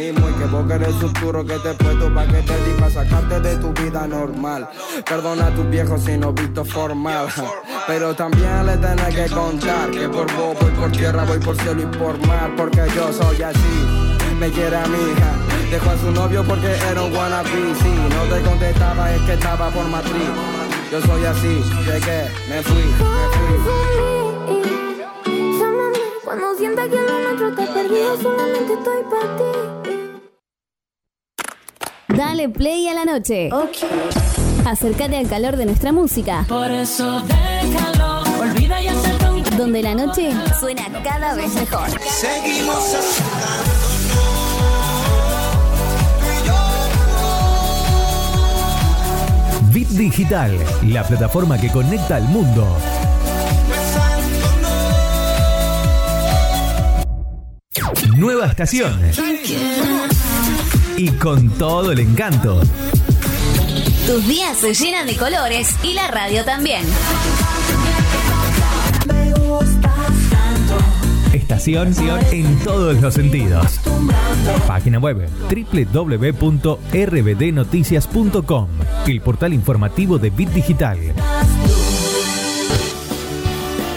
y que vos querés futuro que te puesto pa' que te di sacarte de tu vida normal. Perdona a tus viejos si no visto formal, pero también le tenés que contar que por vos voy por tierra, voy por cielo y por mar, porque yo soy así. Me quiere a mi hija, dejó a su novio porque era un wannabe, sí, no te contestaba, es que estaba por matriz. Yo soy así, llegué, me fui, me fui. Cuando sienta que lo nuestro está perdido, solamente estoy para ti. Dale play a la noche. Acércate al calor de nuestra música. Por eso déjalo, olvida y acepta un Donde la noche suena cada vez mejor. Seguimos Bit Digital, la plataforma que conecta al mundo. Nueva estación. Y con todo el encanto. Tus días se llenan de colores y la radio también. Estación en todos los sentidos. Página web www.rbdnoticias.com, el portal informativo de Bit Digital.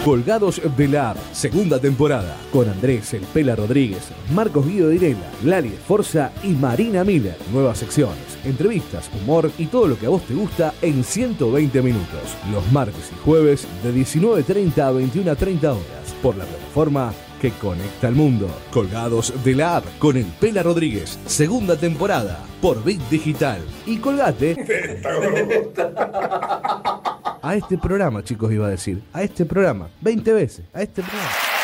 Colgados de la App, segunda temporada, con Andrés El Pela Rodríguez, Marcos Guido Direla, Lali Forza y Marina Miller. Nuevas secciones, entrevistas, humor y todo lo que a vos te gusta en 120 minutos. Los martes y jueves de 19.30 a 21.30 horas por la plataforma que conecta al mundo. Colgados de la App con El Pela Rodríguez, segunda temporada por Bit Digital. Y colgate a este programa, chicos, iba a decir. A este programa. 20 veces. A este programa.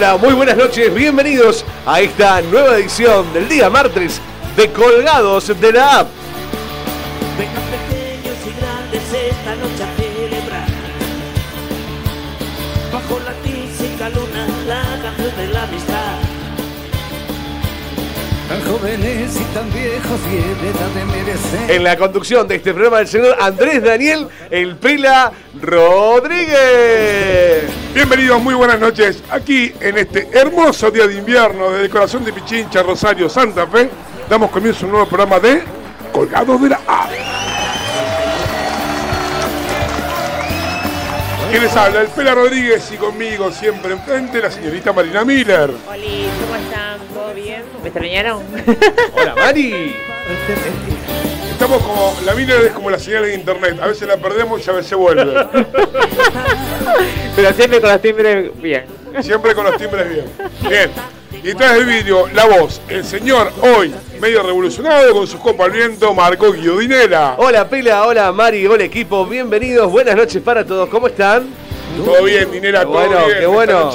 Hola, muy buenas noches, bienvenidos a esta nueva edición del día martes de Colgados de la App. Vengan pequeños y grandes esta noche a celebrar. Bajo la tísica luna, la canción de la amistad. Tan jóvenes y tan viejos y en edad de merecer. En la conducción de este programa el señor Andrés Daniel El Pela Rodríguez. Bienvenidos, muy buenas noches. Aquí en este hermoso día de invierno desde el corazón de Pichincha, Rosario, Santa Fe, damos comienzo a un nuevo programa de Colgados de la A. ¿Quién les habla? El Pela Rodríguez y conmigo siempre enfrente la señorita Marina Miller. Hola, ¿cómo están? ¿Todo bien? ¿Me extrañaron? Hola, Mari. Estamos como, la Miller es como la señal de internet, a veces la perdemos y a veces vuelve. Pero siempre con los timbres bien. Siempre con los timbres bien. Bien. Y detrás del vídeo, la voz, el señor hoy medio revolucionado con sus copas al viento, Marco Guiodinela. Hola, Pela, hola, Mari, hola, equipo. Bienvenidos, buenas noches para todos. ¿Cómo están? Todo bien, Dinera, Qué todo bueno, bien. qué bueno.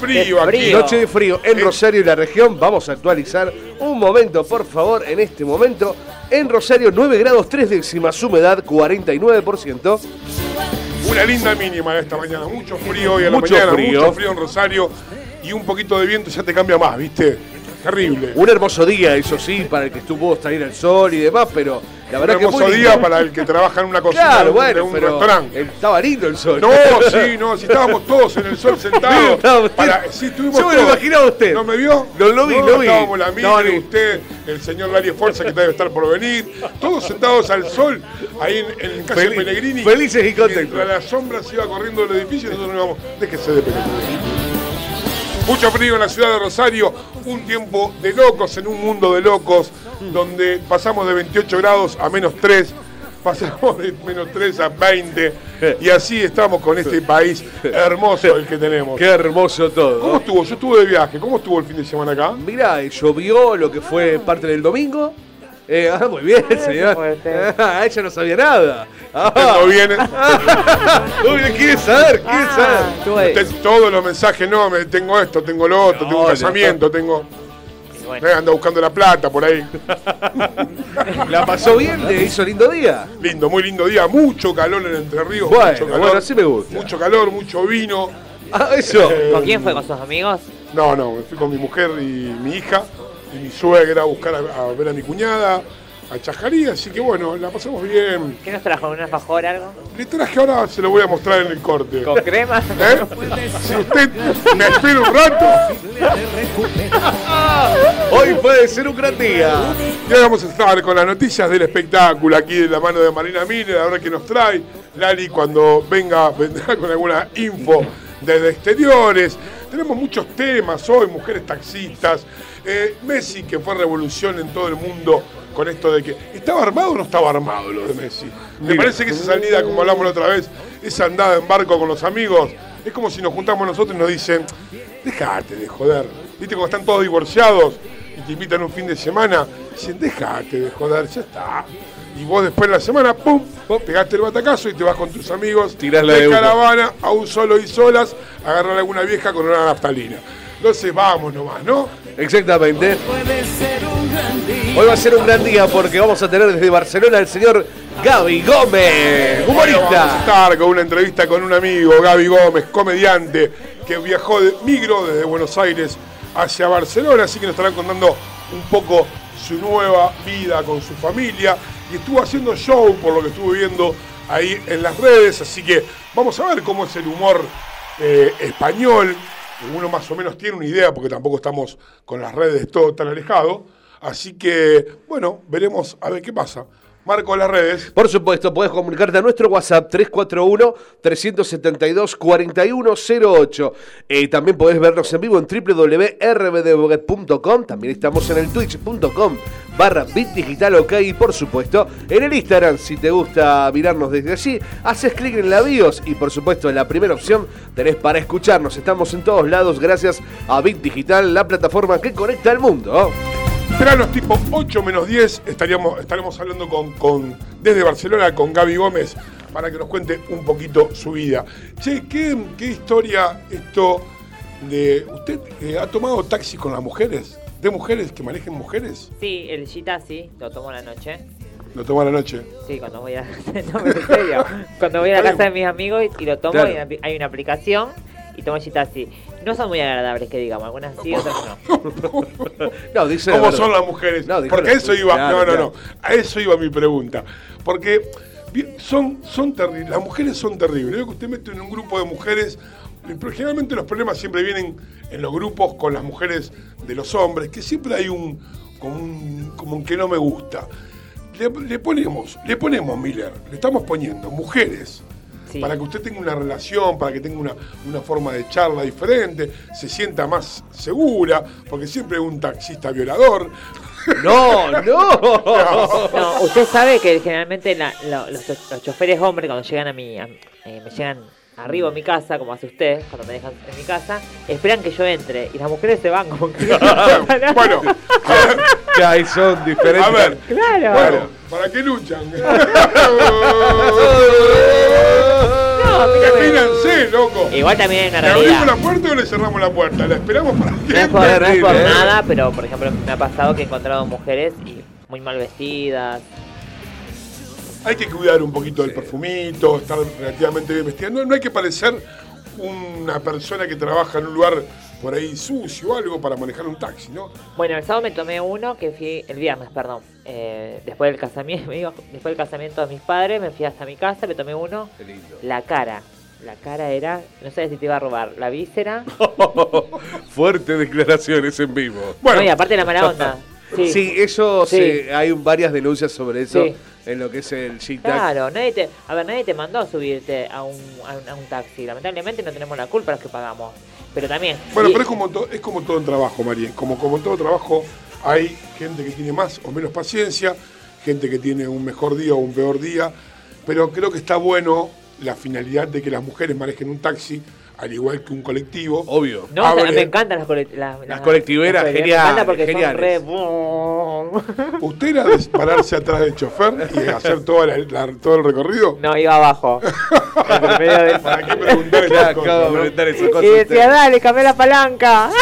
Noche de frío aquí. frío. Noche de frío en Eh. Rosario y la región. Vamos a actualizar un momento, por favor, en este momento. En Rosario, 9 grados 3 décimas, humedad 49%. Una linda mínima esta mañana, mucho frío hoy a la Mucho mañana, frío. mucho frío en Rosario y un poquito de viento ya te cambia más, ¿viste? Terrible. Un hermoso día, eso sí, para el que estuvo salir al sol y demás, pero la verdad Un que hermoso muy día lindo. para el que trabaja en una cocina Claro, de un, bueno, de un pero restaurante. estaba lindo el sol. No, sí, no, si estábamos todos en el sol sentados. Estaba usted- Para, sí, estuvimos Yo me lo imaginaba a usted. ¿No me vio? No, lo vi, No, lo vi. Estábamos la Mili, No, usted, el señor Lari Forza, que debe estar por venir. Todos sentados al sol, ahí en, en calle Fel- Pellegrini. felices y contentos. Mientras la sombra se iba corriendo del edificio y nosotros nos íbamos, déjese de película. Mucho frío en la ciudad de Rosario, un tiempo de locos en un mundo de locos, donde pasamos de 28 grados a menos 3, pasamos de menos 3 a 20, y así estamos con este país hermoso el que tenemos. Qué hermoso todo. ¿Cómo estuvo? Yo estuve de viaje, ¿cómo estuvo el fin de semana acá? Mirá, llovió lo que fue parte del domingo. Eh, ah, muy bien, señor. Ah, ella no sabía nada. Ah. No viene. Uy, quiere saber, quiere Ah, saber. Usted, todos los mensajes, no, me, tengo esto, tengo lo otro, tengo un No, casamiento, tengo... bueno. Eh, anda buscando la plata por ahí. ¿La pasó bien? ¿Le hizo lindo día? Lindo, muy lindo día, mucho calor en Entre Ríos, Bueno, mucho calor. bueno, así me gusta. Mucho calor, mucho vino. Ah, eso. Eh, ¿Con quién fue? ¿Con sus amigos? No, no, fui con mi mujer y mi hija y mi suegra a buscar a, a ver a mi cuñada, a Chajarí, así que bueno, la pasamos bien. ¿Qué nos trajo? ¿Un alfajor algo? Le traje ahora, se lo voy a mostrar en el corte. ¿Con crema? ¿Eh? Si usted me espera un rato, Hoy puede ser un gran día. y ahora vamos a estar con las noticias del espectáculo aquí de la mano de Marina Miller, a ver qué nos trae. Lali cuando venga vendrá con alguna info desde exteriores. Tenemos muchos temas hoy, mujeres taxistas. Eh, Messi que fue revolución en todo el mundo con esto de que estaba armado o no estaba armado lo de Messi. Me Mira. parece que esa salida, como hablamos la otra vez, esa andada en barco con los amigos, es como si nos juntamos nosotros y nos dicen, dejate de joder. Viste cuando están todos divorciados y te invitan un fin de semana, dicen, dejate de joder, ya está. Y vos después de la semana, pum, pegaste el batacazo y te vas con tus amigos Tirás la de caravana a un solo y solas a agarrar a alguna vieja con una naftalina. Entonces vamos nomás, ¿no? Exactamente. Hoy va a ser un gran día porque vamos a tener desde Barcelona al señor Gaby Gómez, Hoy vamos a humorista. estar con una entrevista con un amigo, Gaby Gómez, comediante, que viajó de migro desde Buenos Aires hacia Barcelona, así que nos estarán contando un poco su nueva vida con su familia y estuvo haciendo show por lo que estuve viendo ahí en las redes, así que vamos a ver cómo es el humor eh, español. Uno más o menos tiene una idea porque tampoco estamos con las redes todo tan alejado. Así que, bueno, veremos a ver qué pasa. Marco las redes. Por supuesto, puedes comunicarte a nuestro WhatsApp 341-372-4108. Eh, también podés vernos en vivo en www.rbdboguet.com. También estamos en el twitch.com barra bit digital ok. Y por supuesto, en el Instagram, si te gusta mirarnos desde allí, haces clic en la bios y por supuesto en la primera opción tenés para escucharnos. Estamos en todos lados gracias a Bit Digital, la plataforma que conecta al mundo. Esperanos tipo 8 menos 10. Estaríamos, estaremos hablando con, con- desde Barcelona con Gaby Gómez para que nos cuente un poquito su vida. Che, ¿qué, qué historia esto de. ¿Usted eh, ha tomado taxi con las mujeres? ¿De mujeres que manejen mujeres? Sí, el Gita sí, lo tomo a la noche. Lo toma a la noche. Sí, cuando voy a, no, pero en serio. Cuando voy a la casa de mis amigos y, y lo tomo, Claro. y hay- una aplicación y tomo el Gita. No son muy agradables, que digamos, algunas sí, otras no. No, dice ¿Cómo son las mujeres? No, dijo Porque la- eso iba. Claro, no, no, claro. no. A eso iba mi pregunta. Porque son, son terribles. Las mujeres son terribles. Veo que usted mete en un grupo de mujeres. Generalmente los problemas siempre vienen en los grupos con las mujeres de los hombres, que siempre hay un como un, como un que no me gusta. Le, le ponemos, le ponemos, Miller, le estamos poniendo mujeres Sí. para que usted tenga una relación, para que tenga una, una forma de charla diferente, se sienta más segura, porque siempre hay un taxista violador. No, no. No, usted sabe que generalmente la- lo- los, los choferes hombres cuando llegan a mi, a- eh, me llegan arriba a mi casa, como hace usted, cuando me dejan en mi casa, esperan que yo entre y las mujeres se van como que no nada. bueno, Que ahí son diferentes. a ver, Claro. bueno, ¿para qué luchan? No, mira, Defínanse, loco. Igual también hay una ¿Le abrimos la realidad. puerta o le cerramos la puerta? ¿La esperamos para No que es por, no es por terrible, ¿eh? nada, pero por ejemplo me ha pasado que he encontrado mujeres y muy mal vestidas. Hay que cuidar un poquito del perfumito, estar relativamente bien vestida. No, no hay que parecer una persona que trabaja en un lugar por ahí sucio o algo para manejar un taxi, ¿no? Bueno, el sábado me tomé uno que fui, el viernes, perdón. eh, después del casamiento, me iba- después del casamiento de mis padres, me fui hasta mi casa, me tomé uno. Qué lindo. La cara. La cara era, no sé si te iba a robar, la víscera. Fuertes declaraciones en vivo. No, y aparte la mala onda. Sí. Sí, eso Sí. se- hay un- varias denuncias sobre eso Sí. en lo que es el G-Tax. Claro, nadie te, a ver, nadie te mandó a subirte a un, a un, a un taxi. Lamentablemente no tenemos la culpa los que pagamos. Pero también. Bueno, y- pero es como, to- es como todo en trabajo, María. Como, como en todo trabajo, hay gente que tiene más o menos paciencia, gente que tiene un mejor día o un peor día. Pero creo que está bueno la finalidad de que las mujeres manejen un taxi, al igual que un colectivo. Obvio. No, o sea, me encantan las, colect- las, Las colectiveras, las colectiveras, geniales, Me encanta porque geniales. son re... ¿Usted era de pararse atrás del chofer y hacer toda la- la- todo el recorrido? No, iba abajo. Del- ¿Para qué preguntar esas cosas, no? preguntar esas Y cosas. decía, dale, cambié la palanca.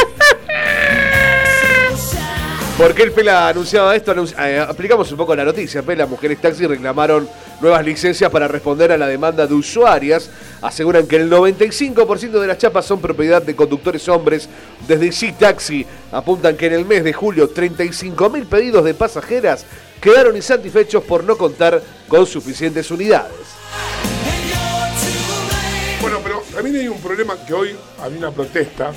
¿Por qué el Pela anunciaba esto? Eh, aplicamos un poco la noticia. Pela, mujeres taxi reclamaron nuevas licencias para responder a la demanda de usuarias. Aseguran que el 95% de las chapas son propiedad de conductores hombres. Desde G Taxi apuntan que en el mes de julio 35.000 pedidos de pasajeras quedaron insatisfechos por no contar con suficientes unidades. Bueno, pero también hay un problema que hoy había una protesta.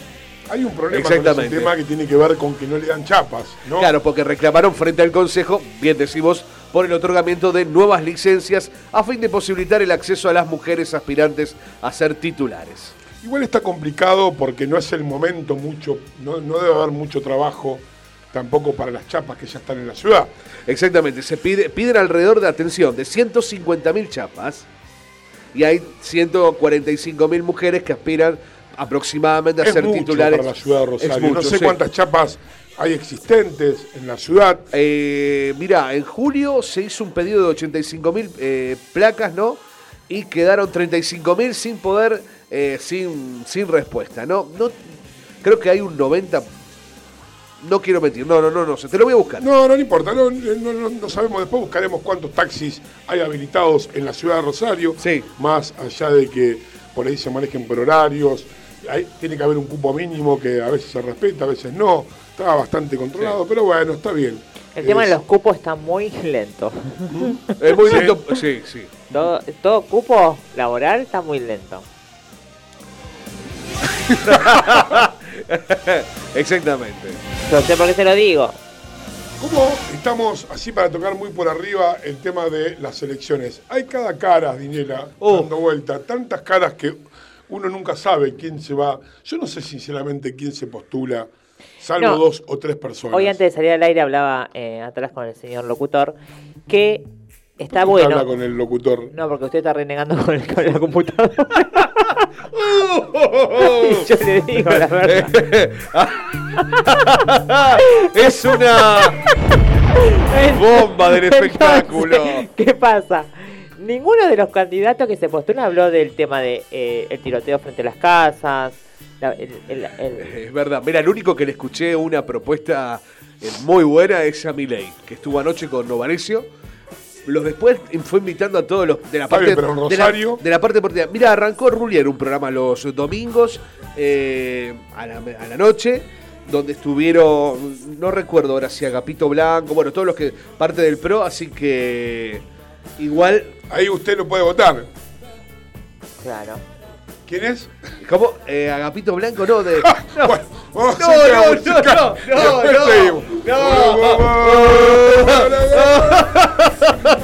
Hay un problema con ese Exactamente. tema que tiene que ver con que no le dan chapas, ¿no? Claro, porque reclamaron frente al Consejo, bien decimos, por el otorgamiento de nuevas licencias a fin de posibilitar el acceso a las mujeres aspirantes a ser titulares. Igual está complicado porque no es el momento mucho, no, no debe haber mucho trabajo tampoco para las chapas que ya están en la ciudad. Exactamente, se pide, piden alrededor de atención de 150.000 chapas y hay 145.000 mujeres que aspiran aproximadamente a Es ser mucho titulares. para la ciudad de Rosario. no sé sí. cuántas chapas hay existentes en la ciudad. Eh, mira, en julio se hizo un pedido de 85.000 eh, placas, ¿no? Y quedaron 35.000 sin poder, eh, sin, sin respuesta, ¿no? no Creo que hay un 90... No quiero mentir, no, no, no, no te lo voy a buscar. No, no, no importa, no, no, no- no sabemos. Después buscaremos cuántos taxis hay habilitados en la ciudad de Rosario. Sí. Más allá de que por ahí se manejen por horarios. Hay- tiene que haber un cupo mínimo que a veces se respeta, a veces no. Está bastante controlado, pero bueno, está bien. El tema de los cupos está muy lento. Es muy Sí. lento, sí, sí. Todo, todo cupo laboral está muy lento. Exactamente. No sé por qué se lo digo. ¿Cómo estamos, así para tocar muy por arriba, el tema de las elecciones? Hay cada cara, Dinela, Oh. dando vuelta, tantas caras que uno nunca sabe quién se va. Yo no sé sinceramente quién se postula, salvo No. dos o tres personas. Hoy antes de salir al aire hablaba eh, atrás con el señor locutor que está ¿Por qué bueno. Habla con el locutor. No, porque usted está renegando con, el, con la computadora. Yo le digo la verdad. es una bomba del Entonces, espectáculo. ¿Qué pasa? Ninguno de los candidatos que se postulan habló del tema de eh, el tiroteo frente a las casas. la- el- el- el- Es verdad. Mira, el único que le escuché una propuesta eh, muy buena es a Milei, que estuvo anoche con Novarecio. Los después fue invitando a todos los de la parte bien, de la- Rosario- de la, parte deportiva. Mira, arrancó Rulier un programa los domingos eh, a, la, a la noche donde estuvieron no recuerdo ahora si Agapito Blanco, bueno, todos los que parte del pro, así que igual Ahí usted lo puede votar. claro. ¿Quién es? ¿Cómo? Eh, Agapito Blanco, no, de. No, Bueno, vamos a no, no, no, no, no, Después seguimos. no.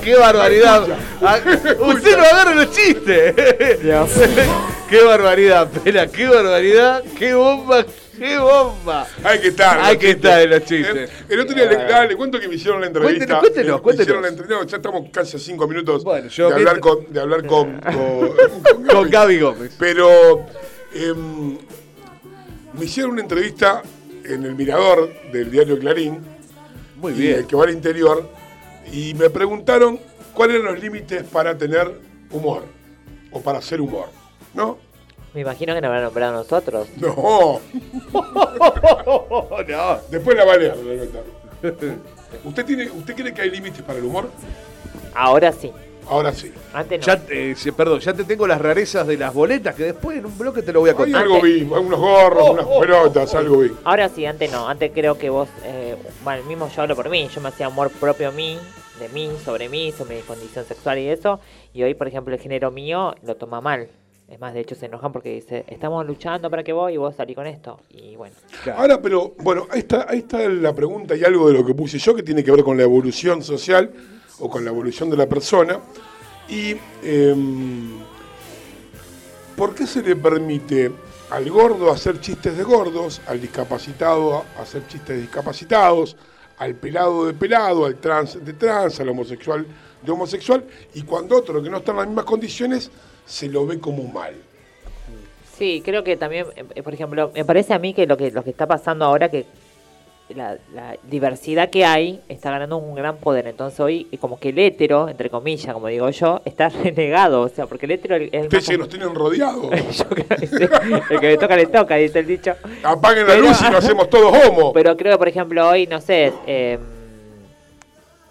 ¡Qué barbaridad! Ah, Usted no agarra los chistes. ¡Qué barbaridad, pela! ¡Qué barbaridad! ¡Qué bomba! ¡Qué bomba! Hay que estar. Hay que estar en los chistes. Eh, El otro día le, le cuento que me hicieron la entrevista. Cuéntenos, cuéntenos, me hicieron la entrevista, ya estamos casi a cinco minutos Bueno, yo de, hablar con, de hablar con, con, Con Gaby Gómez. Pero em, me hicieron una entrevista en el mirador del diario Clarín, Muy y bien. el que va al interior, y me preguntaron cuáles eran los límites para tener humor, o para hacer humor. ¿No? Me imagino que nos habrán nombrado a nosotros. No. no. Después la balea, ¿Usted, tiene, ¿Usted cree que hay límites para el humor? Ahora sí. Ahora sí. Antes no. Ya, eh, sí, perdón, ya te tengo las rarezas de las boletas que después en un bloque te lo voy a Hay contar. algo vi, unos gorros, Oh, unas oh, pelotas, algo vi. Ahora sí, antes no. Antes creo que vos, eh, bueno, mismo yo hablo por mí. Yo me hacía amor propio a mí, de mí, sobre mí, sobre mi condición sexual y eso. Y hoy, por ejemplo, el género mío lo toma mal. Es más, de hecho, se enojan porque dice, estamos luchando para que vos y vos salí con esto. Y bueno, Ahora, pero bueno, ahí está, ahí está la pregunta y algo de lo que puse yo que tiene que ver con la evolución social o con la evolución de la persona. Y em, ¿por qué se le permite al gordo hacer chistes de gordos, al discapacitado hacer chistes de discapacitados, al pelado de pelado, al trans de trans, al homosexual de homosexual, y cuando otro que no está en las mismas condiciones se lo ve como mal? Sí, creo que también, eh, por ejemplo, me parece a mí que lo que lo que está pasando ahora que la, la diversidad que hay está ganando un gran poder. Entonces hoy eh, como que el hétero, entre comillas, como digo yo, está renegado, o sea, porque el hétero es Ustedes que nos tienen rodeados. Yo creo que sí. el que le toca le toca, dice el dicho. Apaguen la Pero- luz y nos hacemos todos homo. Pero creo que, por ejemplo, hoy, no sé, eh,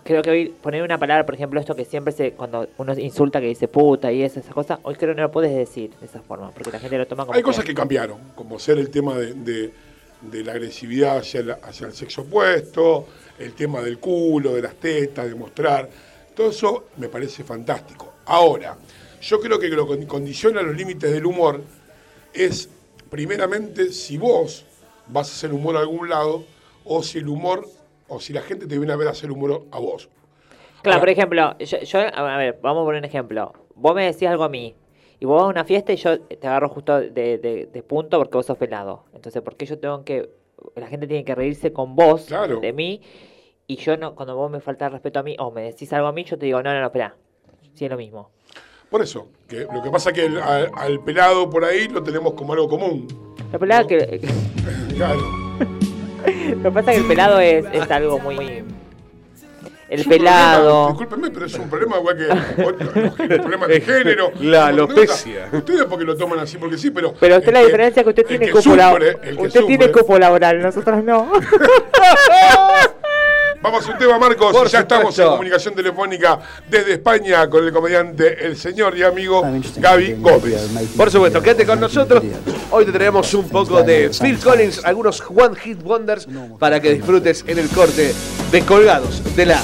creo que hoy poner una palabra, por ejemplo, esto que siempre se, cuando uno insulta que dice puta y esas, cosas, hoy creo que no lo puedes decir de esa forma, porque la gente lo toma como Hay cosas que cambiaron, como ser el tema de, de- de la agresividad hacia, hacia el sexo opuesto, el tema del culo, de las tetas, de mostrar. Todo eso me parece fantástico. Ahora, yo creo que lo que condiciona los límites del humor es, primeramente, si vos vas a hacer humor a algún lado, o si el humor, o si la gente te viene a ver hacer humor a vos. Claro, Ahora- por ejemplo, yo, yo- a ver, vamos a poner un ejemplo. Vos me decís algo a mí, y vos vas a una fiesta y yo te agarro justo de, de- de punto porque vos sos pelado. Entonces, ¿por qué yo tengo que... La gente tiene que reírse con vos, Claro. de mí, y yo no, cuando vos me faltas respeto a mí, o me decís algo a mí, yo te digo, no, no, no, espera. Sí, es lo mismo. Por eso, que lo que pasa es que el- al, al pelado por ahí lo tenemos como algo común. La pelada que... Claro. Lo que pasa es que el pelado es, es algo muy... El Es pelado... discúlpenme, pero es un problema igual que otro- de género. La No alopecia. Ustedes porque lo toman así, porque sí, pero. Pero usted la que- diferencia es que usted tiene que cupo laboral. sufre, Usted tiene cupo laboral, nosotros no. Vamos a un tema, Marcos. Por ya estamos en comunicación telefónica desde España con el comediante, el señor y amigo Gaby Gómez. Por supuesto, quédate con nosotros. Hoy te traemos un poco de Phil Collins, algunos One Hit Wonders para que disfrutes en el corte de Colgados de la.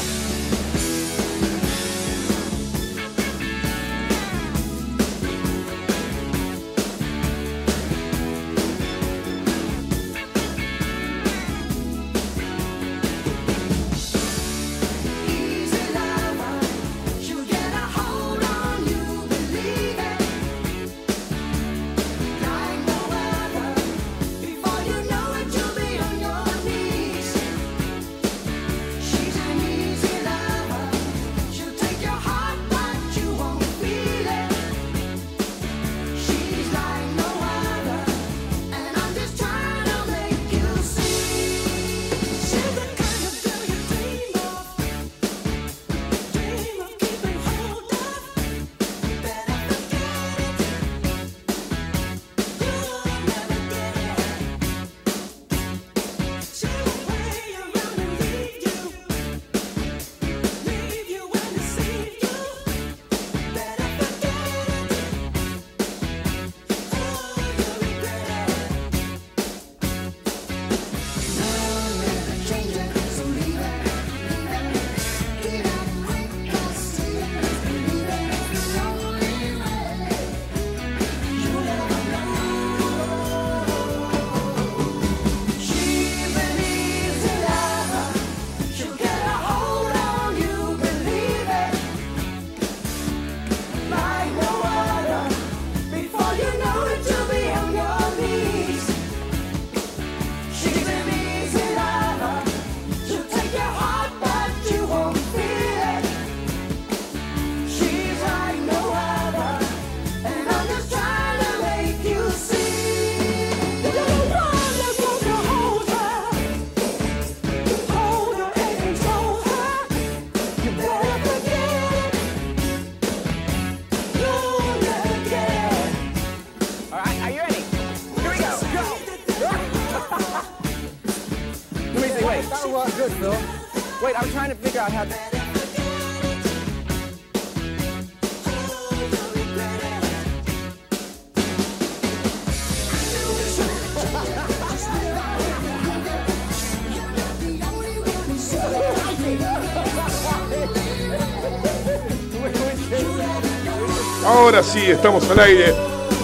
Ahora sí, estamos al aire.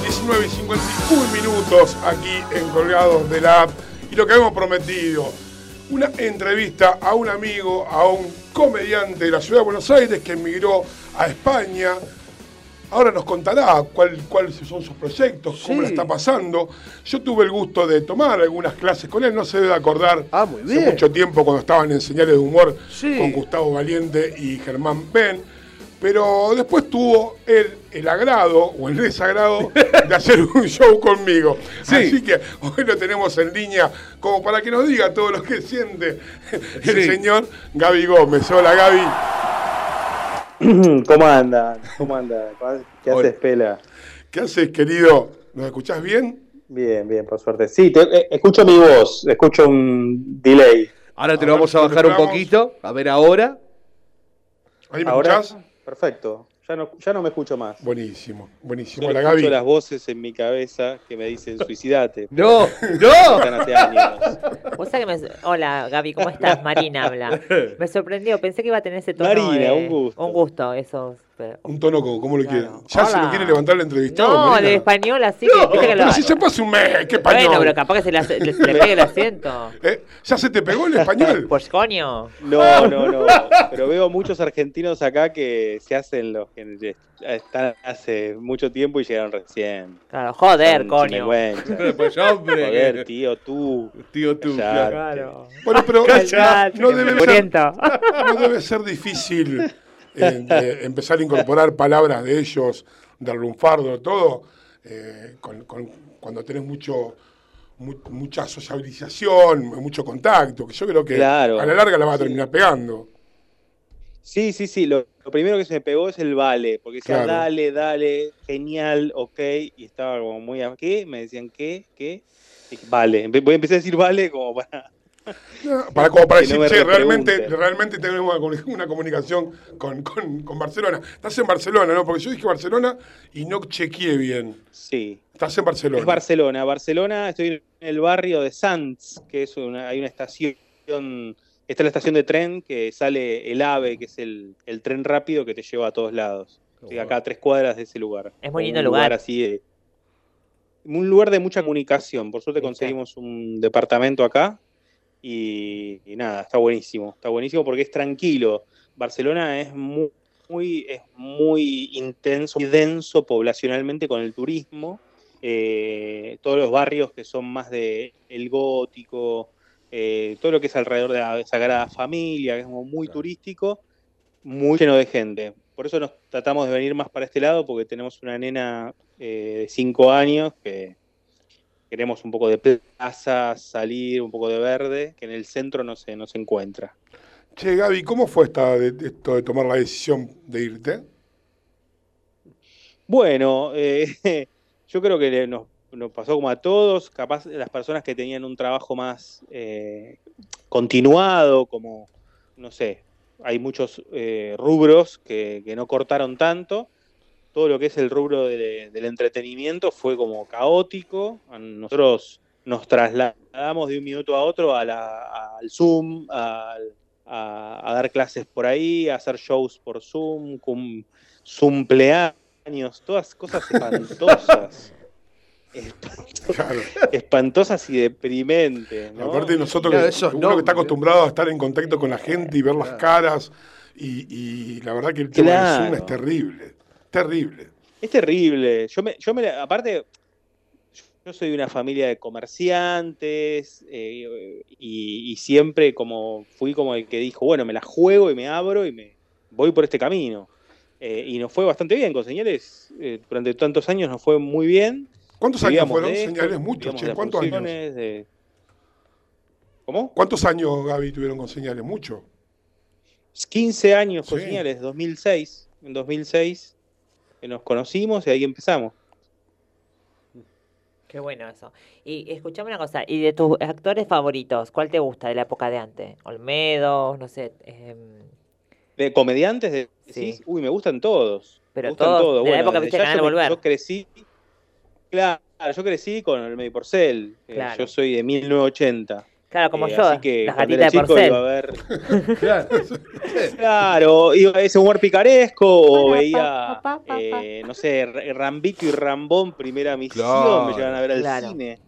19 y 51 minutos aquí en Colgados de la App. Y lo que hemos prometido, una entrevista a un amigo, a un comediante de la ciudad de Buenos Aires que emigró a España. Ahora nos contará cuál- cuáles son sus proyectos, cómo Sí. la está pasando. Yo tuve el gusto de tomar algunas clases con él, no se debe acordar Ah, muy hace mucho tiempo cuando estaban en Señales de Humor Sí. con Gustavo Valiente y Germán Ben. Pero después tuvo el, el agrado o el desagrado de hacer un show conmigo. Sí. Así que hoy lo tenemos en línea como para que nos diga todo lo que siente el Sí. señor Gaby Gómez. Hola Gaby. ¿Cómo andan? ¿Cómo andan? ¿Qué Hola. haces, Pela? ¿Qué haces, querido? ¿Nos escuchás bien? Bien, bien, por suerte. Sí, te- eh, escucho mi voz, escucho un delay. Ahora te A lo ver, vamos a ¿lo bajar un poquito. A ver ahora. ¿Ahí me Ahora, escuchás? Perfecto. Ya no, ya no me escucho más. Buenísimo, buenísimo. Solo escucho Gaby. las voces en mi cabeza que me dicen suicidate. No, no. Están hace años. Vos sabés que me- Hola, Gaby, ¿cómo estás? Marina habla. Me sorprendió, pensé que iba a tener ese tono. Marina, de- un gusto. Un gusto, eso. Pero- Un tono como, ¿cómo lo Claro. quiere? ¿Ya se lo quiere levantar el entrevistado? No, Marina? de español, así que. viste que Pero lo- si se pasa un mes, ¿qué español? Bueno, pero capaz que se le, hace- le- se le pegue el acento. ¿Eh? ¿Ya se te pegó el español? Pues coño. No, no, no. Pero veo muchos argentinos acá que se hacen los que están hace mucho tiempo y llegaron recién. Claro, joder, Son coño. Pues hombre. Joder, tío, tú. Tío tú. Claro. Bueno, pero no, debe ser, no debe ser difícil eh, eh, empezar a incorporar palabras de ellos, del lunfardo, todo, eh, con- con- cuando tenés mucho mu- mucha sociabilización, mucho contacto, que yo creo que Claro. a la larga la va a Sí. terminar pegando. Sí, sí, sí. Lo, lo primero que se me pegó es el vale, porque decía Claro. dale, dale, genial, ok, y estaba como muy a ¿qué? Me decían ¿qué? ¿Qué? Vale. Voy a empezar a decir vale como para. Para, como para no decir, me che, realmente, realmente tenemos una, comuni- una comunicación con, con- con Barcelona. Estás en Barcelona, ¿no? Porque yo dije Barcelona y no chequeé bien. Sí. Estás en Barcelona. Es Barcelona. Barcelona, estoy en el barrio de Sants, que es una, hay una estación, está la estación de tren que sale el AVE, que es el, el tren rápido que te lleva a todos lados. Estoy acá a tres cuadras de ese lugar. Es muy Un lindo lugar. así de- un lugar de mucha comunicación. Por suerte conseguimos un departamento acá y, y nada, está buenísimo. Está buenísimo porque es tranquilo. Barcelona es muy, muy, es muy intenso y denso poblacionalmente con el turismo. Eh, todos los barrios que son más de el gótico, eh, todo lo que es alrededor de la Sagrada Familia, que es muy turístico, muy lleno de gente. Por eso nos tratamos de venir más para este lado, porque tenemos una nena eh, de 5 años que queremos un poco de plaza, salir, un poco de verde, que en el centro no se, no se encuentra. Che, Gaby, ¿cómo fue esta, de, esto de tomar la decisión de irte? Bueno, eh, yo creo que nos, nos pasó como a todos, capaz las personas que tenían un trabajo más eh, continuado, como, no sé, hay muchos eh, rubros que, que no cortaron tanto. Todo lo que es el rubro de- del entretenimiento fue como caótico. Nosotros nos trasladamos de un minuto a otro a la- al Zoom, al- a, a dar clases por ahí, a hacer shows por Zoom, cum, cumpleaños, todas cosas espantosas. Claro. espantosas y deprimentes. ¿no? Aparte de nosotros, Claro, que, uno que está acostumbrado a estar en contacto con la gente y ver las caras, y, y la verdad que el tema Claro. del Zoom es terrible, terrible. Es terrible. Yo me, yo me, aparte, yo soy de una familia de comerciantes eh, y, y siempre como fui como el que dijo, bueno, me la juego y me abro y me voy por este camino. Eh, y nos fue bastante bien con señales. eh, durante tantos años nos fue muy bien. ¿Cuántos años fueron esto, señales? Muchos, che, ¿cuántos años? de- ¿Cómo? ¿Cuántos años, Gaby, tuvieron con señales? Mucho. 15 años con Sí. señales, 2006. En 2006 que nos conocimos y ahí empezamos. Qué bueno eso. Y escuchame una cosa, y de tus actores favoritos, ¿cuál te gusta de la época de antes? Olmedo, no sé. em, De comediantes, de- Sí. uy, me gustan todos. Pero me gustan todos de la época, viste, Canal yo, Volver. yo crecí, claro, yo crecí con el Medio Porcel. eh, Claro. yo soy de 1980. Claro, como Eh, yo, así que las gatitas de porcel. iba a ver Claro, iba ese humor picaresco o veía, eh, no sé, R- Rambito y Rambón, primera misión, Claro. me llevan a ver al Claro. cine.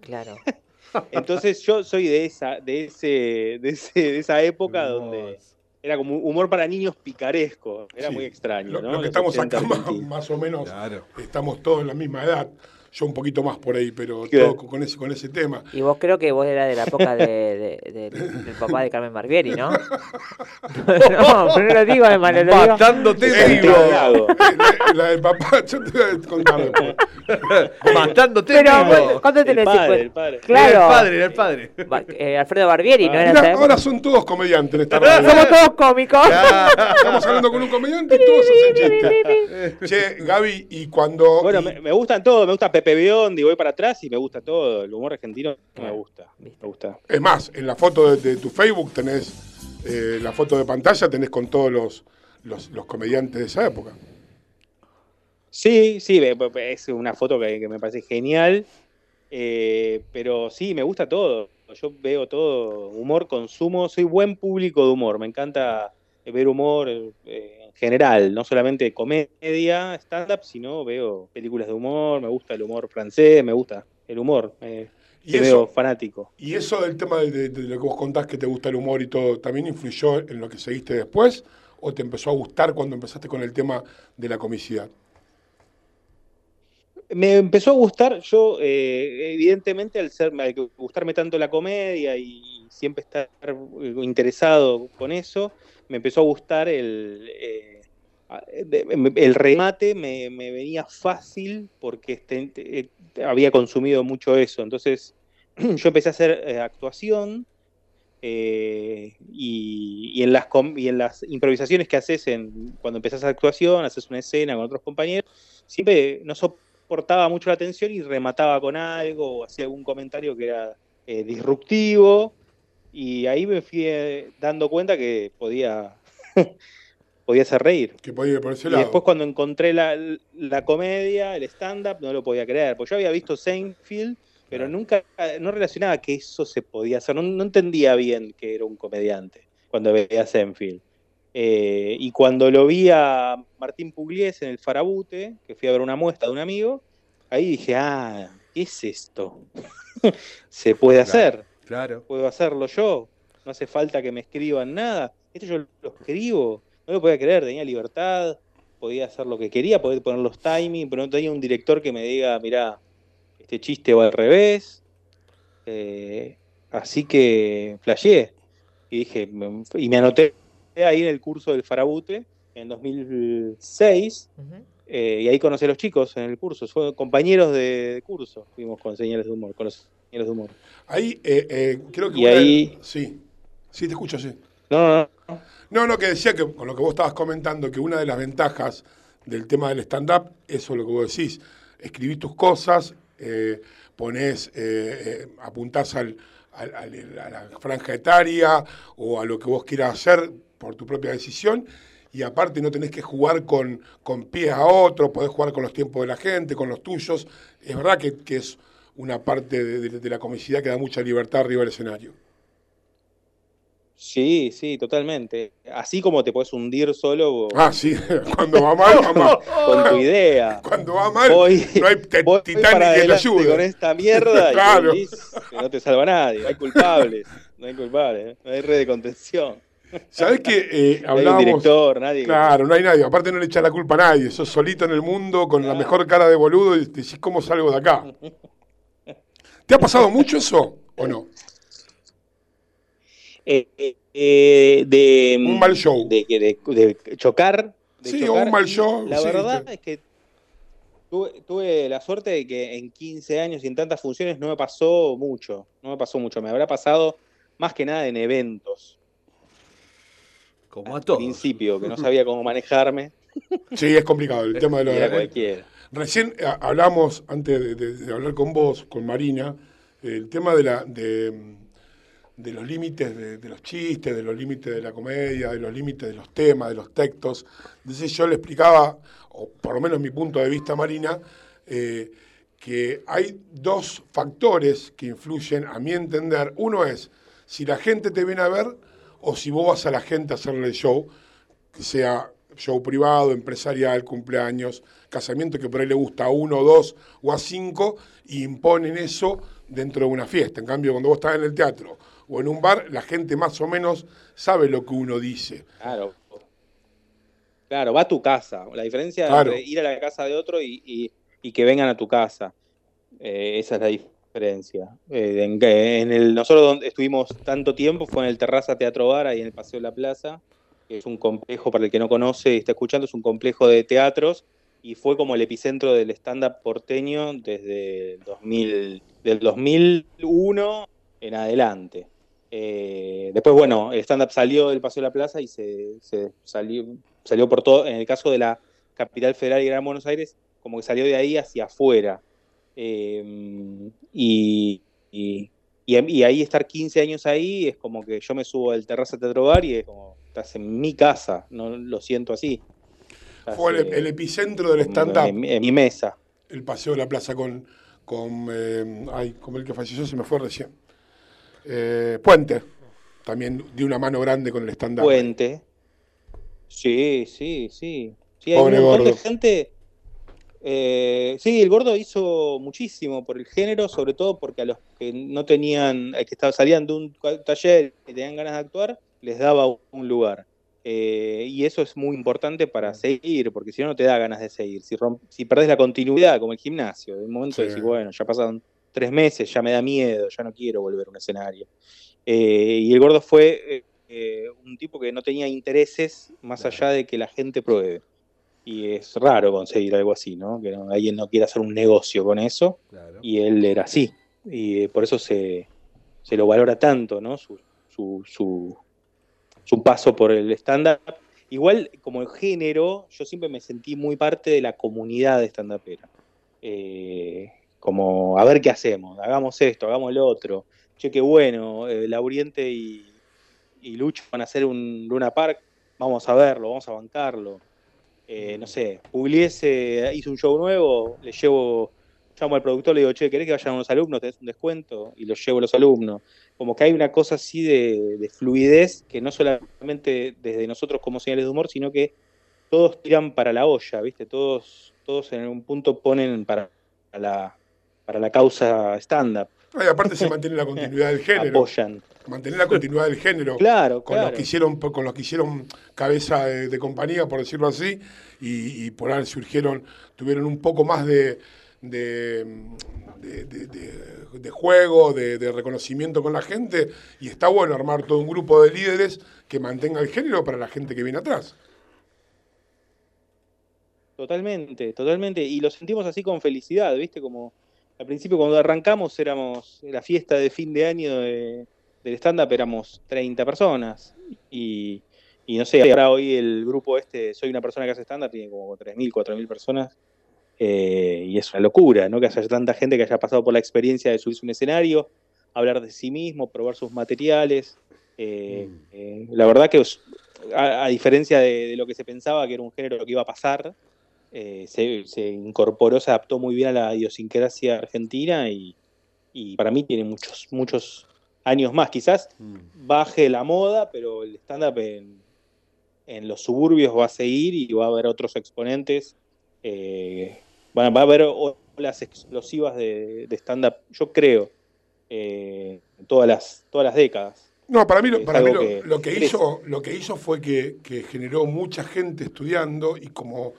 Claro. Entonces yo soy de esa, de ese, de ese, de esa época donde era como humor para niños picaresco. Era Sí. muy extraño, Lo, ¿no? lo que Los estamos 80 acá más, más o menos, estamos todos en la misma edad. Yo un poquito más por ahí, pero todo con ese, con ese tema. Y vos creo que vos eras de la época de, de- de- del papá de Carmen Barbieri, ¿no? no, pero no lo digo de malo, lo digo. Matándote vivo. Lago. La, la del papá, yo te voy a contar. Matándote Pero, vivo. ¿cuánto El tenés? padre, Cincu- el padre. Era Claro. el padre, era el padre. Ba- eh, Alfredo Barbieri, ¿no era época? ahora son todos comediantes en esta radio. Somos todos cómicos. Estamos hablando con un comediante y todos hacen chistes. Che, Gaby, y cuando. Bueno, y- me, me gustan todos, me gusta Pepe Biondi, voy para atrás y me gusta todo. El humor argentino me gusta, me gusta. Es más, en la foto de, de tu Facebook tenés eh, la foto de pantalla, tenés con todos los, los, los comediantes de esa época. Sí, sí, es una foto que, que me parece genial, eh, pero sí, me gusta todo. Yo veo todo, humor, consumo, soy buen público de humor, me encanta ver humor eh, general, no solamente comedia, stand-up, sino veo películas de humor, me gusta el humor francés, me gusta el humor, eh, Y eso- veo fanático. ¿Y eso del tema de, de- de lo que vos contás que te gusta el humor y todo, también influyó en lo que seguiste después? ¿O te empezó a gustar cuando empezaste con el tema de la comicidad? Me empezó a gustar, yo eh, evidentemente al ser al gustarme tanto la comedia y siempre estar interesado con eso, me empezó a gustar el, eh, de- el remate, me, me venía fácil porque este, eh, había consumido mucho eso. Entonces yo empecé a hacer eh, actuación eh, y, y en las, y en las improvisaciones que haces en, cuando empezás a actuación, haces una escena con otros compañeros, siempre no soportaba mucho la atención y remataba con algo o hacía algún comentario que era eh, disruptivo y ahí me fui eh, dando cuenta que podía, podía hacer reír. Que podía ir por ese Y lado. después cuando encontré la, la comedia, el stand-up, no lo podía creer, porque yo había visto Seinfeld, pero nunca, no relacionaba que eso se podía hacer, no, no entendía bien que era un comediante cuando veía Seinfeld. Eh, y cuando lo vi a Martín Pugliese en el Farabute, que fui a ver una muestra de un amigo, ahí dije, ah, ¿qué es esto? se puede hacer, Claro. puedo hacerlo yo, no hace falta que me escriban nada, esto yo lo escribo, no lo podía creer, tenía libertad, podía hacer lo que quería, podía poner los timings, pero no tenía un director que me diga, mirá, este chiste va al revés, Eh, así que flasheé, y dije, me- y me anoté ahí en el curso del Farabute en 2006, Ujú. eh, y ahí conocí a los chicos en el curso, fueron compañeros de, de curso, fuimos con señales de humor, con los de humor. Ahí, eh, eh, creo que. Y ahí- Sí, sí, te escucho, sí. No, no, no. No, no, que decía que con lo que vos estabas comentando, que una de las ventajas del tema del stand-up, eso es lo que vos decís, escribís tus cosas, eh, ponés, eh, apuntás al, al- al- a la franja etaria o a lo que vos quieras hacer por tu propia decisión, y aparte no tenés que jugar con, con pies a otro, podés jugar con los tiempos de la gente, con los tuyos. Es verdad que, que es una parte de, de- de la comicidad que da mucha libertad arriba del escenario. Sí, sí, totalmente. Así como te puedes hundir solo Ah, sí, cuando va mal, va mal. con tu idea. Cuando va mal, Voy- no hay Voy Titanic que te ayude. con esta mierda y Claro. te no te salva nadie. No hay culpables. No hay culpables. ¿eh? No hay red de contención. ¿Sabés que eh, No hay un director, nadie. Claro, no hay nadie. Aparte no le echa la culpa a nadie. Sos solito en el mundo con la mejor cara de boludo y decís, ¿cómo salgo de acá? ¿Te ha pasado mucho eso o no? Eh, eh, eh, de, Un mal show. De, que- de- de chocar. de Sí, chocar. un mal show, La sí, verdad te- es que tuve, tuve la suerte de que en 15 años y en tantas funciones no me pasó mucho. No me pasó mucho. Me habrá pasado más que nada en eventos. Como a Al todos. principio, que no sabía cómo manejarme. Sí, es complicado el tema de y era lo cualquiera. Recién eh, hablamos, antes de, hablar con vos, con Marina, el tema de, los límites de, de los chistes, de los límites de la comedia, de los límites de los temas, de los textos. Entonces yo le explicaba, o por lo menos mi punto de vista, Marina, eh, que hay dos factores que influyen, a mi entender. Uno es si la gente te viene a ver o si vos vas a la gente a hacerle el show, que sea show privado, empresarial, cumpleaños, casamiento que por ahí le gusta a uno, dos o a cinco, y imponen eso dentro de una fiesta. En cambio, cuando vos estás en el teatro o en un bar, la gente más o menos sabe lo que uno dice. Claro. Claro, va a tu casa. La diferencia Claro. entre ir a la casa de otro y, y- y que vengan a tu casa. Eh, esa es la diferencia. Eh, en el, nosotros donde estuvimos tanto tiempo fue en el Terraza Teatro Bar, ahí en el Paseo de la Plaza, que es un complejo, para el que no conoce y está escuchando, es un complejo de teatros y fue como el epicentro del stand-up porteño desde el 2000, del 2001 en adelante. Eh, después, bueno, el stand-up salió del Paseo de la Plaza y se, salió, salió por todo, en el caso de la capital federal y Gran Buenos Aires, como que salió de ahí hacia afuera. Y- y ahí estar 15 años ahí es como que yo me subo al terraza Teatro Bar y es como, estás en mi casa, no lo siento así. Fue el, el epicentro del stand-up. En, en mi mesa. el paseo de la plaza con, con eh, ay, como el que falleció se me fue recién. Eh, Puente, también dio una mano grande con el stand-up. Puente. Sí, sí, sí. Sí, hay Pobre un montón de gordo. gente. eh, sí, el gordo hizo muchísimo por el género, sobre todo porque a los que no tenían, eh, que estaban, salían de un taller y tenían ganas de actuar, les daba un lugar. Eh, y eso es muy importante para seguir, porque si no, no te da ganas de seguir. Si, si perdés la continuidad, como el gimnasio, de un momento Sí. decís, bueno, ya pasaron tres meses, ya me da miedo, ya no quiero volver a un escenario. Eh, y el gordo fue eh, un tipo que no tenía intereses más allá de que la gente pruebe. Y es raro conseguir algo así, ¿no? Que no- alguien no quiera hacer un negocio con eso. Y él era así. Y por eso se, se lo valora tanto, ¿no? Su, su, su, su paso por el stand-up. Igual, como género, yo siempre me sentí muy parte de la comunidad de stand-upera. Eh, como, a ver qué hacemos, hagamos esto, hagamos lo otro. Che, qué bueno, eh, Lauriente y, y Lucho van a hacer un Luna Park, vamos a verlo, vamos a bancarlo. Eh, no sé, Pugliese hizo un show nuevo, le llevo, llamo al productor, le digo, che, ¿querés que vayan unos alumnos? ¿Tenés un descuento? Y los llevo a los alumnos. Como que hay una cosa así de, de fluidez que no solamente desde nosotros como señales de humor, sino que todos tiran para la olla, ¿viste? Todos, todos en un punto ponen para la, para la causa stand-up. Y aparte se mantiene la continuidad del género. Apoyan. Mantener la continuidad del género. Claro, con claro. los que hicieron, con los que hicieron cabeza de, de compañía, por decirlo así, y, y por ahí surgieron, tuvieron un poco más de, de, de- de- juego, de, reconocimiento con la gente, y está bueno armar todo un grupo de líderes que mantenga el género para la gente que viene atrás. Totalmente, totalmente. Y lo sentimos así con felicidad, ¿viste? Como al principio cuando arrancamos éramos la fiesta de fin de año de- del stand-up, éramos 30 personas. Y, y no sé, ahora hoy el grupo este, Soy una persona que hace stand-up, tiene como 3.000, 4.000 personas. Eh, y es una locura, ¿no? Que haya tanta gente que haya pasado por la experiencia de subirse a un escenario, hablar de sí mismo, probar sus materiales. Eh, eh, la verdad que, a, a diferencia de, de lo que se pensaba que era un género que iba a pasar, se, se incorporó, se adaptó muy bien a la idiosincrasia argentina y, y para mí tiene muchos, muchos años más. Quizás baje la moda, pero el stand-up en, en los suburbios va a seguir y va a haber otros exponentes. Eh, va, va a haber olas explosivas de, de stand-up, yo creo, eh, todas las, todas las décadas. No, para mí, lo, Es para mí algo lo, que lo que crece. hizo, lo que hizo fue que, que generó mucha gente estudiando y como,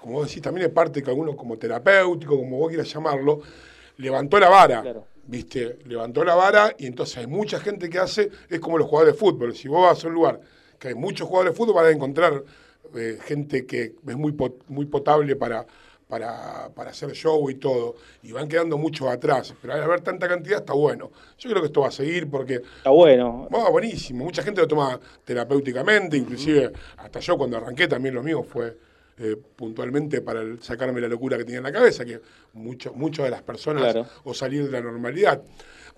como vos decís, también es parte que algunos como terapéutico, como vos quieras llamarlo, levantó la vara. ¿Viste? Levantó la vara y entonces hay mucha gente que hace, es como los jugadores de fútbol. Si vos vas a un lugar que hay muchos jugadores de fútbol, van a encontrar eh, gente que es muy, pot- muy potable para, para, para hacer show y todo. Y van quedando muchos atrás. Pero al haber tanta cantidad está bueno. Yo creo que esto va a seguir porque Está bueno. Ah, buenísimo. Mucha gente lo toma terapéuticamente, inclusive hasta yo cuando arranqué también lo mío fue eh, puntualmente para el- sacarme la locura que tenía en la cabeza, que mucho, muchas de las personas, Claro. o salir de la normalidad.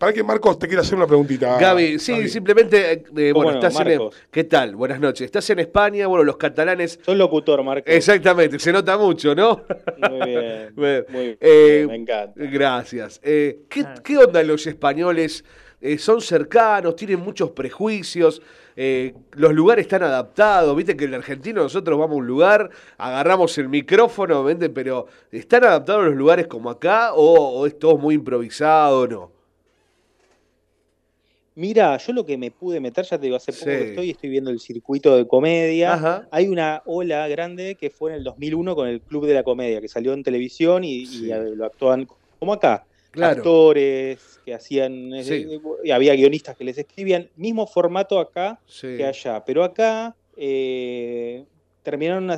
Para que Marcos te quiera hacer una preguntita. Gaby, sí, Gaby. simplemente, eh, bueno, Bueno, estás en... Marcos. ¿Qué tal? Buenas noches. Estás en España, bueno, los catalanes... Soy locutor, Marco. Exactamente, se nota mucho, ¿no? Muy bien. Bien. Muy bien. Eh, me encanta. Gracias. Eh, ¿qué, qué onda los españoles? Eh, ¿Son cercanos? ¿Tienen muchos prejuicios? Eh, ¿Los lugares están adaptados? Viste que el argentino nosotros vamos a un lugar, agarramos el micrófono, ¿vende? pero ¿están adaptados los lugares como acá o, o es todo muy improvisado o no? Mira, yo lo que me pude meter, ya te digo, hace poco Sí. que estoy, estoy viendo el circuito de comedia. Ajá. Hay una ola grande que fue en el 2001 con el Club de la Comedia, que salió en televisión y, lo actúan como acá. Claro. Actores que hacían, eh, Sí. y había guionistas que les escribían, mismo formato acá que allá. Pero acá eh, terminaron,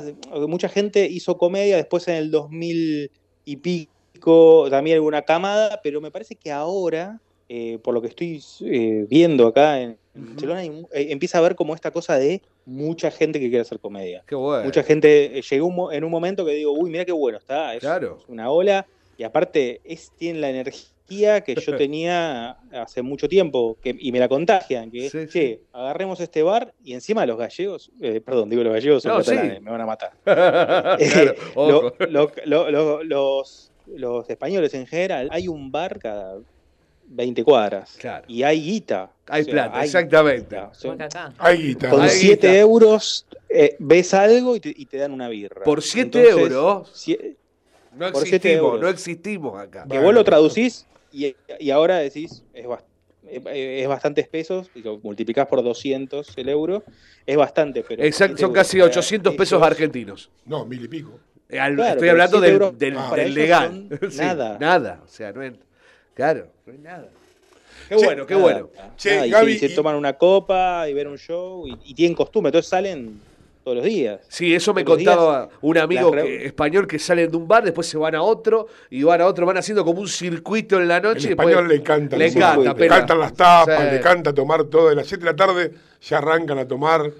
mucha gente hizo comedia después en el 2000 y pico, también alguna camada, pero me parece que ahora, eh, por lo que estoy eh, viendo acá en en Barcelona, eh, empieza a haber como esta cosa de mucha gente que quiere hacer comedia. Qué bueno. Mucha gente, llegó un en un momento que digo, uy, mira qué bueno está, es Claro. una ola, y aparte es, tiene la energía que yo tenía hace mucho tiempo, que, y me la contagian, que Sí, es, agarremos este bar, y encima los gallegos, perdón, digo los gallegos, No, sí. me van a matar. claro, lo- ojo. lo- lo- lo- los, los españoles en general, hay un bar cada 20 cuadras, Claro. y hay guita. Hay o sea, plata, hay exactamente. guita, o sea. Hay guita. con Hay 7 guita. euros eh, ves algo y te, y te dan una birra. Por 7 Entonces, euros no por siete existimos, euros. no existimos acá. que vos lo traducís y, y ahora decís, es, bast- eh, es bastantes pesos, y lo multiplicás por 200 el euro, es bastante, pero... Exacto, 7 son euros casi para 800 pesos argentinos. No, mil y pico. Al- Claro, Estoy hablando 7 del, del- Ah. legal. Sí, nada. Nada. O sea, no es. Claro, no es nada. Qué Che, bueno, qué Nada, bueno. Che, nada, y Gaby, se, se y- toman una copa y ver un show y, y tienen costumbre, entonces salen todos los días. Sí, eso me Todos contaba un amigo que- español que salen de un bar, después se van a otro y van a otro, van haciendo como un circuito en la El noche. y español después- le encanta. Le el encanta. Le cantan las tapas, Sí. le canta tomar todo. De las 7 de la tarde ya arrancan a tomar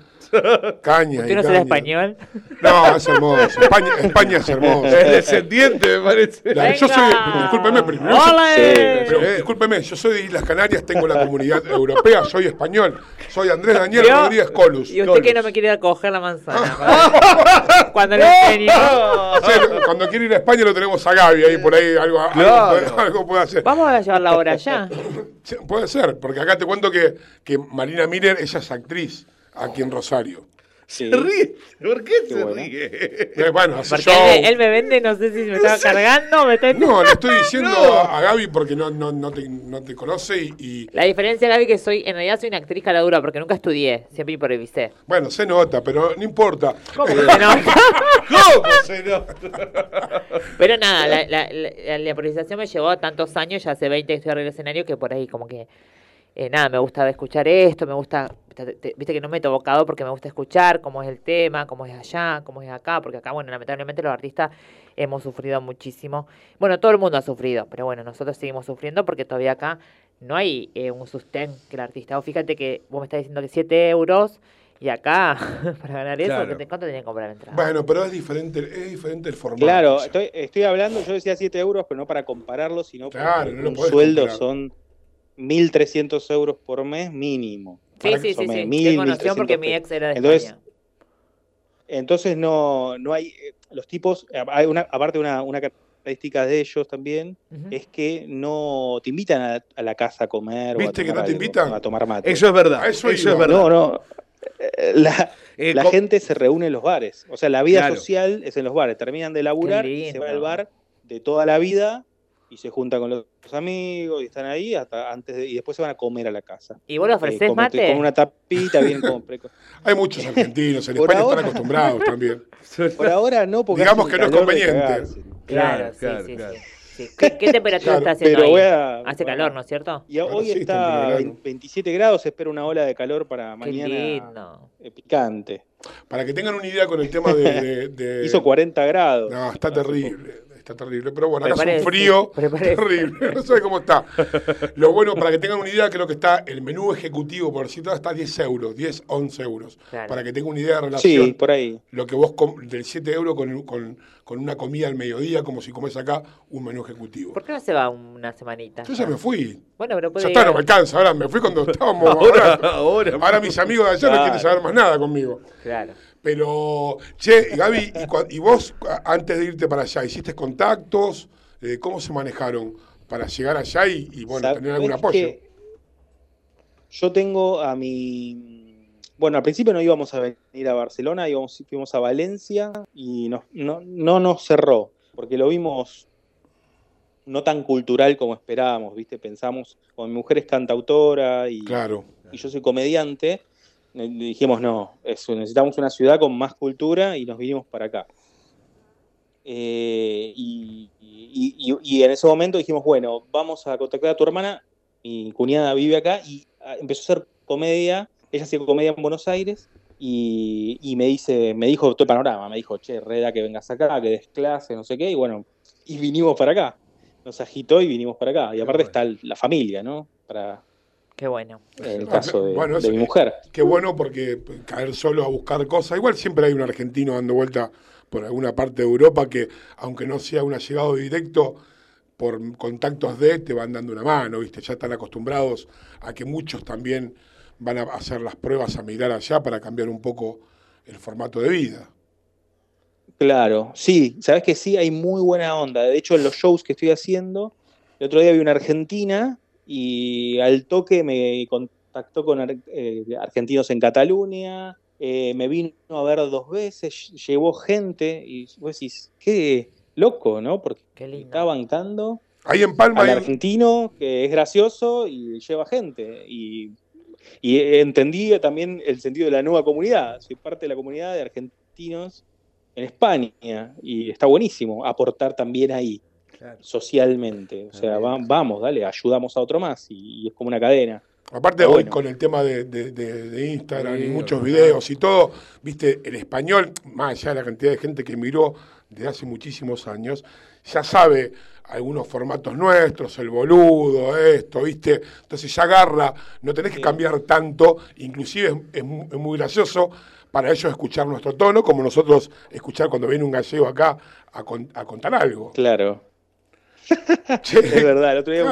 caña. ¿Usted y no será caña. español? No, es hermoso. España, España es hermoso. Es descendiente, me parece. La- yo soy, discúlpeme, pero, yo- ¡Ole! pero discúlpeme, yo soy de Islas Canarias, tengo la comunidad europea, soy español, soy Andrés Daniel ¿Vio? Rodríguez Colus. Y usted que no me quiere ir a coger la manzana. cuando- Cuando le enseño. Sí, cuando quiere ir a España lo tenemos a Gaby ahí por ahí, algo, algo Claro. puede, algo puede hacer. Vamos a llevar la hora ya. Sí, Puede ser, porque acá te cuento que, que Marina Miller, ella es actriz aquí en Rosario. Sí. Se ríe. ¿Por qué se bueno. ríe? Eh, bueno, hace Porque show. él, él me vende, no sé si me estaba cargando o me está... No, le estoy diciendo No. a, a Gaby porque no, no, no, te, no te conoce y, y, La diferencia, Gaby, que soy, en realidad soy una actriz caladura porque nunca estudié, siempre improvisé. bueno, se nota, pero no importa. ¿Cómo que se nota? ¿Cómo se nota? Pero nada, la, la, la- la improvisación me llevó tantos años, ya hace 20 que estoy arriba del escenario, que por ahí como que, eh, nada, me gusta escuchar esto, me gusta, te- te- viste que no me meto bocado porque me gusta escuchar cómo es el tema, cómo es allá, cómo es acá, porque acá, bueno, lamentablemente los artistas hemos sufrido muchísimo. Bueno, todo el mundo ha sufrido, pero bueno, nosotros seguimos sufriendo porque todavía acá no hay eh, un sostén que el artista. O fíjate que vos me estás diciendo que 7 euros y acá, para ganar eso, Claro. ¿qué te- ¿cuánto tenía que comprar la entrada? Bueno, pero es diferente, es diferente el formato. Claro, o sea. estoy, estoy hablando, yo decía 7 euros, pero no para compararlo, sino Claro, porque no un sueldo comparar. son 1.300 euros por mes mínimo. Sí, sí, que sí, sí. mil, Tengo noción 1300 porque mi ex era de Entonces, España. Entonces no, no hay, eh, los tipos, eh, hay una, aparte una, una característica de ellos también, es que no te invitan a, a la casa a comer o a ¿Viste que tomar no te algo, invitan? a tomar mate. Eso es verdad. Eso es verdad. No, no. eh, La, Eh, gente se reúne en los bares. O sea, la vida Claro. social es en los bares. Terminan de laburar y se va lindo. al bar de toda la vida y se juntan con los amigos y están ahí hasta antes de- y después se van a comer a la casa. ¿Y vos le Eh, ofrecés comete- mate? Con una tapita bien con preco- Hay muchos argentinos, en Por España ahora- están acostumbrados también. Por ahora no, porque Digamos que no es conveniente. Claro, sí, Claro, sí, claro. sí, sí. ¿Qué, qué temperatura Claro, está haciendo Pero ahí? a, Hace bueno, calor, ¿no es cierto? Y hoy sí, está en está verano. 20 27 grados, se espera una ola de calor para Qué mañana lindo. eh, picante. Para que tengan una idea con el tema de... de- de- Hizo 40 grados. No, está terrible. Está terrible. Pero bueno, acá es un frío terrible. No sé cómo está. Lo bueno, para que tengan una idea, creo que está el menú ejecutivo, por decirlo, está 10 euros, 10, 11 euros. Para que tengan una idea de relación. Sí, por ahí. Lo que vos, del 7 euros con, con, con, una comida al mediodía, como si comes acá un menú ejecutivo. ¿Por qué no se va una semanita? Yo ya me fui. Bueno, pero puede Ya está, no me alcanza. Ahora me fui cuando estábamos. ahora, ahora, ahora, mis amigos de allá no quieren saber más nada conmigo. Claro. Pero, che, Gaby, y, vos antes de irte para allá, ¿hiciste contactos? Eh, ¿Cómo se manejaron para llegar allá y, bueno, tener algún apoyo? Yo tengo a mi... Bueno, al principio no íbamos a venir a Barcelona, íbamos, fuimos a Valencia y no, no nos cerró, porque lo vimos no tan cultural como esperábamos, ¿viste? Pensamos, como mi mujer es cantautora y, claro. y yo soy comediante, dijimos, no, necesitamos una ciudad con más cultura y nos vinimos para acá. Eh, y, en ese momento dijimos, bueno, vamos a contactar a tu hermana, mi cuñada vive acá y ah, empezó a hacer comedia, ella hacía comedia en Buenos Aires y, me dice, me dijo todo el panorama, me dijo, che, Reda, que vengas acá, que des clase, no sé qué, y bueno, y vinimos para acá. Nos agitó y vinimos para acá. Y aparte está la familia, ¿no? Para, Qué bueno. En el caso de, mi mujer. Qué bueno porque caer solo a buscar cosas. Igual siempre hay un argentino dando vuelta por alguna parte de Europa que, aunque no sea un allegado directo, por contactos de, te van dando una mano, ¿viste? Ya están acostumbrados a que muchos también van a hacer las pruebas a mirar allá para cambiar un poco el formato de vida. Claro, sí, sabes que sí, hay muy buena onda. De hecho, en los shows que estoy haciendo, el otro día vi una argentina y al toque me contactó con eh, argentinos en Cataluña, eh, me vino a ver dos veces, llevó gente y vos decís, qué loco, ¿no? Porque está bancando Ahí en Palma al argentino que es gracioso y lleva gente y, y entendí también el sentido de la nueva comunidad, soy parte de la comunidad de argentinos en España y está buenísimo aportar también ahí socialmente. O sea, vamos, dale, ayudamos a otro más y, es como una cadena. Aparte hoy con el tema de, Instagram y muchos videos y todo, viste, el español, más allá de la cantidad de gente que miró desde hace muchísimos años, ya sabe algunos formatos nuestros, el boludo, esto, viste, entonces ya agarra, no tenés que cambiar tanto, inclusive es, muy gracioso para ellos escuchar nuestro tono, como nosotros escuchar cuando viene un gallego acá a, a contar algo. Claro, es verdad, el otro día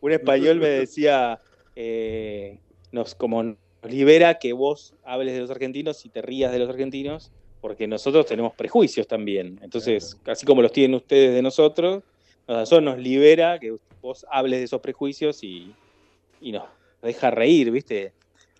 un, español me decía, eh, nos, como nos libera que vos hables de los argentinos y te rías de los argentinos, porque nosotros tenemos prejuicios también. Entonces, así como los tienen ustedes de nosotros, nosotros nos libera que vos hables de esos prejuicios y, y nos deja reír, ¿viste?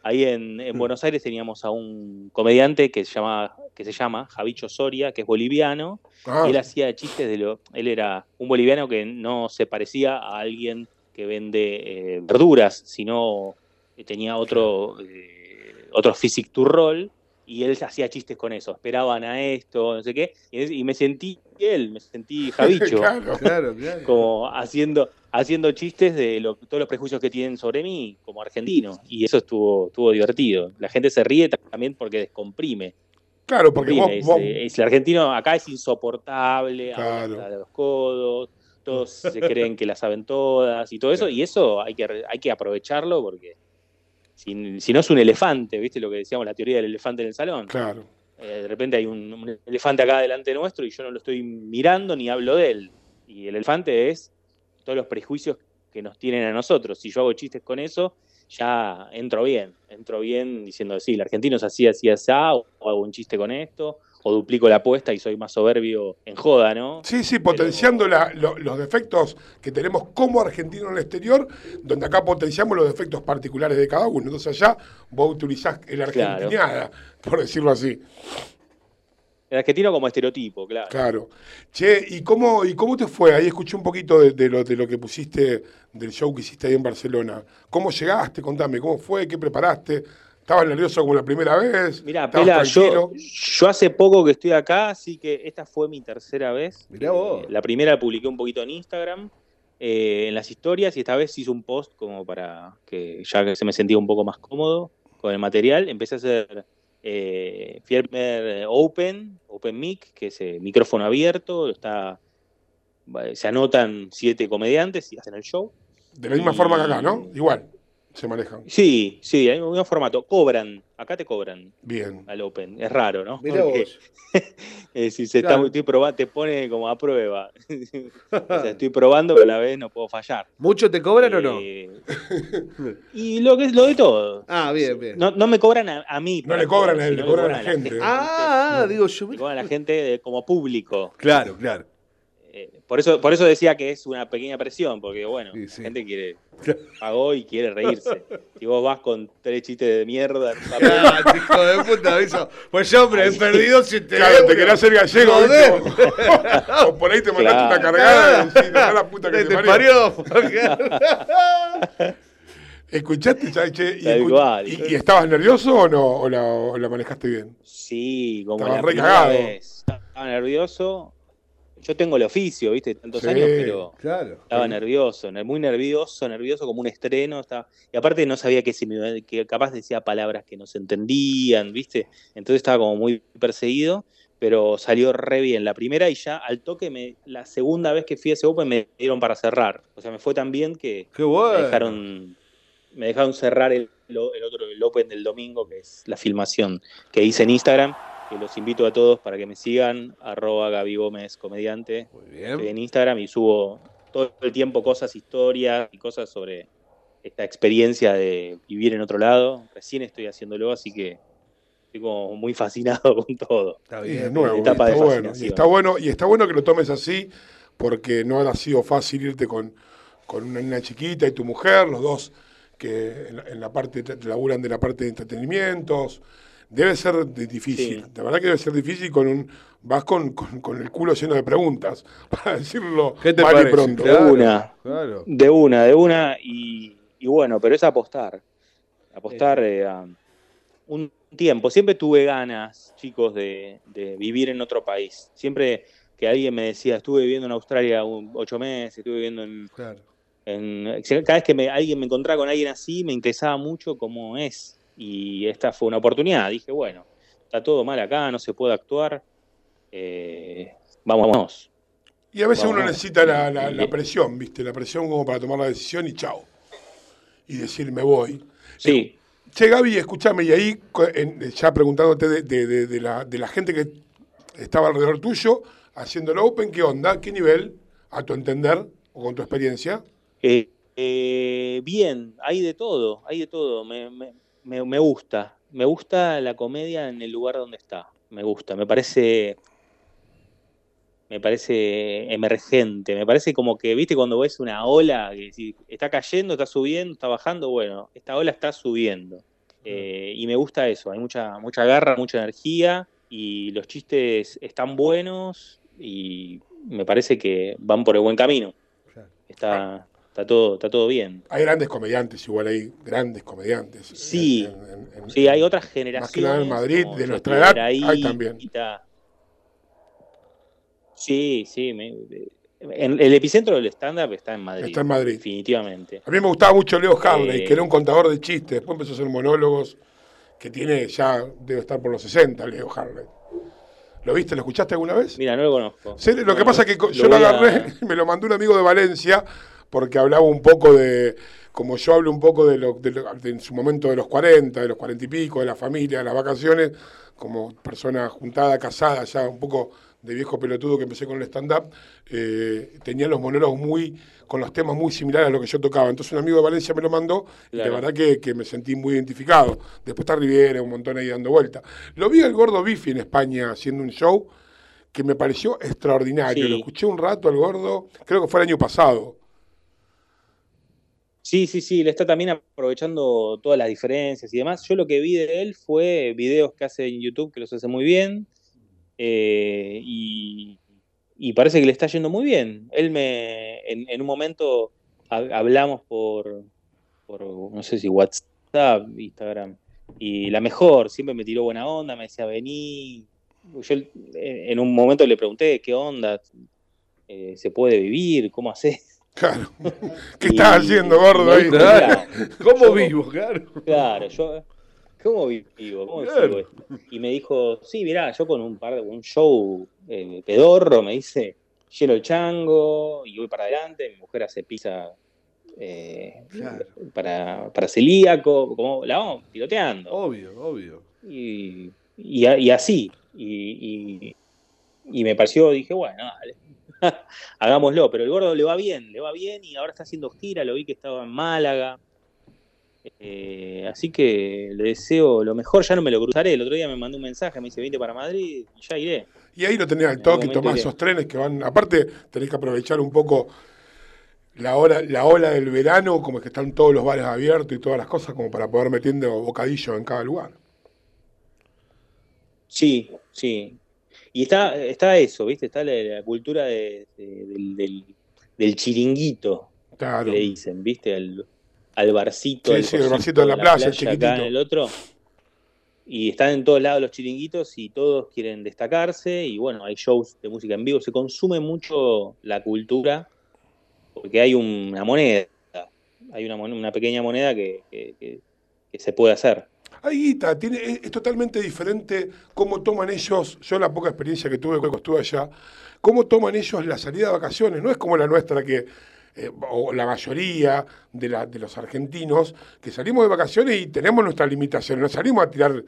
Ahí en, mm. Buenos Aires teníamos a un comediante que se llama, que se llama Javicho Soria, que es boliviano, ah. y él hacía chistes de lo. Él era un boliviano que no se parecía a alguien que vende eh, verduras, sino que tenía otro, eh, otro physique to roll, y él hacía chistes con eso, esperaban a esto, no sé qué, y, me sentí él, me sentí Javicho, claro, claro, claro. como haciendo, haciendo chistes de todos los prejuicios que tienen sobre mí como argentino. Y eso estuvo, estuvo divertido. La gente se ríe también porque descomprime. Claro, porque Es, el argentino acá es insoportable, habla de los codos, todos se creen que la saben todas y todo eso. Y eso hay que, hay que aprovecharlo porque si, no es un elefante, ¿viste lo que decíamos, la teoría del elefante en el salón? Claro. Eh, de repente hay un, un elefante acá delante nuestro y yo no lo estoy mirando ni hablo de él. Y el elefante es todos los prejuicios que nos tienen a nosotros. Si yo hago chistes con eso, ya entro bien, entro bien diciendo, sí, el argentino es así, así, así, o hago un chiste con esto, o duplico la apuesta y soy más soberbio en joda, ¿no? Sí, sí, potenciando los defectos que tenemos como argentino en el exterior, donde acá potenciamos los defectos particulares de cada uno. Entonces allá vos utilizás el argentinada, por decirlo así. El argentino como estereotipo, claro. Claro. Che, ¿y cómo, y cómo te fue? Ahí escuché un poquito de, lo, de lo que pusiste, del show que hiciste ahí en Barcelona. ¿Cómo llegaste? Contame, ¿cómo fue? ¿Qué preparaste? ¿Estabas nervioso como la primera vez? Mira, Pela, yo, yo, hace poco que estoy acá, así que esta fue mi tercera vez. Mirá vos. Eh, la primera la publiqué un poquito en Instagram, eh, en las historias, y esta vez hice un post como para que ya se me sentía un poco más cómodo con el material. Empecé a hacer eh, Firmer Open, Open Mic, que es micrófono abierto, está eh, se anotan siete comediantes y hacen el show. De la misma Y- forma que acá, ¿no? Igual se manejan. Sí, sí, hay un mismo formato. Cobran, acá te cobran Bien. al Open. Es raro, ¿no? Mirá Porque, vos. eh, si se Claro. está, estoy proba- te pone como a prueba. o sea, estoy probando, pero a la vez no puedo fallar. ¿Mucho te cobran o no? Eh, y lo que es lo de todo. Ah, bien, bien. No, no me cobran a, a mí. No le cobran a él, le cobran a la gente. Ah, digo yo. Le cobran a la gente eh, como público. Claro, claro. Eh, por eso, por eso decía que es una pequeña presión, porque bueno, Sí, sí. la gente quiere, pagó y quiere reírse. Si vos vas con tres chistes de mierda Ah, hijo de puta, eso. Pues hombre, he perdido 7 Claro, te querés hacer gallego. ¿viste? o por ahí te mandaste Claro. una cargada y decís, "Dejá la puta que Te te parió. parió. ¿Escuchaste, ya, che, y, y- y estabas nervioso o no? ¿O la, o la manejaste bien? sí, como Estaba la re primera cagado. vez. Estaba nervioso. Yo tengo el oficio, viste, tantos Sí. años, pero Claro. estaba nervioso, ne- muy nervioso, nervioso como un estreno. Estaba... Y aparte no sabía que, si me, iba- que capaz decía palabras que no se entendían, viste. Entonces estaba como muy perseguido, pero salió re bien la primera y ya al toque, me, la segunda vez que fui a ese Open me dieron para cerrar. O sea, me fue tan bien que Qué bueno. me dejaron me dejaron cerrar el otro el Open del domingo que es la filmación que hice en Instagram que los invito a todos para que me sigan arroba Gaby Gómez comediante Muy Estoy bien. en Instagram y subo todo el tiempo cosas historias y cosas sobre esta experiencia de vivir en otro lado recién estoy haciéndolo así que estoy como muy fascinado con todo Está es bien. nuevo, y etapa está de bueno. Y está bueno, y está bueno que lo tomes así, porque no ha sido fácil irte con, con una nena chiquita y tu mujer, los dos que en la, en la parte, te- laburan de la parte de entretenimientos. Debe ser di- difícil, Sí. de verdad que debe ser difícil con un vas con, con, con el culo lleno de preguntas, para decirlo ¿Qué te mal y parece? pronto. Claro, una. Claro. De una, de una, y, y bueno, pero es apostar. Apostar eh, a un tiempo. Siempre tuve ganas, chicos, de, de vivir en otro país. Siempre que alguien me decía, estuve viviendo en Australia un- ocho meses, estuve viviendo en... Claro. en- cada vez que me, alguien me encontraba con alguien así, me interesaba mucho cómo es. Y esta fue una oportunidad. Dije, bueno, está todo mal acá, no se puede actuar. eh, vamos, vamos. Y a veces uno necesita la, la- la Y- presión, ¿viste? La presión como para tomar la decisión y chao. Y decir, me voy. Sí, Che, Gaby, escúchame, y ahí, en- ya preguntándote de, de- de- de la, de la gente que estaba alrededor tuyo, haciendo el Open, ¿qué onda? ¿Qué nivel, a tu entender, o con tu experiencia? Eh, eh, bien, hay de todo, hay de todo. Me, me- me- me gusta, me gusta la comedia en el lugar donde está. Me gusta, me parece, me parece emergente. Me parece como que, viste, cuando ves una ola que si está cayendo, está subiendo, está bajando. Bueno, esta ola está subiendo. Eh, y me gusta eso. Hay mucha, mucha garra, mucha energía y los chistes están buenos y me parece que van por el buen camino. Está, está todo, está todo bien. Hay grandes comediantes, igual hay grandes comediantes. Sí, En- en- en- Sí, hay otras Más que generaciones. nada en Madrid, de nuestra edad, ahí, hay también. Sí, sí. me- en- el epicentro del stand-up está en Madrid. Está en Madrid. Definitivamente. A mí me gustaba mucho Leo Harley, Eh. que era un contador de chistes. Después empezó a hacer monólogos, que tiene ya, debe estar por los 60, Leo Harley. ¿Lo viste? ¿Lo escuchaste alguna vez? Mira, no lo conozco. Sí, lo que pasa es que lo yo lo a- agarré, me lo mandó un amigo de Valencia, porque hablaba un poco de, como yo hablo un poco de, lo, de, lo- de en su momento de los 40, de los 40 y pico, de la familia, de las vacaciones, como persona juntada, casada, ya un poco de viejo pelotudo que empecé con el stand-up, eh, tenía los monólogos muy, con los temas muy similares a lo que yo tocaba. Entonces un amigo de Valencia me lo mandó y de Claro. verdad que, que me sentí muy identificado. Después está Riviera, un montón ahí dando vuelta. Lo vi al gordo Bifi en España haciendo un show que me pareció extraordinario. Sí. Lo escuché un rato al gordo, creo que fue el año pasado. Sí, sí, sí, le está también aprovechando todas las diferencias y demás. Yo lo que vi de él fue videos que hace en YouTube, que los hace muy bien, eh, y, parece que le está yendo muy bien. Él me, en, un momento ha- hablamos por, por, no sé si WhatsApp, Instagram, y la mejor, siempre me tiró buena onda, me decía, vení. Yo en un momento le pregunté, ¿qué onda? Eh, ¿Se puede vivir? ¿Cómo haces? Claro. ¿Qué Y- estás haciendo, gordo? Ahí? me dijo, "Mirá, ¿Cómo yo- vivo? Claro. Claro, yo. ¿Cómo vivo? ¿Cómo Claro. esto? Y me dijo, sí, mirá, yo con un par de un show eh, pedorro, me dice, lleno el chango y voy para adelante, mi mujer hace pizza eh, para, para celíaco, como la vamos piloteando. Obvio, obvio. Y, y, así. Y, y- y me pareció, dije, bueno, dale, hagámoslo. Pero el gordo le va bien, le va bien y ahora está haciendo gira, lo vi que estaba en Málaga. Eh, así que le deseo lo mejor, ya no me lo cruzaré. El otro día me mandó un mensaje, me dice, vente para Madrid y ya iré. Y ahí lo tenés al toque tomás esos trenes que van. Aparte, tenés que aprovechar un poco la hora, la ola del verano, como es que están todos los bares abiertos y todas las cosas, como para poder metiendo bocadillo en cada lugar. Sí, sí. Y está, está eso, ¿viste? Está la, la cultura de- de- del, del- del chiringuito, Claro. que le dicen, ¿viste? Al, al barcito. Sí, al sí, el barcito de la playa, el acá chiquitito. en el otro. Y están en todos lados los chiringuitos y todos quieren destacarse. Y bueno, hay shows de música en vivo. Se consume mucho la cultura porque hay un- una moneda. Hay una, una pequeña moneda que, que- que- que se puede hacer. Hay guita, es, totalmente diferente cómo toman ellos, yo la poca experiencia que tuve cuando estuve allá, cómo toman ellos la salida de vacaciones, no es como la nuestra que, eh, o la mayoría de, de los argentinos, que salimos de vacaciones y tenemos nuestras limitaciones, no salimos a tirar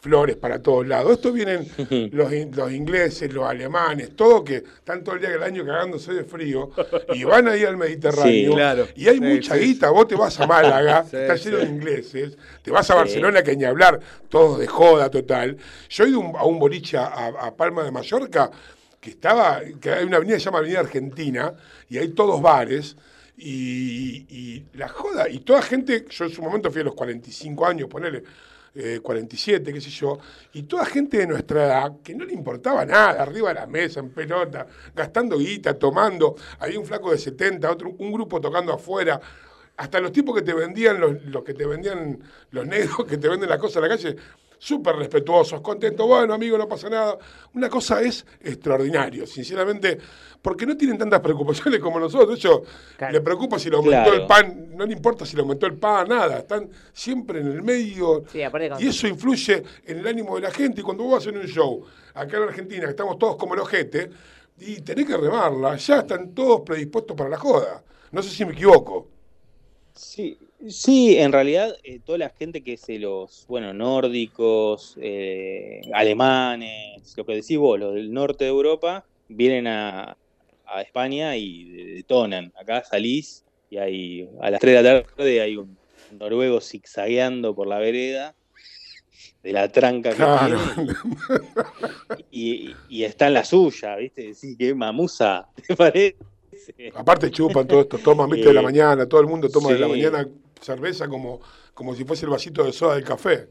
flores para todos lados. Esto vienen los, in- los ingleses, los alemanes, todos que están todo el día del año cagándose de frío y van ahí al Mediterráneo. Sí, claro. Y hay Sí, mucha sí, guita, vos te vas a Málaga, Sí, está lleno sí. de ingleses, te vas a Sí. Barcelona, que ni hablar, todos de joda total. Yo he ido un- a un boliche a, a Palma de Mallorca, que estaba, que hay una avenida que se llama Avenida Argentina, y hay todos bares, y, y la joda, y toda gente, yo en su momento fui a los 45 años, ponele, eh, 47, qué sé yo, y toda gente de nuestra edad que no le importaba nada, arriba de la mesa, en pelota, gastando guita, tomando, había un flaco de 70, otro, un grupo tocando afuera, hasta los tipos que te vendían, los, los que te vendían, los negros que te venden las cosas en la calle, súper respetuosos, contentos, bueno, amigo, no pasa nada. Una cosa es extraordinario, sinceramente, porque no tienen tantas preocupaciones como nosotros. Ellos le preocupa si le aumentó Claro. el pan, no le importa si le aumentó el pan, nada. Están siempre en el medio. Sí, Y eso influye en el ánimo de la gente. Y cuando vos vas hacer un show acá en Argentina, que estamos todos como el ojete, y tenés que remarla, ya están todos predispuestos para la joda. No sé si me equivoco. Sí, sí, en realidad eh, toda la gente que es de los, bueno, nórdicos, eh, alemanes, lo que decís vos, los del norte de Europa, vienen a, a España y detonan. Acá salís y hay, a las 3 de la tarde hay un noruego zigzagueando por la vereda de la tranca que Claro. tiene y, y está en la suya, ¿viste? Sí, qué mamusa, ¿te parece? Aparte chupan todo esto, toman, viste, de la Eh, mañana, todo el mundo toma de la sí. mañana cerveza como, como si fuese el vasito de soda del café.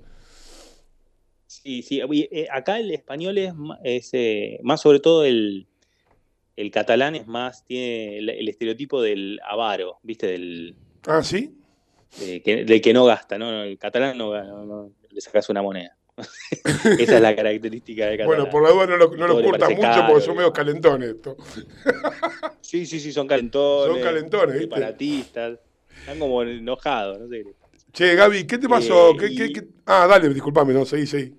Sí, sí. eh, acá el español es, es, eh, más sobre todo el, el catalán es más, tiene el, el estereotipo del avaro, ¿viste? Del, Ah, ¿sí? de que, del que no gasta, ¿no? El catalán no, no- no le sacas una moneda. Esa es la característica del catalán. Bueno, por la duda no lo, no lo mucho caro, porque son medio calentones esto. Sí, sí, sí, son calentones. Son calentones, ¿viste? separatistas. Están como enojados, no sé. Che, Gaby, ¿qué te pasó? Eh, ¿Qué, qué- y- qué- Ah, dale, disculpame, no, seguí, seguí.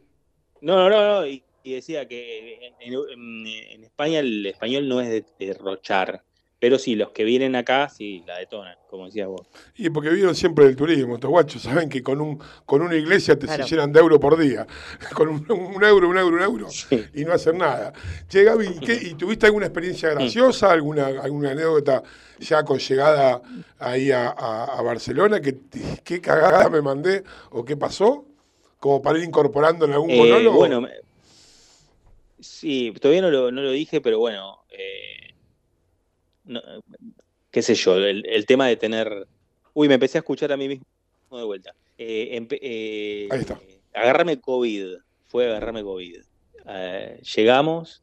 No, no, no, no, Y, y decía que en, en- en España el español no es de derrochar, pero sí, los que vienen acá sí la detonan, como decías vos. Y porque vieron siempre el turismo, estos guachos saben que con un con una iglesia te Claro. se llenan de euro por día. Con un, un euro, un euro, un euro y no hacen nada. Che, Gaby, ¿y, qué- y tuviste alguna experiencia graciosa, alguna, alguna anécdota ya con llegada ahí a, a- a Barcelona? ¿Qué, ¿Qué cagada me mandé o qué pasó? Como para ir incorporando en algún Eh, monólogo. bueno, me- sí, todavía no lo, no lo dije, pero bueno, eh, no, qué sé yo, el, el tema de tener... Uy, me empecé a escuchar a mí mismo de vuelta. Eh, empe- eh, Ahí está. Agarrarme COVID, fue agarrarme COVID. Eh, llegamos,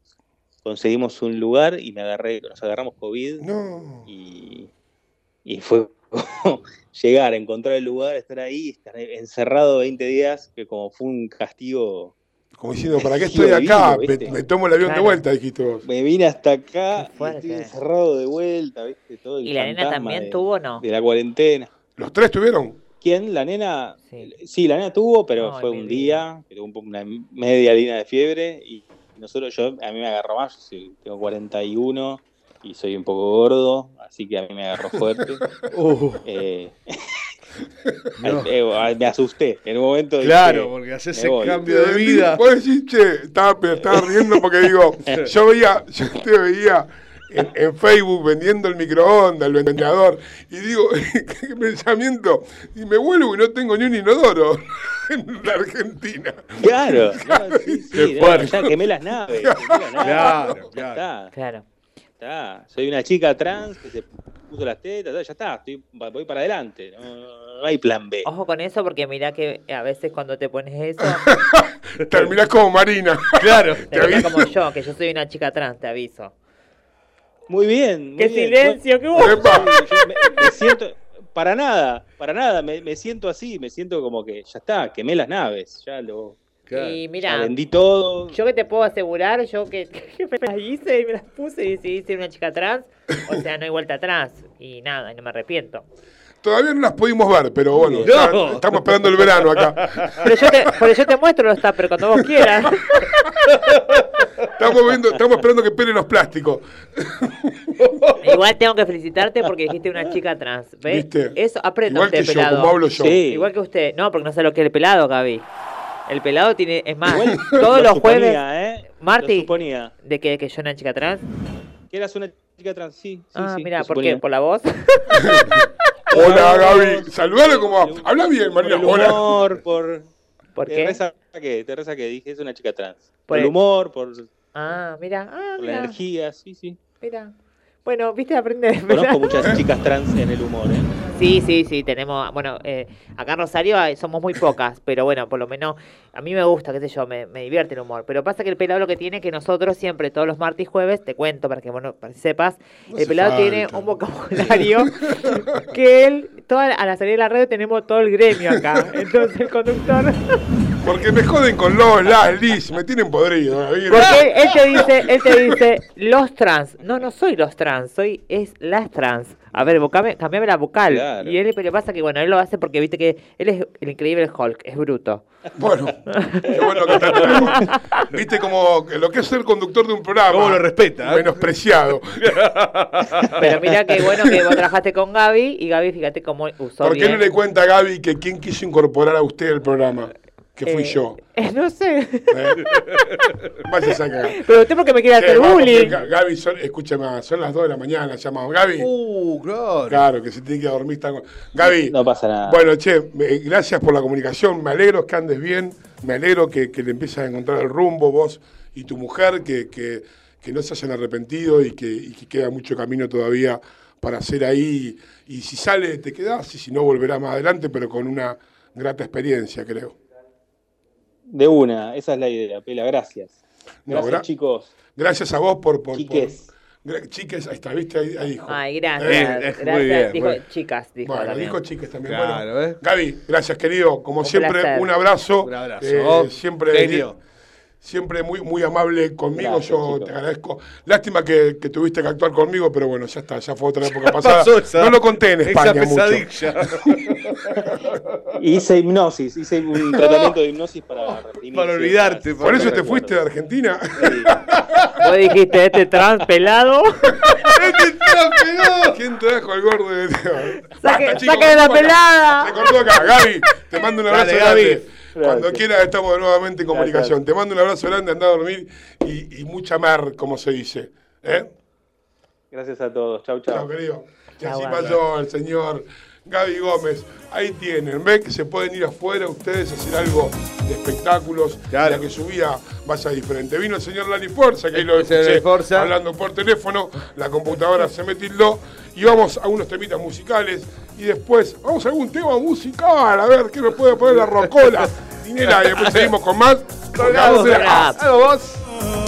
conseguimos un lugar y me agarré, nos agarramos COVID No. y, y fue llegar, encontrar el lugar, estar ahí, estar encerrado 20 días, que como fue un castigo Como diciendo, ¿para qué estoy acá? Me, tomo el avión de vuelta, dijiste vos. Me vine hasta acá estoy encerrado de vuelta, ¿viste? Todo el ¿Y la nena también de, tuvo o no? de la cuarentena. ¿Los tres tuvieron? ¿Quién? ¿La nena? Sí, la nena tuvo, pero fue un día, que tuvo un poco una media línea de fiebre y nosotros, yo, a mí me agarró más, yo tengo 41 y soy un poco gordo, así que a mí me agarró fuerte. Uh. Eh, eh, me asusté en un momento. dije, Claro, porque haces ese voy. cambio de vida. Vos decís, che, estaba, pero estaba riendo porque digo, yo veía, yo te veía en, en Facebook vendiendo el microondas, el vendedor, y digo, qué pensamiento, y me vuelvo y no tengo ni un inodoro en la Argentina. Claro, no, sí, sí, no, fuerte. ya quemé las naves. quemé las naves. Claro, claro. Claro. Está. Soy una chica trans que se puso las tetas, ya está, estoy, voy para adelante. No, no hay plan B. Ojo con eso porque mirá que a veces cuando te pones eso, Terminás como Marina. Claro. te pones como yo, que yo soy una chica trans, te aviso. Muy bien. muy ¡Qué bien. silencio! ¡Qué me, me siento, para nada, para nada, me, me siento así, me siento como que ya está, quemé las naves, ya lo Y mira, vendí todo. yo que te puedo asegurar, yo que, que me las hice y me las puse y decidí ser una chica trans, o sea, no hay vuelta atrás. Y nada, y no me arrepiento. Todavía no las pudimos ver, pero bueno, No. ya estamos esperando el verano acá. Pero yo te, pero yo te muestro los tuppers cuando vos quieras. Estamos, viendo, estamos esperando que pelen los plásticos. Igual tengo que felicitarte porque dijiste una chica trans. ¿Ves? ¿Viste? Eso, aprenda Igual que usted, yo, pelado. como hablo yo. Sí. Igual que usted. No, porque no sé lo que es el pelado, Gaby. El pelado tiene, es más, Igual todos lo los jueves, suponía, ¿eh? Marti. Lo suponía. de que, que yo era una chica trans. Que eras una chica trans, sí. sí ah, sí, mira, ¿por qué? ¿Por la voz? Hola Gaby, saludalo como. Habla bien, Por Marina. el Hola. humor, por... ¿Por te qué? resaqué, te resaqué, dije, es una chica trans. Por Por el humor, por, por Ah, mira, ah, la mira, energía, sí, sí. mira. Bueno, viste, aprende. Conozco muchas chicas trans en el humor, ¿eh? Sí, sí, sí, tenemos, bueno, eh, acá en Rosario somos muy pocas, pero bueno, por lo menos a mí me gusta, qué sé yo, me, me divierte el humor. Pero pasa que el pelado lo que tiene es que nosotros siempre, todos los martes y jueves, te cuento para que bueno, para que sepas, No el pelado falta. tiene un vocabulario que él, toda, a la salida de la radio tenemos todo el gremio acá. Entonces el conductor, Porque me joden con los, las, Liz, me tienen podrido. Porque él, te dice, él te dice, los trans. No, no soy los trans, soy, es las trans. A ver, vocame- cambiame la vocal. Claro. Y él, pero pasa que, bueno, él lo hace porque viste que él es el increíble Hulk, es bruto. Bueno, qué bueno que te tenemos. Viste como que lo que es ser conductor de un programa. ¿Cómo lo respeta? eh? Menospreciado. Pero mira que bueno que vos trabajaste con Gaby y Gaby, fíjate cómo usó ¿Por qué bien. no le cuenta a Gaby que quién quiso incorporar a usted al programa? Que fui Eh, yo. eh, no sé. ¿eh? Vaya a sacar. Pero usted porque me quiere hacer bullying. Gaby, son, escúchame, son las 2 de la mañana, llamamos. Gaby. Uh, claro. Claro, que se tiene que dormir. Está... Gaby. No pasa nada. Bueno, che, me- gracias por la comunicación. Me alegro que andes bien. Me alegro que, que le empieces a encontrar el rumbo, vos y tu mujer, que, que, que no se hayan arrepentido y que, y que queda mucho camino todavía para hacer ahí. Y si sale, te quedás, y si no, volverás más adelante, pero con una grata experiencia, creo. De una, esa es la idea, Pela, gracias. No, Gracias, gra- chicos. Gracias a vos por. Chiques. chiques, ahí está, ¿viste? Ahí, ahí dijo. Ay, gracias. Es muy gracias. bien, dijo chicas, dijo Bueno, también. dijo chiques también. Claro, bueno, ¿eh? Gaby, gracias querido. Como Un siempre, placer. un abrazo. Un abrazo. Eh, siempre, Genio. Siempre muy, muy amable conmigo. Gracias, Yo te agradezco. Lástima que, que tuviste que actuar conmigo, pero bueno, ya está, ya fue otra época pasada. Pasó esa- no lo conté en Esa España mucho. Hice hipnosis, hice un tratamiento de hipnosis para Para olvidarte, Por eso te fuiste de Argentina. Sí. Vos dijiste, este trans pelado. ¿Quién trajo al gordo? de- Saque- Basta, saque de la pelada. Se cortó acá. Gaby, te mando un abrazo Dale, grande. Gaby. Cuando quieras estamos nuevamente en comunicación. Gracias. Te mando un abrazo grande, anda a dormir y, y mucha mar, como se dice. ¿Eh? Gracias a todos. Chau, Chao, chau. querido. Y así pasó el señor Gaby Gómez. Ahí tienen. Ven que se pueden ir afuera ustedes a hacer algo de espectáculos. Claro. Ya que su vida vaya diferente. Vino el señor Lani Forza, que ahí lo escuché Forza. hablando por teléfono. La computadora se me tildó. Y vamos a unos temitas musicales. Y después vamos a algún tema musical. A ver qué nos puede poner la rocola. Dinera, y después seguimos con más. La- vos.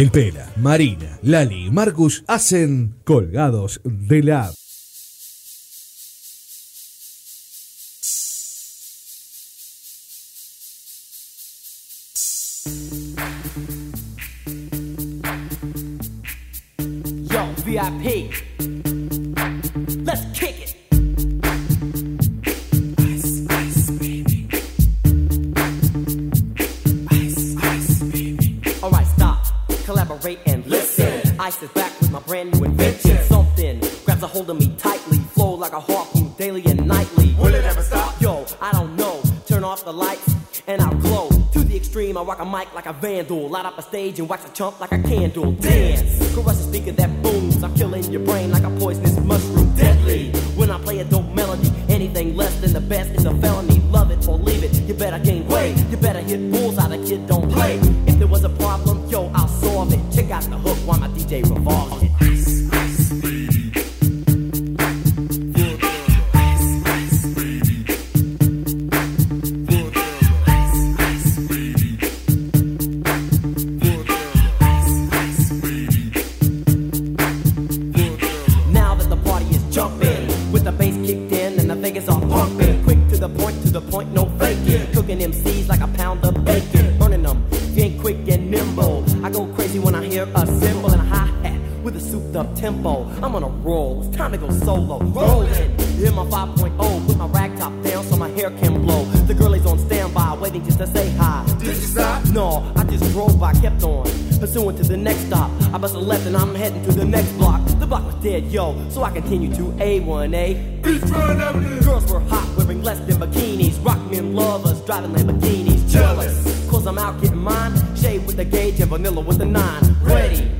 El Pela, Marina, Lali y Marcus hacen Colgados de la stage and watch it jump like a candle. stop? No, I just drove. I kept on pursuing to the next stop. I bust a left and I'm heading to the next block. The block was dead, yo, so I continue to A1A. Beachfront Avenue. Girls were hot, wearing less than bikinis. Rock men lovers, driving Lamborghinis. Jealous, cause I'm out getting mine. Shade with the gauge and vanilla with the nine. Ready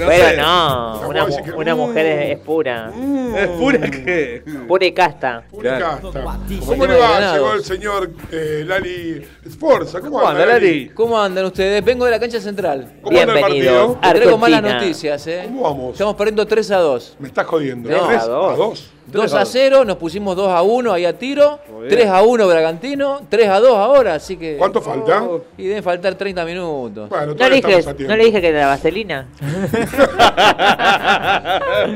No Pero sé. no, una, mu- una mujer es, es pura. ¿Es pura qué? Pura y casta. Pura casta. Como ¿Cómo le va? Llegó el señor eh, Lali Sforza. ¿Cómo, ¿Cómo anda, Lali? ¿Cómo andan ustedes? Vengo de la cancha central. ¿Cómo anda el partido? Te traigo malas Argentina. noticias, ¿eh? ¿Cómo vamos? Estamos perdiendo 3 a 2. Me estás jodiendo. No, ¿Tres a dos. A dos? 2 a 0, nos pusimos 2 a 1 ahí a tiro. Muy bien. 3 a 1 Bragantino. 3 a 2 ahora, así que. ¿Cuánto falta? Y deben faltar 30 minutos. Bueno, ¿No le, dije. ¿No le dije que era la vaselina?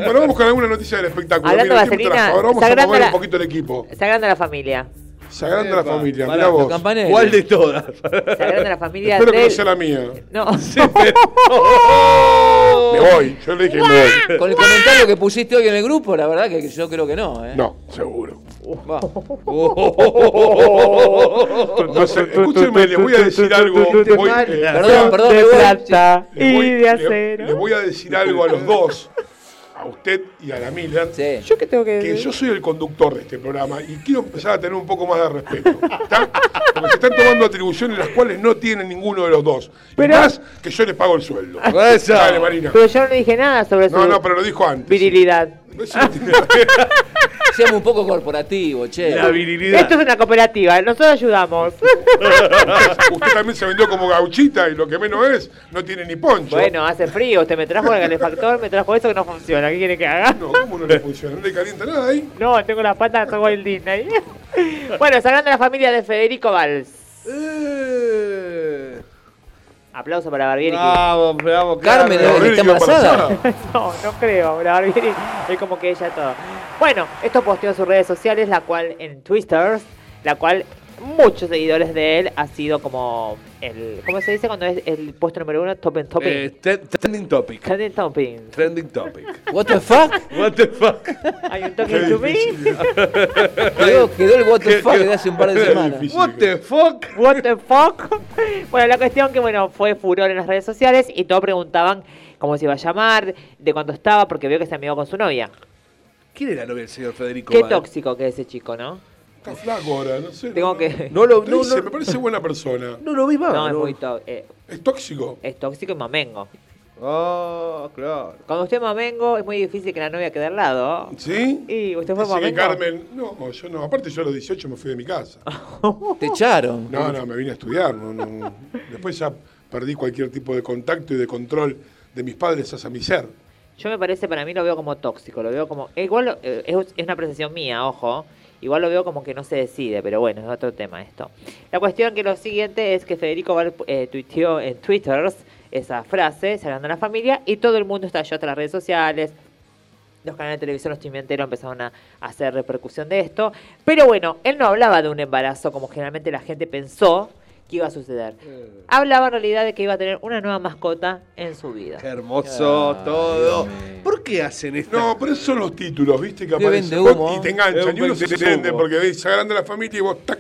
Bueno, vamos con alguna noticia del espectáculo. Hablando Mira, de ¿quién me vaselina? Ahora vamos a mover la- un poquito el equipo. Se agranda la familia. Se agranda la Epa, familia, pará, mirá los vos. Campanelli. ¿Cuál de todas? Se agranda la familia Espero que no del- sea la mía. No. Me voy, yo le dije que me voy. Con el comentario que pusiste hoy en el grupo, la verdad que yo creo que no, ¿eh? No, seguro. Va. Escúchenme, les voy a decir algo. Voy, eh, Perdón, perdón, me de voy. plata y de le- acero. les voy a decir algo a los dos, a usted y a la Miller. Sí. ¿Yo qué tengo que que yo soy el conductor de este programa y quiero empezar a tener un poco más de respeto. ¿está? Porque se están tomando atribuciones las cuales no tienen ninguno de los dos. Pero- y más que yo les pago el sueldo. Eso. Dale, Marina. Pero yo no le dije nada sobre su No, no, pero lo dijo antes. virilidad. Eso no Seamos un poco corporativo, che. La virilidad. Esto es una cooperativa, nosotros ayudamos. Usted, usted también se vendió como gauchita y lo que menos es, no tiene ni poncho. bueno, hace frío, usted me trajo el calefactor, me trajo eso que no funciona. ¿Qué quiere que haga? No, ¿cómo no le funciona? ¿No le calienta nada ahí? No, tengo las patas, soy Walt Disney. bueno, se agranda la familia de Federico Valls. Eh. Aplauso para Barbieri. que- Vamos, vamos, Carmen, Pero ¿está embarazada? No, no creo, la Barbieri es como que ella todo. Bueno, esto posteó en sus redes sociales, la cual en Twitter, la cual muchos seguidores de él ha sido como el, ¿cómo se dice cuando es el puesto número uno? Top en topping. Eh, trending topic. Trending topping. Trending topic. What the fuck? What the fuck? Hay un toque to me. Quedó, quedó el what the fuck de hace un par de semanas. difícil. What the fuck? What the fuck? Bueno, la cuestión que bueno fue furor en las redes sociales y todos preguntaban cómo se iba a llamar, de cuándo estaba, porque vio que se amigó con su novia. ¿Quién era la novia del señor Federico? Qué Val? tóxico que es ese chico, ¿no? Está flaco ahora, no sé. Tengo no, que... No lo, no, no, dice, no, me parece buena persona. no lo vi más. No, es muy tóxico. ¿Es tóxico? es tóxico y mamengo. Ah, claro. Cuando usted es mamengo es muy difícil que la novia quede al lado. ¿Sí? Y usted fue que mamengo. Carmen, no, yo no. Aparte yo a los 18 me fui de mi casa. Te echaron. No, no, me vine a estudiar. no, no. Después ya perdí cualquier tipo de contacto y de control de mis padres hacia mi ser. Yo me parece, para mí lo veo como tóxico, lo veo como... eh, Igual eh, es, una apreciación mía, ojo. Igual lo veo como que no se decide, pero bueno, es otro tema esto. La cuestión que lo siguiente es que Federico Val eh, tuiteó en Twitter esa frase, se agranda la familia, y todo el mundo estalló hasta las redes sociales. Los canales de televisión, los chimienteros empezaron a, a hacer repercusión de esto. Pero bueno, él no hablaba de un embarazo como generalmente la gente pensó que iba a suceder. Hablaba en realidad de que iba a tener una nueva mascota en su vida. Qué hermoso todo. ¿Por qué hacen esto? No, pero esos son los títulos, ¿viste? Que aparecen. vende humo. Y te enganchan. un Y uno se prende porque ves, se agranda la familia y vos tac,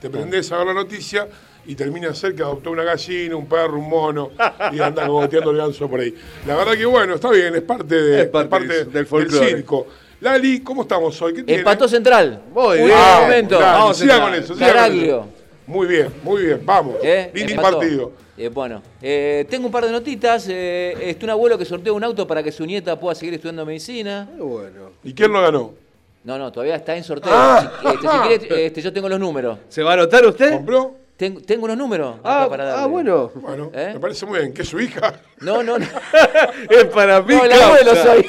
te prendés a ver la noticia y termina ser que adoptó una gallina, un perro, un mono y anda cogoteando el ganso por ahí. La verdad que bueno, está bien, es parte, de, Es parte es del- del folclore. circo. Lali, ¿cómo estamos hoy? ¿Qué tiene? Empató central. Muy Un bien. buen momento. Dale, Vamos, siga Central. con eso, siga con Caraglio. eso. Muy bien, muy bien, vamos. ¿Eh? Lindo Empató. partido. Eh, bueno, eh, tengo un par de notitas. Eh, este, un abuelo que sorteó un auto para que su nieta pueda seguir estudiando medicina. Qué bueno. ¿Y quién lo ganó? No, no, todavía está en sorteo. Ah. Si, este, si quiere, este, yo tengo los números. ¿Se va a anotar usted? ¿Compró? Tengo, tengo unos números. Ah, acá para ah, darle. bueno. Bueno, ¿Eh? me parece muy bien. ¿Qué es su hija? No, no, no. Es para mí. No, el causa. abuelo soy.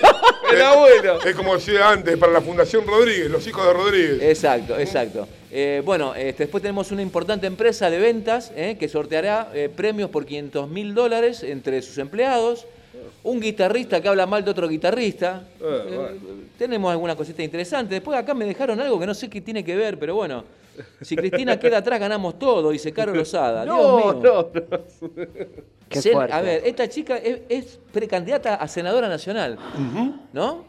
El abuelo. Es como decía antes, para la Fundación Rodríguez, los hijos de Rodríguez. Exacto, exacto. Eh, bueno, este, después tenemos una importante empresa de ventas eh, que sorteará eh, premios por 500 mil dólares entre sus empleados. Un guitarrista que habla mal de otro guitarrista. Eh, tenemos alguna cosita interesante. Después acá me dejaron algo que no sé qué tiene que ver, pero bueno. Si Cristina queda atrás, ganamos todo, dice Caro Lozada. Dios No, mío. no, no. Qué Sen- fuerte. a ver, esta chica es, es precandidata a senadora nacional, ¿no?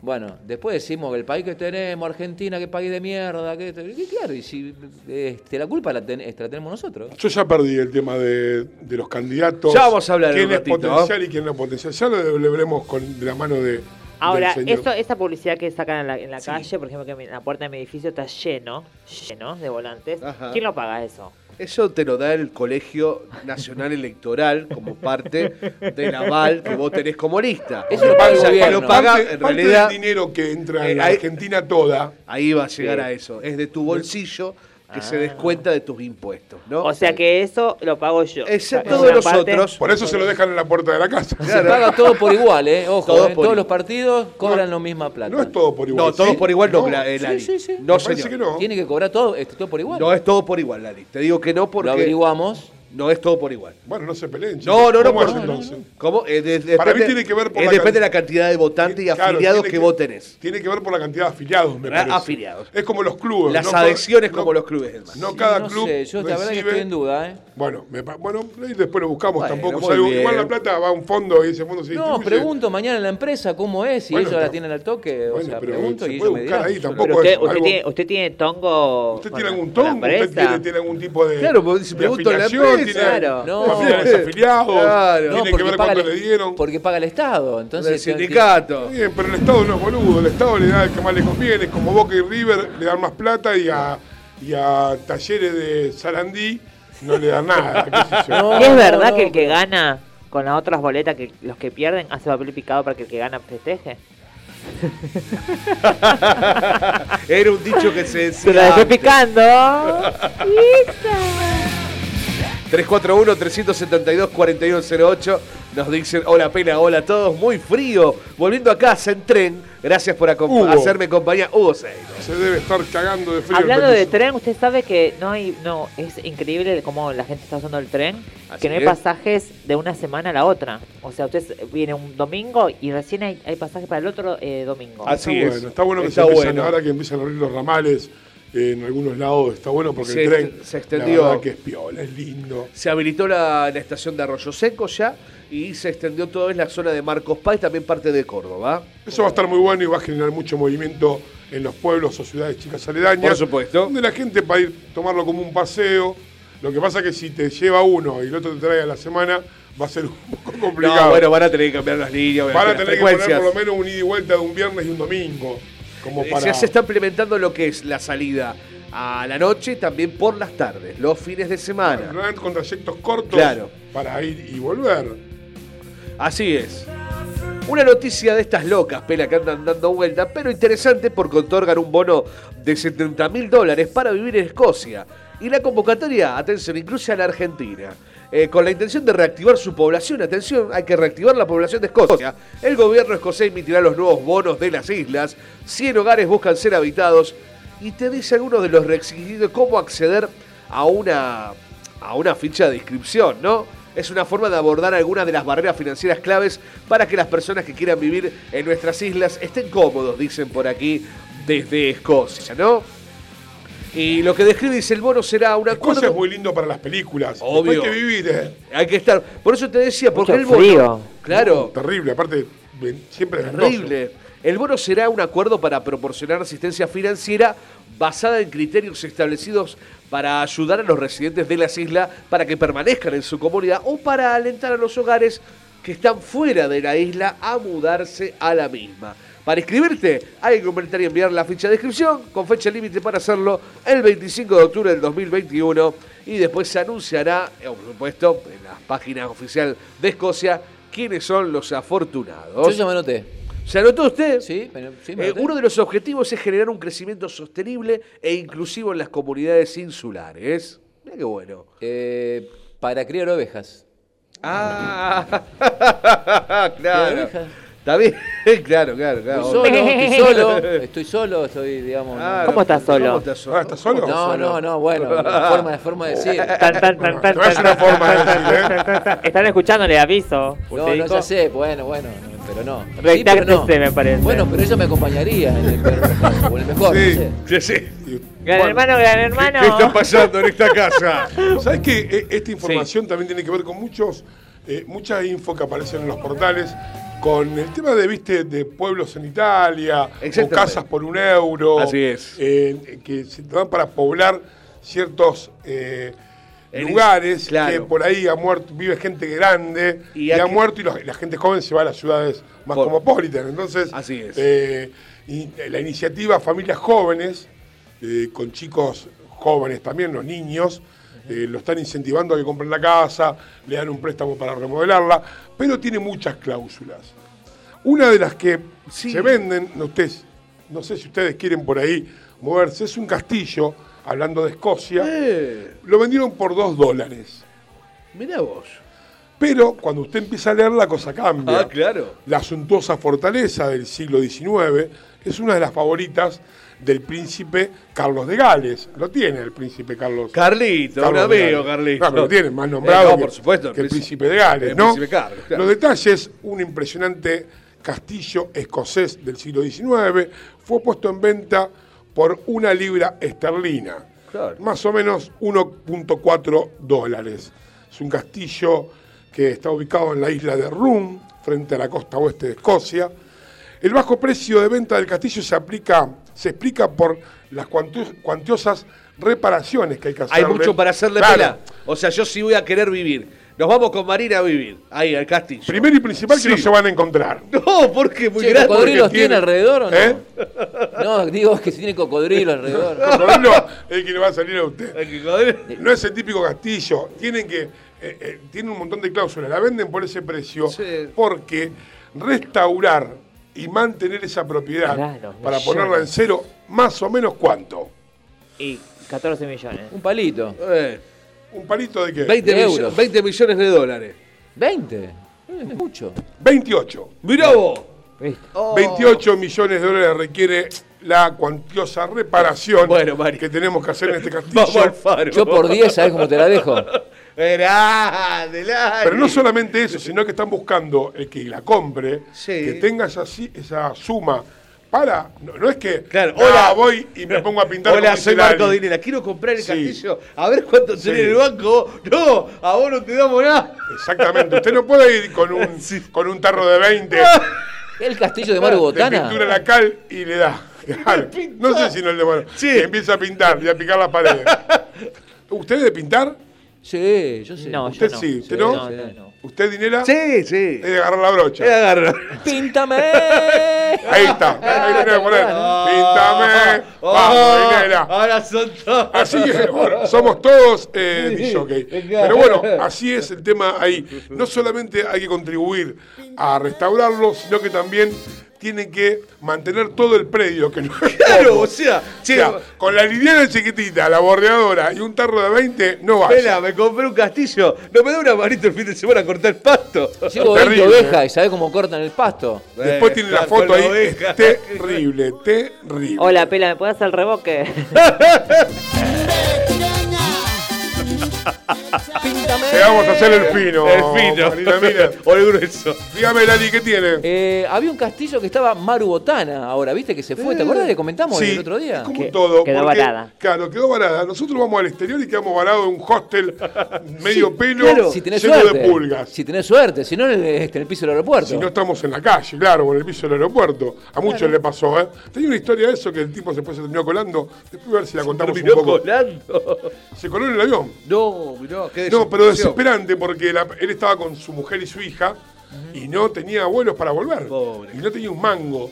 Bueno, después decimos que el país que tenemos, Argentina, que país de mierda, que, que claro, y si este, la culpa la, ten- este, la tenemos nosotros. Yo ya perdí el tema de, de los candidatos. Ya vamos a hablar en quién un es ratito, potencial y quién no es potencial. Ya lo, lo veremos con, de la mano de. Ahora, eso, esa publicidad que sacan en la, en la calle, por ejemplo, que la puerta de mi edificio está lleno, lleno de volantes. Ajá. ¿Quién lo paga eso? Eso te lo da el Colegio Nacional Electoral como parte del aval que vos tenés como lista. Eso lo paga el O sea, que gobierno. lo paga Parte- en parte realidad. del dinero que entra Eh, en la ahí- Argentina toda. Ahí va a llegar Sí. a eso. Es de tu bolsillo que se descuenta de tus impuestos, ¿no? O sea que eso lo pago yo. Excepto Es de nosotros. Por eso se lo dejan en la puerta de la casa. Se paga todo por igual, ¿eh? Ojo, Todo ¿eh? por todos los partidos cobran la misma plata. No es todo por igual. No, todos ¿sí? por igual no, No, Gla- eh, sí, Lali. sí, sí. No, Me parece señor. que no. Tiene que cobrar todo, este, todo por igual. No es todo por igual, Lali. Te digo que no porque Lo averiguamos. No es todo por igual. Bueno, no se peleen. chicos. No, no, no, ¿Cómo entonces? ¿Cómo? Eh, de- de- Para mí tiene que ver por eh, la depende de la cantidad de votantes y afiliados tiene que, vos tenés. Tiene que ver por la cantidad de afiliados, me Ah, parece. afiliados. Es como los clubes. Las no adhesiones no- como los clubes, hermano. No cada no club. sé, yo la verdad que estoy en duda, ¿eh? Bueno, me bueno, después lo buscamos Bueno, tampoco. igual la plata va a un fondo y ese fondo se No, distribuye. pregunto mañana en la empresa cómo es, si Bueno, ellos la tienen al toque, o Bueno, sea, pregunto y ellos me buscar dirán. usted, tiene, tongo. ¿Usted tiene algún tongo? ¿Usted tiene, algún tipo de, Claro, pregunto en la empresa, ¿Tiene claro. No, familiares afiliados? Claro. No, ¿Tiene que porque ver paga cuánto el- le dieron? Porque paga el Estado, entonces... del sindicato. Bien, pero el Estado no es boludo. El Estado le da el que más le conviene. Como Boca y River le dan más plata y a, y a Talleres de Sarandí no le dan nada. qué sé yo. No, ¿Y es verdad no, que el que pero- gana con las otras boletas, que los que pierden, hace papel picado para que el que gana festeje? Era un dicho que se Se la decía. dejé picando. 341-372-4108 nos dicen, hola Pela, hola a todos, muy frío, volviendo a casa en tren, gracias por acom- Hugo. hacerme compañía, Hugo Seidel. Se debe estar cagando de frío. Hablando de tren, usted sabe que no hay, no, es increíble cómo la gente está usando el tren, Así que no hay es. pasajes de una semana a la otra. O sea, usted viene un domingo y recién hay, hay pasajes para el otro eh, domingo. Así está es. bueno, está bueno que Está se bueno. ahora que empiezan a abrir los ramales en algunos lados, está bueno porque Se el tren se extendió. La que es piola, es lindo. Se habilitó la, la estación de Arroyo Seco ya y se extendió todo en la zona de Marcos Paz también parte de Córdoba. Eso va a estar muy bueno y va a generar mucho movimiento en los pueblos o ciudades chicas aledañas. Por supuesto. Donde la gente va a ir tomarlo como un paseo. Lo que pasa que si te lleva uno y el otro te trae a la semana, va a ser un poco complicado. No, bueno, van a tener que cambiar las líneas, Van a tener que poner por lo menos un ida y vuelta de un viernes y un domingo. Como Eh, para... Ya se está implementando lo que es la salida a la noche, también por las tardes, los fines de semana. Con trayectos cortos Claro. para ir y volver. Así es. Una noticia de estas locas, pela, que andan dando vuelta, pero interesante porque otorgan un bono de 70 mil dólares para vivir en Escocia. Y la convocatoria, atención, incluye a la Argentina. Eh, con la intención de reactivar su población, atención, hay que reactivar la población de Escocia. El gobierno escocés emitirá los nuevos bonos de las islas. 100 hogares buscan ser habitados. Y te dice algunos de los requisitos cómo acceder a una, a una ficha de inscripción, ¿no? Es una forma de abordar algunas de las barreras financieras claves para que las personas que quieran vivir en nuestras islas estén cómodos, dicen por aquí desde Escocia, ¿no? Y lo que describe dice el bono será un acuerdo. Escocia es muy lindo para las películas. Obvio. Que vivir, ¿eh? Hay que estar. Por eso te decía, porque Mucho el bono. frío. Claro. Terrible, aparte, siempre es. Terrible. El bono será un acuerdo para proporcionar asistencia financiera basada en criterios establecidos para ayudar a los residentes de las islas para que permanezcan en su comunidad o para alentar a los hogares que están fuera de la isla a mudarse a la misma. Para inscribirte hay que completar y enviar la ficha de inscripción con fecha límite para hacerlo el 25 de octubre del 2021 y después se anunciará, eh, por supuesto, en la página oficial de Escocia quiénes son los afortunados. Yo ya me anoté. ¿Se anotó usted? Sí, pero- sí, me Eh, uno de los objetivos es generar un crecimiento sostenible e inclusivo en las comunidades insulares. Mira qué bueno. Eh, para criar ovejas. Ah, claro. Está bien, claro, claro, claro. Estoy solo, estoy solo, estoy solo, estoy, digamos. Ah, ¿Cómo estás solo? ¿Cómo estás solo? Ah, ¿estás solo? No, no, no, bueno, forma, forma de decir. Tan, tan, tan, tan, No es una forma de decir, ¿eh? Están escuchando, le aviso. No, no, dijo- ya sé, bueno, bueno, pero no. Sí, pero no. me parece. Bueno, pero ella me acompañaría en el peor o en el mejor, Sí. no sé. Sí, sí. Gran hermano, gran hermano. ¿Qué está pasando en esta casa? ¿Sabes que esta información también tiene que ver con muchos, eh, mucha info que aparecen en los portales con el tema de, viste, de pueblos en Italia o casas por un euro. Así es. eh, que se dan para poblar ciertos eh, lugares claro. que por ahí ha muerto, vive gente grande Y y, ha muerto y los- la gente joven se va a las ciudades más Por- cosmopolitan. Entonces, Así es. eh, y la iniciativa Familias Jóvenes, con chicos jóvenes también, los niños, eh, lo están incentivando a que compren la casa, le dan un préstamo para remodelarla, pero tiene muchas cláusulas. Una de las que se venden, no, ustedes, no sé si ustedes quieren por ahí moverse, es un castillo, hablando de Escocia, lo vendieron por dos dólares. Mirá vos. Pero cuando usted empieza a leer la cosa cambia. Ah, claro. La suntuosa fortaleza del siglo XIX es una de las favoritas del príncipe Carlos de Gales. Lo tiene el príncipe Carlos. Carlito, Carlos un amigo. Carlito. No, pero lo tiene más nombrado Eh, no, que, por supuesto, el que el príncipe- príncipe de Gales, el ¿no? príncipe Carlos, claro. Los detalles, un impresionante castillo escocés del siglo XIX fue puesto en venta por una libra esterlina. Más o menos 1.4 dólares. Es un castillo que está ubicado en la isla de Rum, frente a la costa oeste de Escocia. El bajo precio de venta del castillo se aplica, se explica por las cuantiosas reparaciones que hay que hacer. Hay mucho para hacerle Claro. pela. O sea, yo sí voy a querer vivir. Nos vamos con Marina a vivir. Ahí, al castillo. Primero y principal que no se van a encontrar. No, porque muy Che, grande. ¿Cocodrilos tiene- alrededor o no? ¿Eh? No, digo que si tiene cocodrilo alrededor. Cocodrilo es el que le va a salir a usted. No es el típico castillo. Tienen que. eh, eh, tiene un montón de cláusulas. La venden por ese precio porque restaurar y mantener esa propiedad Claro, para millones. ponerla en cero, más o menos cuánto. Y 14 millones. Un palito. Eh, ¿Un palito de qué? 20, De euros. 20 millones de dólares. 20. Es mucho. 28. Mirá vos. Oh. 28 millones de dólares requiere la cuantiosa reparación que tenemos que hacer en este castillo. Vamos al faro. Yo por 10, ¿sabes cómo te la dejo? Grande. Pero no solamente eso, sino que están buscando el que la compre, Sí. que tenga esa, esa suma para. No, no es que Claro, "Ah, hola. voy y me pongo a pintar Hola, soy dice Lali". Marco Dinera. Quiero comprar el Sí. castillo. A ver cuánto Sí. tenés en el banco. No, a vos no te damos nada. Exactamente. Usted no puede ir con un, con un tarro de 20 El castillo de Maru Botana. pintura la cal y le da. Claro. No sé si no el de Maru. Y empieza a pintar y a picar las paredes. ¿Usted de pintar? Sí, yo sé. No, ¿Usted yo no. sí? ¿Usted Sí, no? no, no, no. ¿Usted, Dinera? Sí, sí. Es de agarrar la brocha. Eh, agarra. ¡Píntame! Ahí está. Ahí viene a poner. Píntame. Oh, Vamos, Dinera. Ahora son todos. Así que bueno, somos todos eh, Sí. Pero bueno, así es el tema ahí. No solamente hay que contribuir a restaurarlo, sino que también tienen que mantener todo el predio, que no Claro, o sea, che, O sea, con la liviana chiquitita, la bordeadora y un tarro de 20, no va. Espera, me compré un castillo. No me da una manito el fin de semana a cortar el pasto. Llevo 20 Terrible. ovejas y ¿sabés cómo cortan el pasto? Después tiene la foto la ahí, es terrible, terrible. Hola, Pela, ¿me puedes hacer el reboque? Te vamos a hacer el fino. El fino. Marina. O el grueso. Dígame, Lali, ¿qué tiene? Eh, había un castillo que estaba Maru Botana ahora, ¿viste que se fue? ¿Te acuerdas que comentamos Sí, el otro día? Como Que- todo. quedó porque, varada. Claro, quedó varada. Nosotros vamos al exterior y quedamos varados en un hostel medio pelo Claro, si tenés lleno suerte. de pulgas. Si tenés suerte, si no en el, este, en el piso del aeropuerto. Si no estamos en la calle, claro, o en el piso del aeropuerto. A muchos le pasó, ¿eh? Tenía una historia de eso que el tipo después se terminó colando. Después a ver si la contamos un Terminó poco. colando. Se coló en el avión. No, mirá, qué No, pero desesperante porque la- él estaba con su mujer y su hija y no tenía vuelos para volver. Pobre. Y no tenía un mango.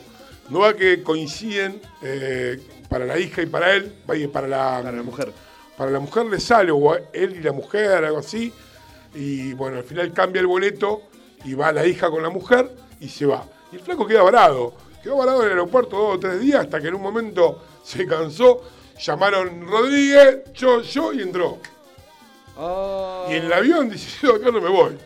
No va que coinciden eh, para la hija y para él, para la, Para la mujer. para la mujer le sale, o a él y la mujer, algo así. Y bueno, al final cambia el boleto y va la hija con la mujer y se va. Y el flaco queda varado. Quedó varado en el aeropuerto dos o tres días hasta que en un momento se cansó. Llamaron Rodríguez, yo, yo y entró. Ah, Y en el avión dice, yo acá no me voy.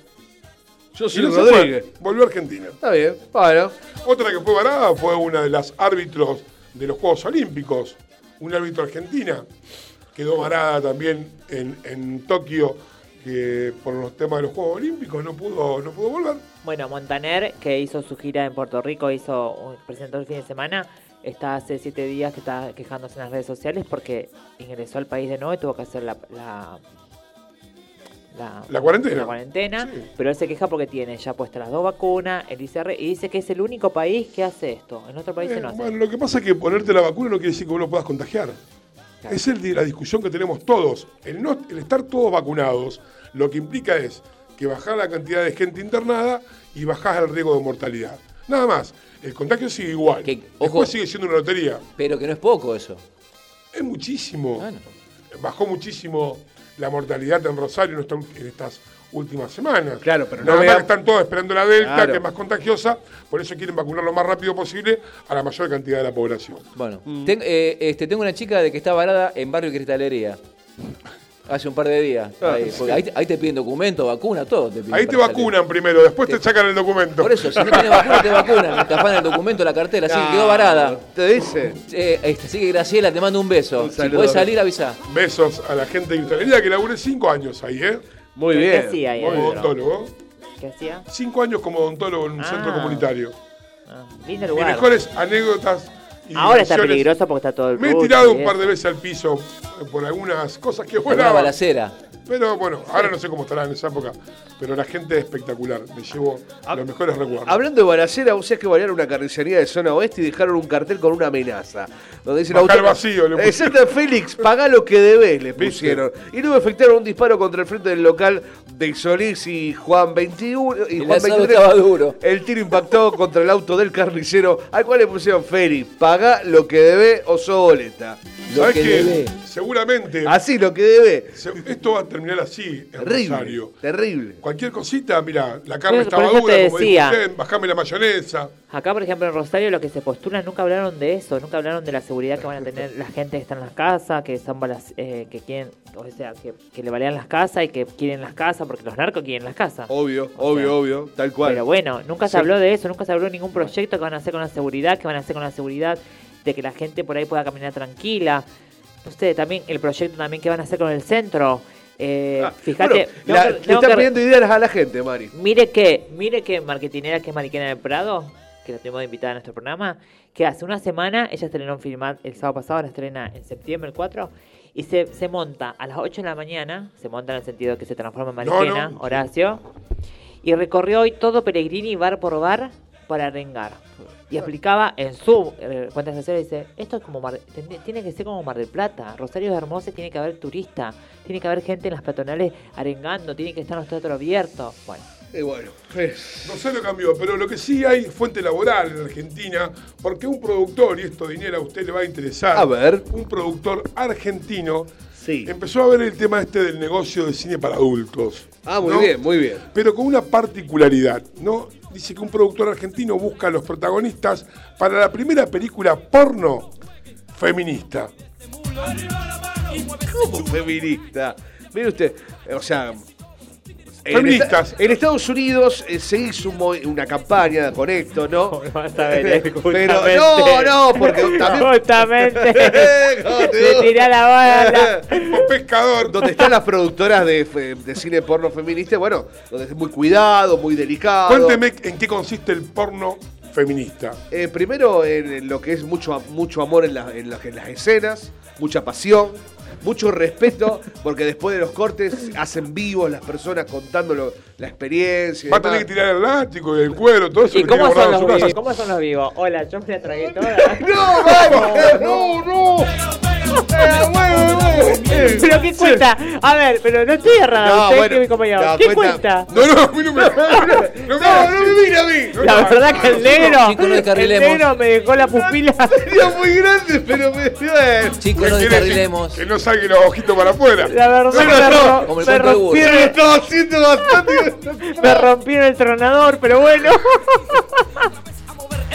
yo Y soy no se fue, Rodríguez. volvió a Argentina. Está bien, bueno. Otra que fue varada fue una de las árbitros de los Juegos Olímpicos, un árbitro argentina. Quedó varada también en, en Tokio que por los temas de los Juegos Olímpicos no pudo, no pudo volver. Bueno, Montaner, que hizo su gira en Puerto Rico, hizo presentó el fin de semana, está hace siete días que está quejándose en las redes sociales porque ingresó al país de nuevo y tuvo que hacer la... la la, La cuarentena. la cuarentena, Sí. pero él se queja porque tiene ya puestas las dos vacunas, el ICR, y dice que es el único país que hace esto. En otro país Eh, no hace. bueno, lo que pasa es que ponerte la vacuna no quiere decir que vos lo puedas contagiar. Es el la discusión que tenemos todos. El, no, el estar todos vacunados lo que implica es que bajás la cantidad de gente internada y bajás el riesgo de mortalidad. Nada más. El contagio sigue igual. Que, Después ojo. sigue siendo una lotería. Pero que no es poco eso. Es muchísimo. Bueno. Bajó muchísimo la mortalidad en Rosario no está en estas últimas semanas. Claro, pero no Nada vea- que están todos esperando la Delta, Claro. que es más contagiosa, por eso quieren vacunar lo más rápido posible a la mayor cantidad de la población. Bueno, Mm. ten- eh, este, tengo una chica de que está varada en Barrio Cristalería. Hace un par de días. Ah, ahí, te- ahí te piden documento, vacuna, todo te piden Ahí te salir. vacunan primero, después te sacan el documento. Por eso, si no tienes vacuna, te vacunan. Te afanan el documento, la cartera, así que quedó varada. ¿Te dice? Eh, este, así que Graciela, te mando un beso. si podés salir, avisa. Besos a la gente de Cristalería que laburé cinco años ahí, ¿eh? Muy ¿Qué bien. hacía ahí Como odontólogo. ¿Qué hacía? Cinco años como odontólogo en un Ah. centro comunitario. Lindo Mis lugar. mejores anécdotas y Ahora está peligroso porque está todo el Me he tirado y un par de veces al piso por algunas cosas que Una volaban. balacera. Pero bueno, ahora no sé cómo estará en esa época. Pero la gente es espectacular. Me llevo los mejores recuerdos. Hablando de balacera, vos sabés que balearon una carnicería de zona oeste y dejaron un cartel con una amenaza. Donde dice Bajá el vacío, le pusieron. Exacto, Félix, pagá lo que debes, le pusieron. Y luego efectuaron un disparo contra el frente del local de Solís y Juan 21. Y Juan asado 23. estaba duro. El tiro impactó contra el auto del carnicero, al cual le pusieron Félix, pagá lo que debes o sos boleta. ¿Sabés qué? Seguramente. Así, lo que debe. se- Esto va a terminar así en Terrible, Rosario. terrible. Cualquier cosita, mira, la carne Por- estaba dura, te como decía. usted, bajame la mayonesa. Acá, por ejemplo, en Rosario, lo que se postula, nunca hablaron de eso, nunca hablaron de la seguridad que van a tener la gente que está en las casas, que son balas, eh, que quieren, o sea, que, que le balean las casas y que quieren las casas, porque los narcos quieren las casas. Obvio, obvio, obvio, tal cual. Pero bueno, nunca se Sí. habló de eso, nunca se habló de ningún proyecto que van a hacer con la seguridad, que van a hacer con la seguridad de que la gente por ahí pueda caminar tranquila. Sé, también el proyecto también que van a hacer con el centro. Eh, fíjate, Bueno, la- que- le están pidiendo ideas a la gente, Mari. Mire que, mire que Marketinera, que es Mariquena del Prado, que la tuvimos invitada a nuestro programa, que hace una semana, ella estrenó un filmar el sábado pasado, la estrena en septiembre el 4, y se, se monta a las 8 de la mañana, se monta en el sentido que se transforma en Mariquena, no. Horacio, y recorrió hoy todo Pellegrini bar por bar para arengar. Y explicaba en su eh, cuenta social, dice, esto es como Mar- tiene que ser como Mar del Plata, Rosario es hermoso, tiene que haber turista, tiene que haber gente en las peatonales arengando, tiene que estar los teatros abiertos. Bueno, Y bueno, No sé lo cambió, pero lo que sí hay fuente laboral en Argentina, porque un productor, y esto dinero a usted le va a interesar, A ver. un productor argentino Sí. empezó a ver el tema este del negocio de cine para adultos. Ah, muy ¿no? bien, muy bien. Pero con una particularidad, ¿no? Dice que un productor argentino busca a los protagonistas para la primera película porno feminista. ¿Cómo feminista? Mire usted, o sea. En Feministas. En Estados Unidos eh, se hizo un una campaña con esto, ¿no? Pero no, no, porque también. Justamente. ¿Cómo te tiré la bala. Tipo pescador. Donde están las productoras de, cine porno feminista, bueno, donde es muy cuidado, muy delicado. Cuénteme en qué consiste el porno feminista. Eh, primero en lo que es mucho, mucho amor en, la- en la- en las escenas, mucha pasión, mucho respeto, porque después de los cortes hacen vivos las personas contando lo- la experiencia. y Va a demás. tener que tirar el látigo y el cuero, todo eso ¿Y cómo son, los vivos? ¿Cómo son los vivos? Hola, yo me la tragué toda. ¡No, vamos! ¡No, no! ¿Pero qué cuenta? A ver, pero no estoy errada. No, usted bueno, que mi compañero. no, ¿Qué cuenta-? No, no, a mí no me. No, No, no me mira a mí. La verdad que el negro, el negro me dejó la pupila. Sería muy grande, pero me. Bueno. Chicos, ¿Qué no descarrilemos. Que no salgan los ojitos para afuera. La verdad No, me, rompieron, estaba haciendo bastante. me rompieron el tronador, pero bueno.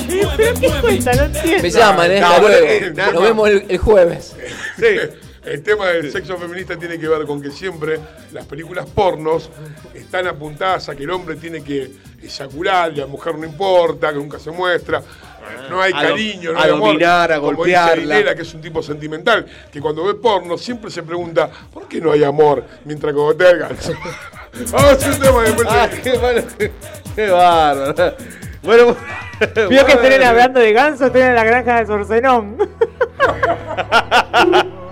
¿Pero qué cuenta? No entiendo. Me llaman, ¿eh? Hasta luego. eh, Nos vemos el, el jueves. Sí. El tema del sexo feminista tiene que ver con que siempre las películas pornos están apuntadas a que el hombre tiene que eyacular y a la mujer no importa, que nunca se muestra. No hay A cariño, no a hay amor. dominar, a Como golpearla. Dice que es un tipo sentimental, que cuando ve porno siempre se pregunta, ¿por qué no hay amor mientras cogotea el ganso? Vamos a hacer un tema después. Ah, qué malo. Qué bárbaro. Bueno, Vio que estén hablando de ganso, estén en la granja de Sorcenón.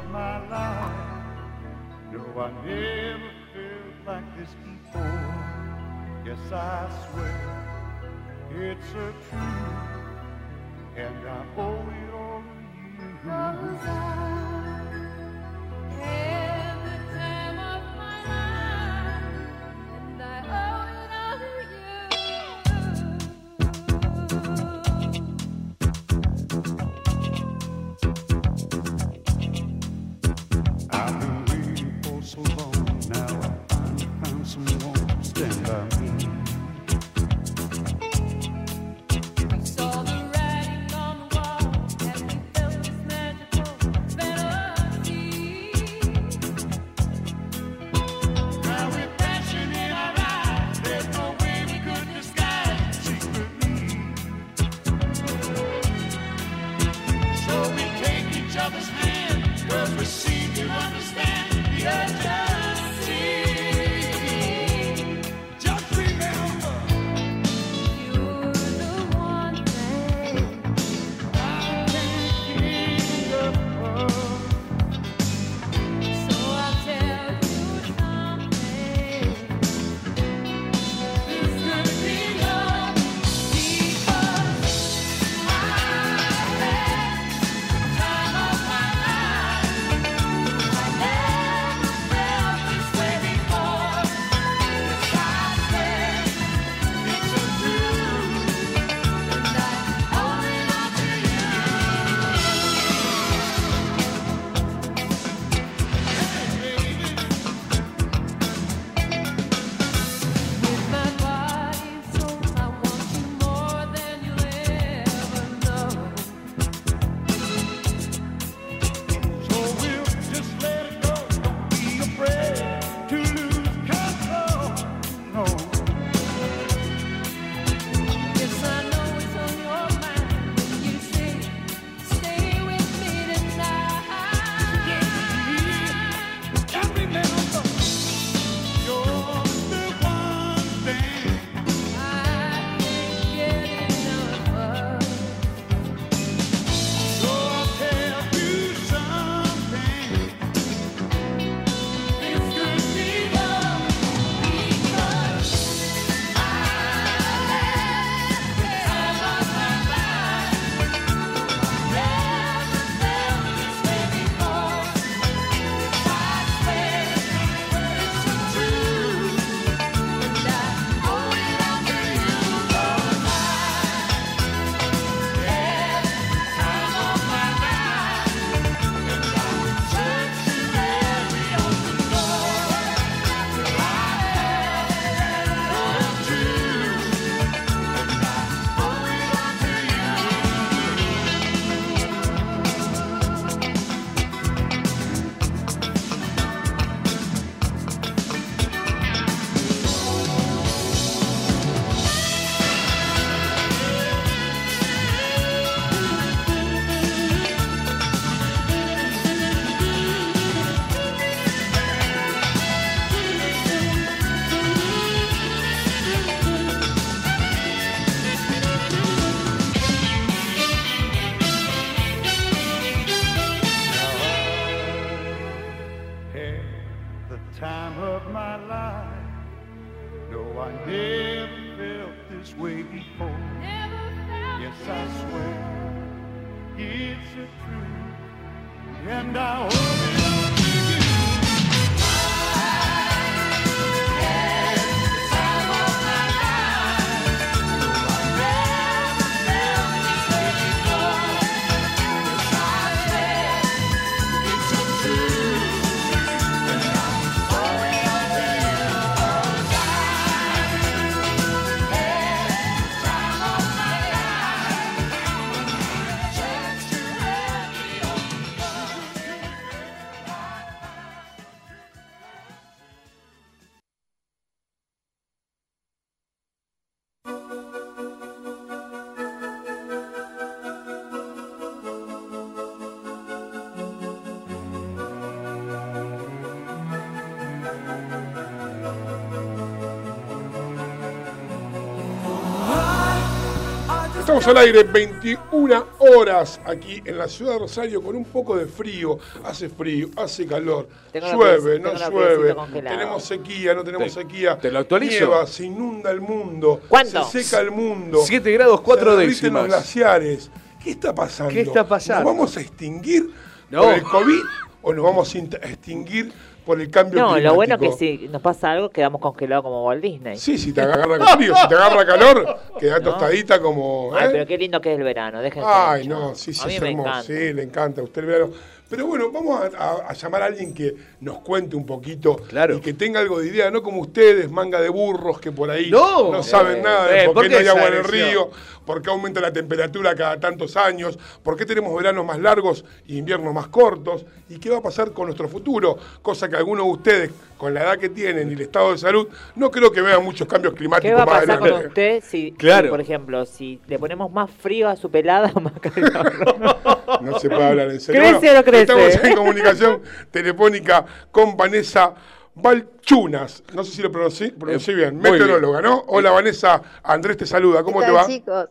Estamos al aire 21 horas aquí en la ciudad de Rosario con un poco de frío. Hace frío, hace calor, Tengo llueve, no llueve. Tenemos sequía, no tenemos Te- sequía. te lo actualizo. Nieva, se inunda el mundo. ¿Cuánto? Se seca el mundo. 7 grados 4 se derriten décimas. los glaciares. ¿Qué está pasando? ¿Qué está pasando? ¿Nos vamos a extinguir No. por el COVID o nos vamos a extinguir por el cambio No, climático? lo bueno es que si nos pasa algo quedamos congelados como Walt Disney. Sí, si te agarra frío, si te agarra calor, queda No. tostadita como... Ay, ¿eh? pero qué lindo que es el verano, déjense. Ay, no, sí, sí, es me hermoso. encanta. Sí, le encanta a usted el verano. Pero bueno, vamos a, a- a llamar a alguien que nos cuente un poquito y que tenga algo de idea, no como ustedes, manga de burros que por ahí No. saben Eh, nada de eh, por ¿por qué no hay agua en el río, por qué aumenta la temperatura cada tantos años, por qué tenemos veranos más largos y inviernos más cortos, y qué va a pasar con nuestro futuro, cosa que algunos de ustedes, con la edad que tienen y el estado de salud, no creo que vean muchos cambios climáticos ¿Qué va a más pasar con adelante. usted si, Claro. si, por ejemplo, si le ponemos más frío a su pelada o más calor? No se puede hablar en serio. ¿Crece o no crece? Estamos en comunicación telefónica con Vanessa Valchunas. No sé si lo pronuncié, pronuncié bien. Eh, Meteoróloga, ¿no? Hola Vanessa, Andrés te saluda. ¿Cómo ¿Qué te va? chicos?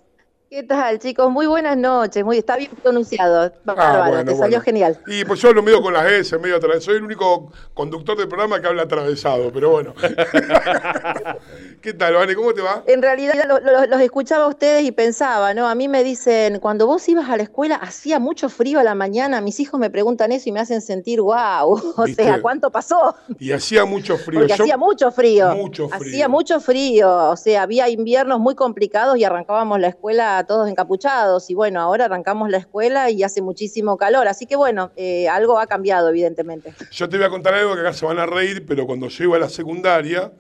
¿Qué tal, chicos? Muy buenas noches. Muy, está bien pronunciado. Bárbaro, Ah, bueno, te salió bueno. genial. Y pues yo hablo medio con las S, medio atravesado. Soy el único conductor del programa que habla atravesado, pero bueno. ¿Qué tal, Vane? ¿Cómo te va? En realidad lo- lo- los escuchaba a ustedes y pensaba, ¿no? A mí me dicen, cuando vos ibas a la escuela hacía mucho frío a la mañana, mis hijos me preguntan eso y me hacen sentir, wow, o ¿Viste? sea, ¿cuánto pasó? Y hacía mucho frío. Porque Yo- hacía mucho frío. Mucho frío. Hacía mucho frío. O sea, había inviernos muy complicados y arrancábamos la escuela todos encapuchados. Y bueno, ahora arrancamos la escuela y hace muchísimo calor. Así que bueno, eh, algo ha cambiado, evidentemente. Yo te voy a contar algo que acá se van a reír, pero cuando yo iba a la secundaria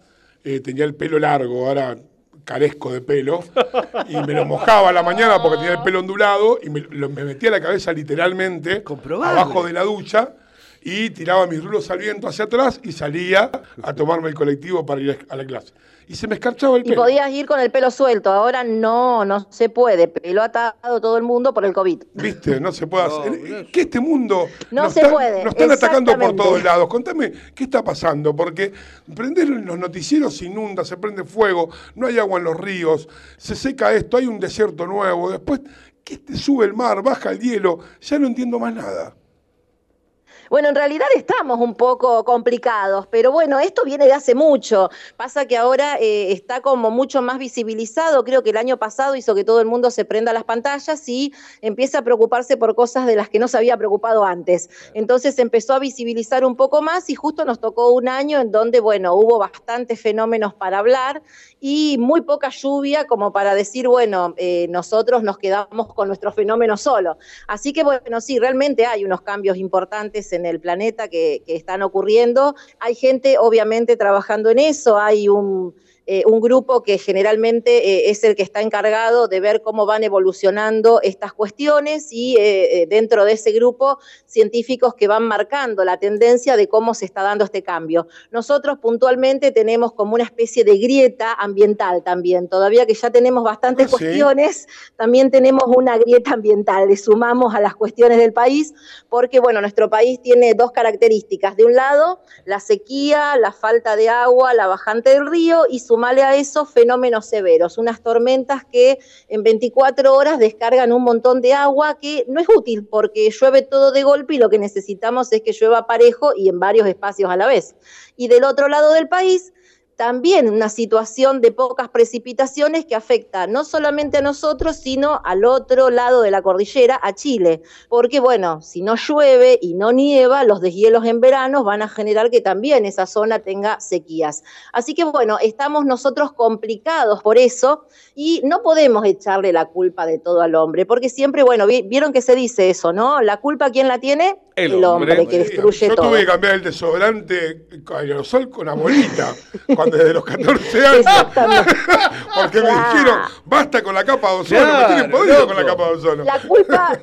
eh, tenía el pelo largo, ahora carezco de pelo, y me lo mojaba a la mañana porque tenía el pelo ondulado y me, lo- me metía la cabeza literalmente abajo de la ducha y tiraba mis rulos al viento hacia atrás y salía a tomarme el colectivo para ir a la clase. Y se me escarchaba el Y pelo. podías ir con el pelo suelto. Ahora no, no se puede. Pelo atado todo el mundo por el COVID. ¿Viste? No se puede hacer. Que este mundo. No nos se están- puede, Nos están atacando por todos lados. Contame, ¿qué está pasando? Porque prender los noticieros se inunda, se prende fuego, no hay agua en los ríos, se seca esto, hay un desierto nuevo. Después, ¿qué te sube el mar, baja el hielo? Ya no entiendo más nada. Bueno, en realidad estamos un poco complicados, pero bueno, esto viene de hace mucho. Pasa que ahora eh, está como mucho más visibilizado. Creo que el año pasado hizo que todo el mundo se prenda las pantallas y empiece a preocuparse por cosas de las que no se había preocupado antes. Entonces empezó a visibilizar un poco más y justo nos tocó un año en donde, bueno, hubo bastantes fenómenos para hablar y muy poca lluvia como para decir, bueno, eh, nosotros nos quedamos con nuestro fenómeno solo. Así que, bueno, sí, realmente hay unos cambios importantes en el planeta que, están ocurriendo. Hay gente, obviamente, trabajando en eso. Hay un, eh, un grupo que generalmente eh, es el que está encargado de ver cómo van evolucionando estas cuestiones y dentro de ese grupo científicos que van marcando la tendencia de cómo se está dando este cambio. Nosotros puntualmente tenemos como una especie de grieta ambiental también, todavía que ya tenemos bastantes Ah, sí. cuestiones, también tenemos una grieta ambiental, le sumamos a las cuestiones del país, porque bueno, nuestro país tiene dos características. De un lado, la sequía, la falta de agua, la bajante del río y sumale a eso fenómenos severos, unas tormentas que en 24 horas descargan un montón de agua que no es útil porque llueve todo de golpe y lo que necesitamos es que llueva parejo y en varios espacios a la vez. Y del otro lado del país también una situación de pocas precipitaciones que afecta no solamente a nosotros, sino al otro lado de la cordillera, a Chile. Porque, bueno, si no llueve y no nieva, los deshielos en verano van a generar que también esa zona tenga sequías. Así que, bueno, estamos nosotros complicados por eso y no podemos echarle la culpa de todo al hombre, porque siempre, bueno, vi- vieron que se dice eso, ¿no? La culpa, ¿quién la tiene? El hombre, que destruye Yo todo. tuve que cambiar el desodorante con aerosol con abuelita, cuando desde los 14 años. Porque me dijeron, basta con la capa de ozono, me tienen Claro, podrido con loco. la capa de ozono. La culpa,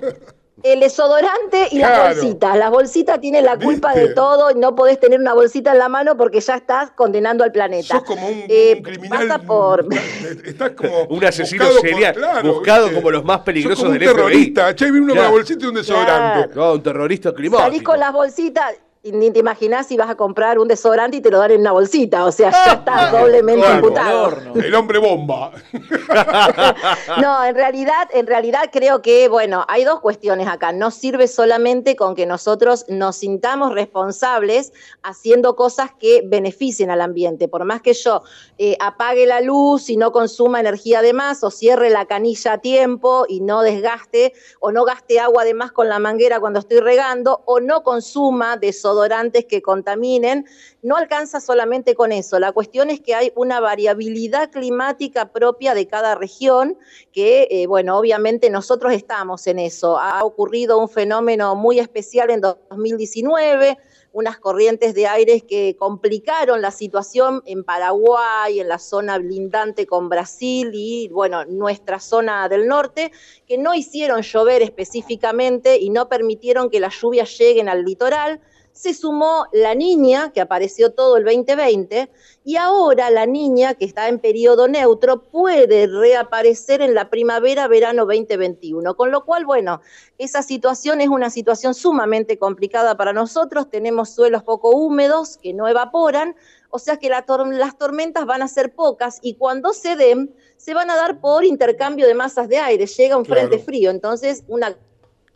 el desodorante y las Claro. bolsitas. Las bolsitas tienen la culpa de todo y no podés tener una bolsita en la mano porque ya estás condenando al planeta. Sos como un, Eh, un criminal. pasa por... Estás como. Un asesino buscado por- serial, claro, buscado ¿viste? como los más peligrosos Sos como del un terrorista. Che, viene uno con Claro. una bolsita y un desodorante. No, un terrorista Salís climático. con las bolsitas ni te imaginás si vas a comprar un desodorante y te lo dan en una bolsita. O sea, ya estás doblemente Claro, imputado. El hombre bomba. No, en realidad, en realidad creo que, bueno, hay dos cuestiones acá. No sirve solamente con que nosotros nos sintamos responsables haciendo cosas que beneficien al ambiente. Por más que yo eh, apague la luz y no consuma energía de más, o cierre la canilla a tiempo y no desgaste, o no gaste agua de más con la manguera cuando estoy regando, o no consuma desodorantes que contaminen, no alcanza solamente con eso. La cuestión es que hay una variabilidad climática propia de cada región que, eh, bueno, obviamente nosotros estamos en eso. Ha ocurrido un fenómeno muy especial en 2019, unas corrientes de aires que complicaron la situación en Paraguay, en la zona lindante con Brasil y, bueno, nuestra zona del norte, que no hicieron llover específicamente y no permitieron que las lluvias lleguen al litoral. Se sumó la niña, que apareció todo el 2020, y ahora la niña, que está en periodo neutro, puede reaparecer en la primavera-verano 2021. Con lo cual, bueno, esa situación es una situación sumamente complicada para nosotros. Tenemos suelos poco húmedos que no evaporan, o sea que la tor- las tormentas van a ser pocas y cuando se den, se van a dar por intercambio de masas de aire. Llega un frente frío, entonces una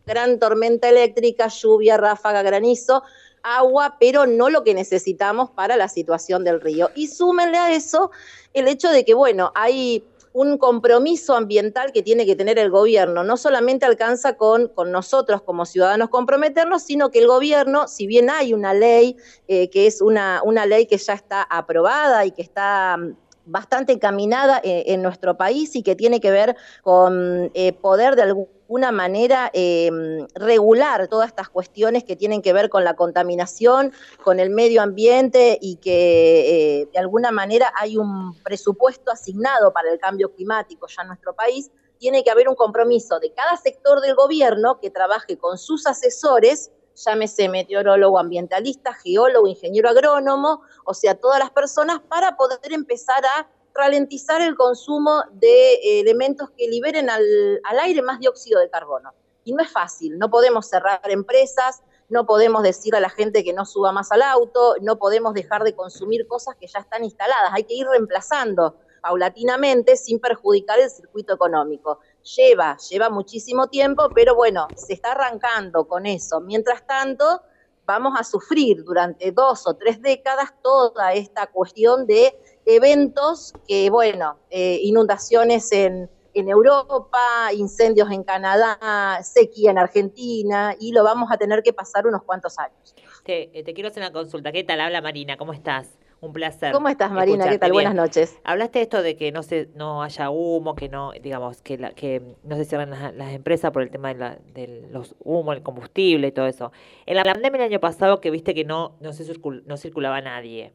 gran tormenta eléctrica, lluvia, ráfaga, granizo, agua, pero no lo que necesitamos para la situación del río. Y súmenle a eso el hecho de que, bueno, hay un compromiso ambiental que tiene que tener el gobierno. No solamente alcanza con, con nosotros como ciudadanos comprometernos, sino que el gobierno, si bien hay una ley, eh, que es una, una ley que ya está aprobada y que está mm, bastante encaminada eh, en nuestro país y que tiene que ver con eh, poder de alguna manera eh, regular todas estas cuestiones que tienen que ver con la contaminación, con el medio ambiente y que eh, de alguna manera hay un presupuesto asignado para el cambio climático ya en nuestro país. Tiene que haber un compromiso de cada sector del gobierno que trabaje con sus asesores llámese meteorólogo, ambientalista, geólogo, ingeniero agrónomo, o sea, todas las personas para poder empezar a ralentizar el consumo de eh, elementos que liberen al, al aire más dióxido de carbono. Y no es fácil, no podemos cerrar empresas, no podemos decir a la gente que no suba más al auto, no podemos dejar de consumir cosas que ya están instaladas, hay que ir reemplazando paulatinamente sin perjudicar el circuito económico. Lleva, lleva muchísimo tiempo, pero bueno, se está arrancando con eso. Mientras tanto, vamos a sufrir durante dos o tres décadas toda esta cuestión de eventos que, bueno, eh, inundaciones en, en Europa, incendios en Canadá, sequía en Argentina, y lo vamos a tener que pasar unos cuantos años. Te, eh, te quiero hacer una consulta. ¿Qué tal? Habla Marina, ¿cómo estás? Un placer. ¿Cómo estás, Marina? ¿Qué tal? Bien. Buenas noches. Hablaste de esto de que no se, no haya humo, que no, digamos, que, la, que no se cierren las, las empresas por el tema de, la, de los humos, el combustible y todo eso. En la pandemia el año pasado que viste que no, no, se circul- no circulaba nadie.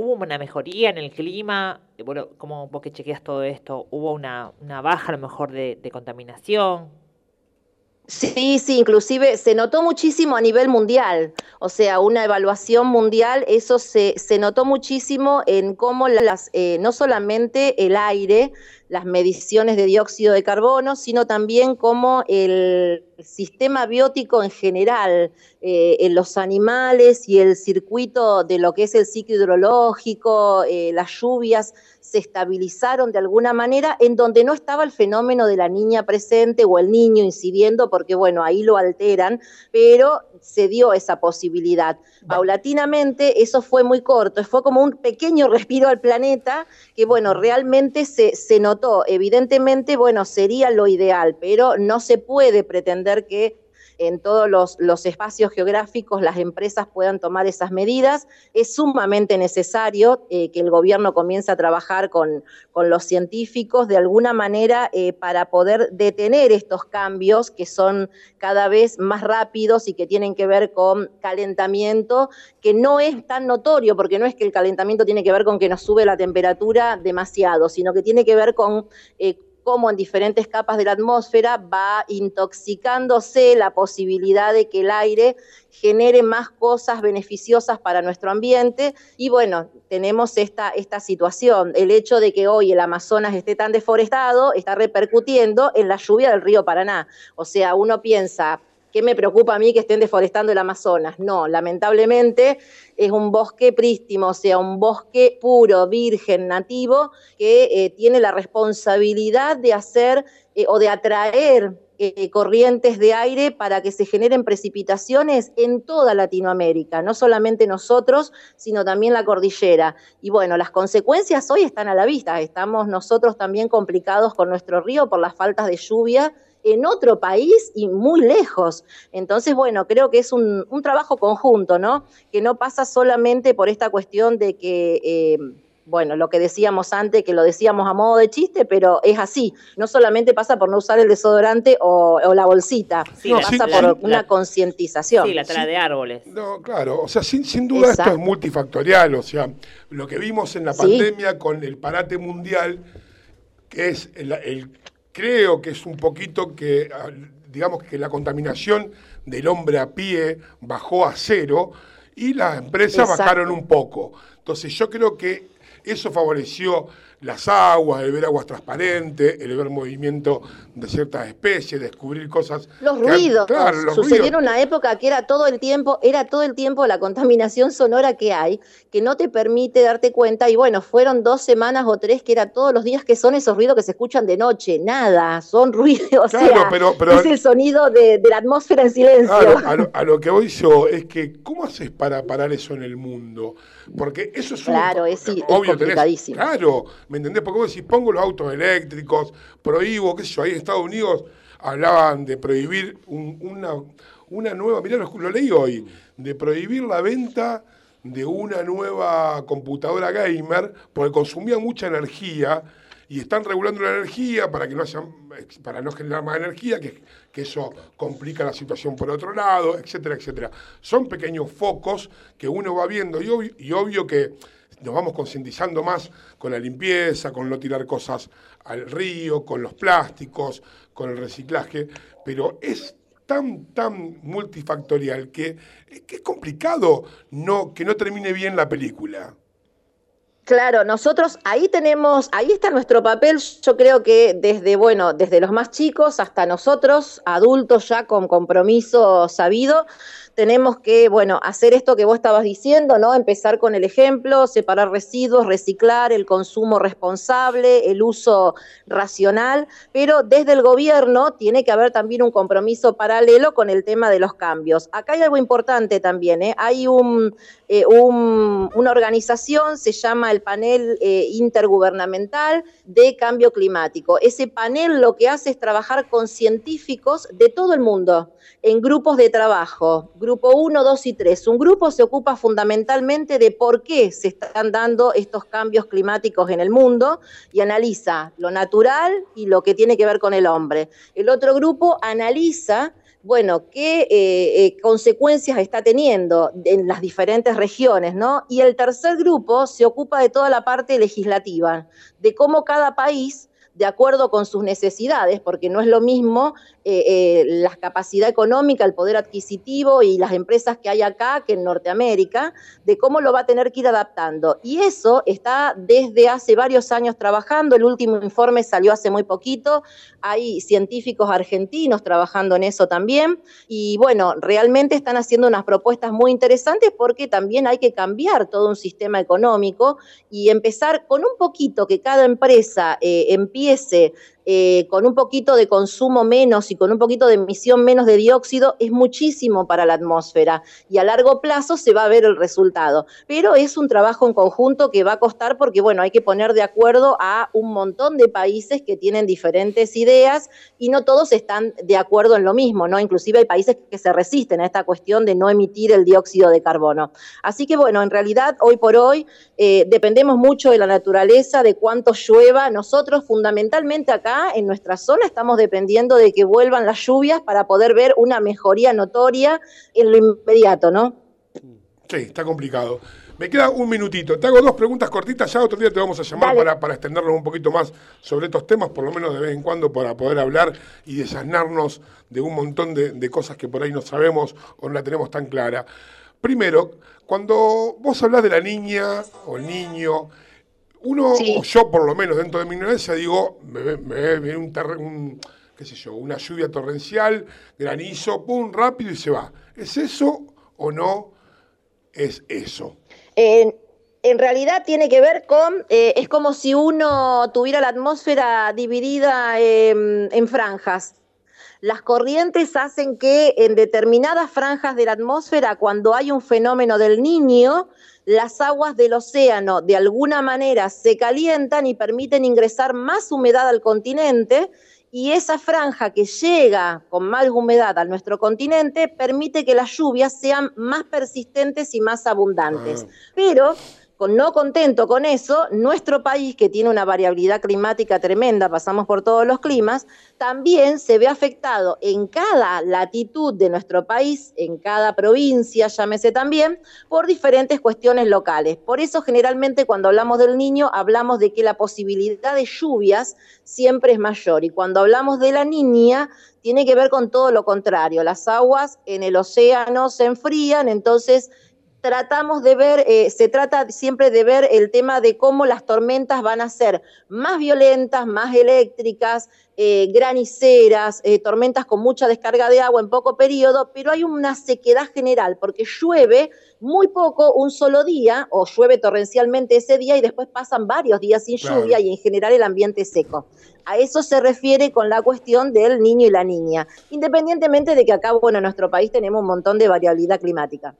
¿Hubo una mejoría en el clima? Bueno, ¿cómo vos que chequeas todo esto? ¿Hubo una, una baja a lo mejor de, de contaminación? Sí, sí, inclusive se notó muchísimo a nivel mundial, o sea, una evaluación mundial, eso se, se notó muchísimo en cómo las, eh, no solamente el aire, las mediciones de dióxido de carbono, sino también cómo el sistema biótico en general, eh, en los animales y el circuito de lo que es el ciclo hidrológico, eh, las lluvias, se estabilizaron de alguna manera en donde no estaba el fenómeno de la niña presente o el niño incidiendo, porque bueno, ahí lo alteran, pero se dio esa posibilidad. Paulatinamente eso fue muy corto, fue como un pequeño respiro al planeta que bueno, realmente se, se notó. Evidentemente, bueno, sería lo ideal, pero no se puede pretender que en todos los, espacios geográficos las empresas puedan tomar esas medidas. Es sumamente necesario eh, que el gobierno comience a trabajar con, con los científicos de alguna manera eh, para poder detener estos cambios que son cada vez más rápidos y que tienen que ver con calentamiento, que no es tan notorio, porque no es que el calentamiento tiene que ver con que nos sube la temperatura demasiado, sino que tiene que ver con... Eh, cómo en diferentes capas de la atmósfera va intoxicándose la posibilidad de que el aire genere más cosas beneficiosas para nuestro ambiente. Y bueno, tenemos esta, esta situación. El hecho de que hoy el Amazonas esté tan deforestado está repercutiendo en la lluvia del río Paraná. O sea, uno piensa, ¿Qué me preocupa a mí que estén deforestando el Amazonas? No, lamentablemente es un bosque prístimo, o sea, un bosque puro, virgen, nativo, que eh, tiene la responsabilidad de hacer eh, o de atraer eh, corrientes de aire para que se generen precipitaciones en toda Latinoamérica, no solamente nosotros, sino también la cordillera. Y bueno, las consecuencias hoy están a la vista, estamos nosotros también complicados con nuestro río por las faltas de lluvia en otro país y muy lejos. Entonces, bueno, creo que es un, un trabajo conjunto, ¿no? Que no pasa solamente por esta cuestión de que... Eh, bueno, lo que decíamos antes, que lo decíamos a modo de chiste, pero es así. No solamente pasa por no usar el desodorante o, o la bolsita, Sí, no, pasa por una concientización. Sí, la tala de árboles. No, claro, o sea, sin, sin duda esto es multifactorial, o sea, lo que vimos en la Sí. pandemia con el parate mundial, que es el, el- creo que es un poquito que, ah, digamos que la contaminación del hombre a pie bajó a cero y las empresas Exacto. bajaron un poco. Entonces yo creo que eso favoreció las aguas, el ver aguas transparentes, el ver movimiento de ciertas especies, descubrir cosas. Los que- ruidos. claro, los Sucedieron ruidos. una época que era todo el tiempo, era todo el tiempo la contaminación sonora que hay, que no te permite darte cuenta. Y bueno, fueron dos semanas o tres que era todos los días que son esos ruidos que se escuchan de noche. Nada, son ruidos. O Claro, sea, pero- pero- es el sonido de, de la atmósfera en silencio. Claro, a, lo, a lo que voy yo es que, ¿cómo haces para parar eso en el mundo? Porque eso es un- Claro, es, sí, es obvio, tenés- complicadísimo. claro, ¿me entendés? Porque vos decís, pongo los autos eléctricos, prohíbo, qué sé yo, ahí en Estados Unidos hablaban de prohibir un- una, una nueva, mirá, lo, lo leí hoy, de prohibir la venta de una nueva computadora gamer porque consumía mucha energía y están regulando la energía para que no para no generar más energía, que, que eso complica la situación por otro lado, etcétera, etcétera. Son pequeños focos que uno va viendo y obvio que nos vamos concientizando más con la limpieza, con no tirar cosas al río, con los plásticos, con el reciclaje, pero es tan, tan multifactorial que, es complicado no, que no termine bien la película. Claro, nosotros ahí tenemos, ahí está nuestro papel, yo creo que desde, bueno, desde los más chicos hasta nosotros, adultos ya con compromiso sabido, tenemos que, bueno, hacer esto que vos estabas diciendo, ¿no? Empezar con el ejemplo, separar residuos, reciclar, el consumo responsable, el uso racional, pero desde el gobierno tiene que haber también un compromiso paralelo con el tema de los cambios. Acá hay algo importante también, ¿eh? Hay eh, un- una organización, se llama el Panel eh, Intergubernamental de Cambio Climático. Ese panel lo que hace es trabajar con científicos de todo el mundo en grupos de trabajo, grupo 1, 2 y 3. Un grupo se ocupa fundamentalmente de por qué se están dando estos cambios climáticos en el mundo y analiza lo natural y lo que tiene que ver con el hombre. El otro grupo analiza bueno, qué eh, eh, consecuencias está teniendo en las diferentes regiones, ¿no? Y el tercer grupo se ocupa de toda la parte legislativa, de cómo cada país de acuerdo con sus necesidades, porque no es lo mismo eh, eh, la capacidad económica, el poder adquisitivo y las empresas que hay acá, que en Norteamérica, de cómo lo va a tener que ir adaptando. Y eso está desde hace varios años trabajando. El último informe salió hace muy poquito. Hay científicos argentinos trabajando en eso también. Y bueno, realmente están haciendo unas propuestas muy interesantes porque también hay que cambiar todo un sistema económico y empezar con un poquito que cada empresa eh, empiece eh, con un poquito de consumo menos y con un poquito de emisión menos de dióxido es muchísimo para la atmósfera y a largo plazo se va a ver el resultado. Pero es un trabajo en conjunto que va a costar porque, bueno, hay que poner de acuerdo a un montón de países que tienen diferentes ideas y no todos están de acuerdo en lo mismo, ¿no? Inclusive hay países que se resisten a esta cuestión de no emitir el dióxido de carbono. Así que, bueno, en realidad, hoy por hoy, eh, dependemos mucho de la naturaleza, de cuánto llueva. Nosotros, fundamentalmente acá, en nuestra zona estamos dependiendo de que vuelvan las lluvias para poder ver una mejoría notoria en lo inmediato, ¿no? Sí, está complicado. Me queda un minutito. Te hago dos preguntas cortitas, ya otro día te vamos a llamar para, para extendernos un poquito más sobre estos temas, por lo menos de vez en cuando, para poder hablar y desanarnos de un montón de, de cosas que por ahí no sabemos o no la tenemos tan clara. Primero, cuando vos hablas de la niña o el niño, uno, o yo por lo menos dentro de mi ignorancia, digo, me ve, me me un, un, qué sé yo, una lluvia torrencial, granizo, pum, rápido y se va. ¿Es eso o no es eso? En, en realidad tiene que ver con, eh, es como si uno tuviera la atmósfera dividida en franjas. Las corrientes hacen que en determinadas franjas de la atmósfera, cuando hay un fenómeno del niño, las aguas del océano de alguna manera se calientan y permiten ingresar más humedad al continente y esa franja que llega con más humedad a nuestro continente permite que las lluvias sean más persistentes y más abundantes. Pero con, no contento con eso, nuestro país, que tiene una variabilidad climática tremenda, pasamos por todos los climas, también se ve afectado en cada latitud de nuestro país, en cada provincia, llámese también, por diferentes cuestiones locales. Por eso generalmente cuando hablamos del niño hablamos de que la posibilidad de lluvias siempre es mayor y cuando hablamos de la niña tiene que ver con todo lo contrario. Las aguas en el océano se enfrían, entonces tratamos de ver, eh, se trata siempre de ver el tema de cómo las tormentas van a ser más violentas, más eléctricas, eh, graniceras, eh, tormentas con mucha descarga de agua en poco periodo, pero hay una sequedad general porque llueve muy poco un solo día o llueve torrencialmente ese día y después pasan varios días sin Claro. lluvia y en general el ambiente es seco. A eso se refiere con la cuestión del niño y la niña, independientemente de que acá, bueno, en nuestro país tenemos un montón de variabilidad climática.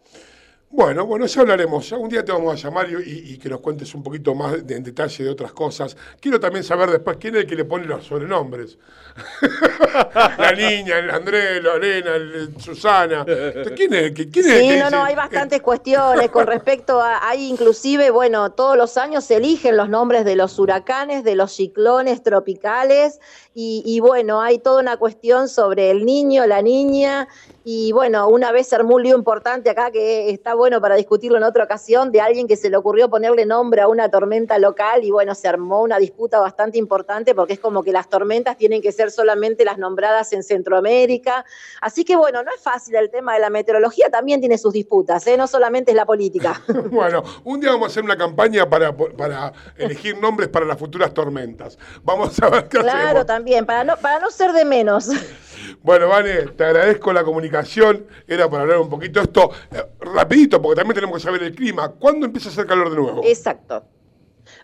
Bueno, bueno, ya hablaremos. Un día te vamos a llamar y, que nos cuentes un poquito más de- en detalle de otras cosas. Quiero también saber después quién es el que le pone los sobrenombres. la niña, el Andrés, Lorena, el- el Susana. ¿Quién es el que, quién es el Sí, no, no, hay bastantes cuestiones con respecto a, hay inclusive, bueno, todos los años se eligen los nombres de los huracanes, de los ciclones tropicales y, y bueno, hay toda una cuestión sobre el niño, la niña y bueno, una vez se armó un lío importante acá que está bueno para discutirlo en otra ocasión de alguien que se le ocurrió ponerle nombre a una tormenta local y bueno, se armó una disputa bastante importante porque es como que las tormentas tienen que ser solamente las nombradas en Centroamérica. Así que bueno, no es fácil el tema de la meteorología, también tiene sus disputas, ¿eh? no solamente es la política. Bueno, un día vamos a hacer una campaña para, para elegir nombres para las futuras tormentas. Vamos a ver qué claro, hacemos. también, para no, para no ser de menos. Bueno, Vane, te agradezco la comunicación. Era para hablar un poquito esto. eh, rapidito, porque también tenemos que saber el clima. ¿Cuándo empieza a hacer calor de nuevo? Exacto.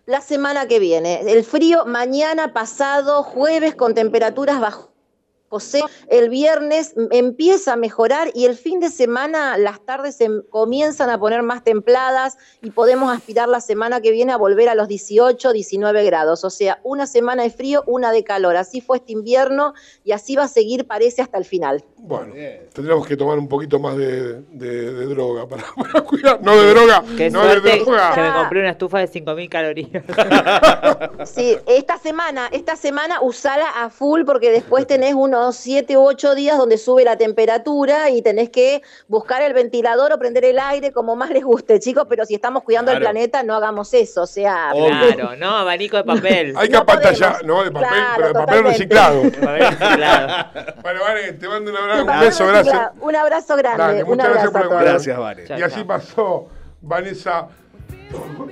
La semana que viene, el frío mañana pasado, jueves con temperaturas bajo El viernes empieza a mejorar y el fin de semana las tardes se comienzan a poner más templadas y podemos aspirar la semana que viene a volver a los 18, 19 grados. O sea, una semana de frío, una de calor. Así fue este invierno y así va a seguir, parece, hasta el final. Bueno, tendremos que tomar un poquito más de, de- de droga para, para cuidar. No de droga, Qué no de suerte droga. que me compré una estufa de 5.000 calorías. Sí, esta semana, esta semana usala a full porque después tenés unos determinados siete u ocho días donde sube la temperatura y tenés que buscar el ventilador o prender el aire como más les guste, chicos, pero si estamos cuidando el Claro. planeta, no hagamos eso, o sea... Claro, no, abanico de papel. Hay que apantallar, no, de papel, Claro, pero de papel reciclado. Bueno, vale, te mando un abrazo, un beso, gracias. Un abrazo grande, Dale, un muchas gracias abrazo por. Gracias, Vane. Y así pasó Vanessa.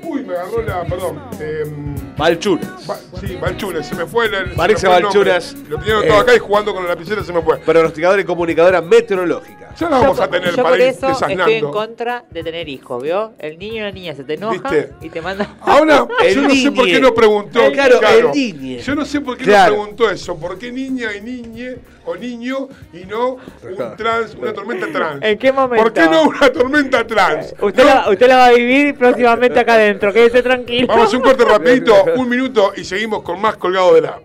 Uy, me agarró la. Perdón. Eh. Va- sí, Valchunas, se me fue el. el nombre. Valchunas. Lo tenía todo Eh, acá y jugando con la lapicera se me fue. Pronosticadora y comunicadora meteorológica. Ya la vamos Yo a tener yo para por ir eso estoy en contra de tener hijos, ¿vio? El niño y la niña se te enoja ¿Viste? y te manda... Ahora, El yo no sé por qué no preguntó. El- claro, el niñe. Yo no sé por qué Claro. no preguntó eso. ¿Por qué niña y niñe o niño y no un trans, una tormenta trans? ¿En qué momento? ¿Por qué no una tormenta trans? Usted, la, usted la va a vivir próximamente acá adentro, quédese tranquilo. Vamos a un corte rapidito, un minuto y seguimos con más colgado de la.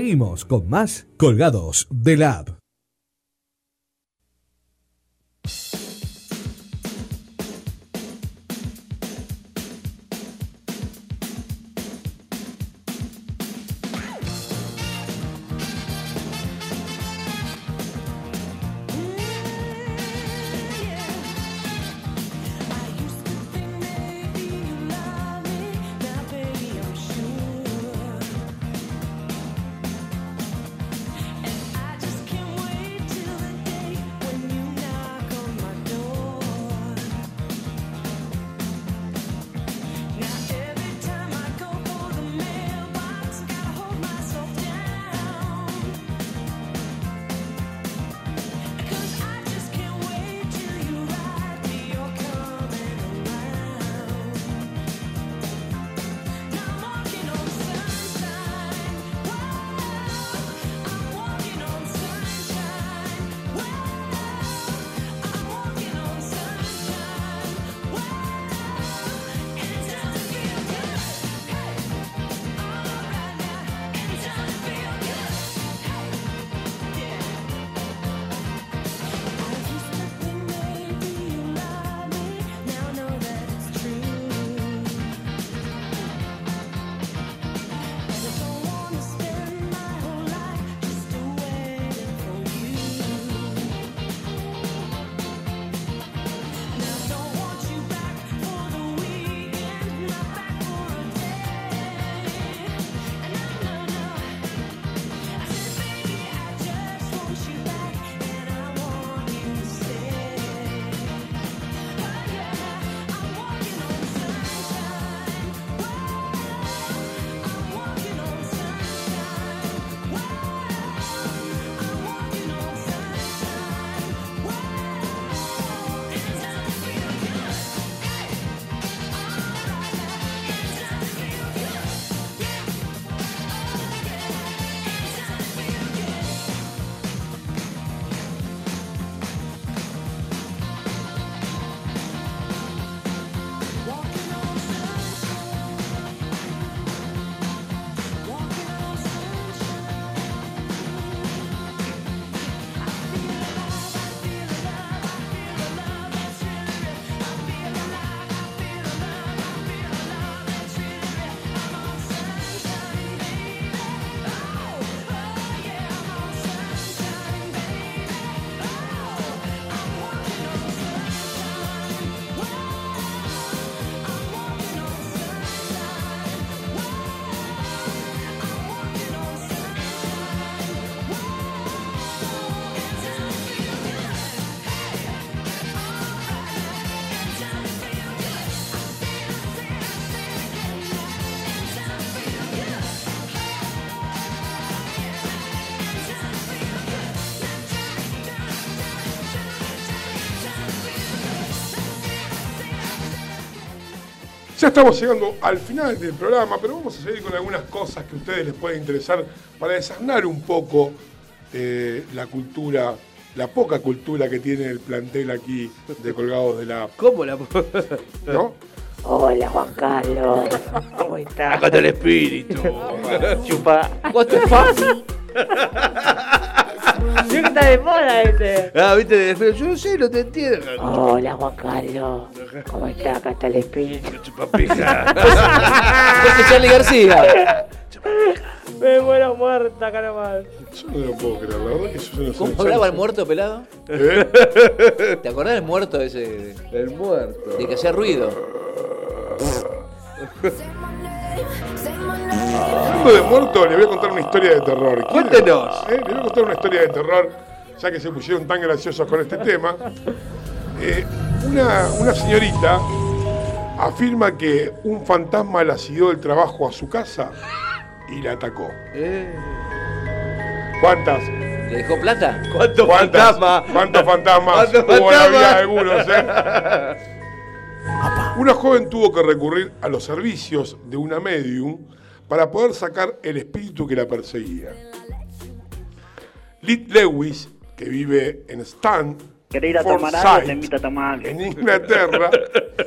Seguimos con más colgados de la Ya estamos llegando al final del programa, pero vamos a seguir con algunas cosas que a ustedes les pueden interesar para desasnar un poco eh, la cultura, la poca cultura que tiene el plantel aquí de Colgados de la... ¿Cómo la ¿No? Hola, Juan Carlos. ¿Cómo estás? Acá está el espíritu. Chupa. What the fuck? Sí que está de moda ese. Ah, viste. Yo no sé, no te entiendo. Hola, Juan Carlos. ¿Cómo está? Acá está el espíritu. Chupapija. Ese es Charlie García. Me muero muerta, cara mal. Yo no lo puedo creer, la verdad que yo no sé. ¿Cómo hablaba el muerto pelado? ¿Eh? ¿Te acordás del muerto ese? El muerto. De que hacía ruido. Hablando de muerto, le voy a contar una historia de terror. Cuéntenos. Eh, Le voy a contar una historia de terror, ya que se pusieron tan graciosos con este tema. Eh, una, una señorita afirma que un fantasma la siguió del trabajo a su casa y la atacó. Eh. ¿Cuántas? ¿Le dejó plata? ¿Cuántos ¿Cuántas? fantasmas? ¿Cuántos fantasmas? ¿Cuántos Hubo en la vida fantasmas? de algunos, ¿eh? Una joven tuvo que recurrir a los servicios de una medium para poder sacar el espíritu que la perseguía. Liz Lewis, que vive en Stan, ¿Querés ir a tomar algo? Te invito a tomar algo. en Inglaterra,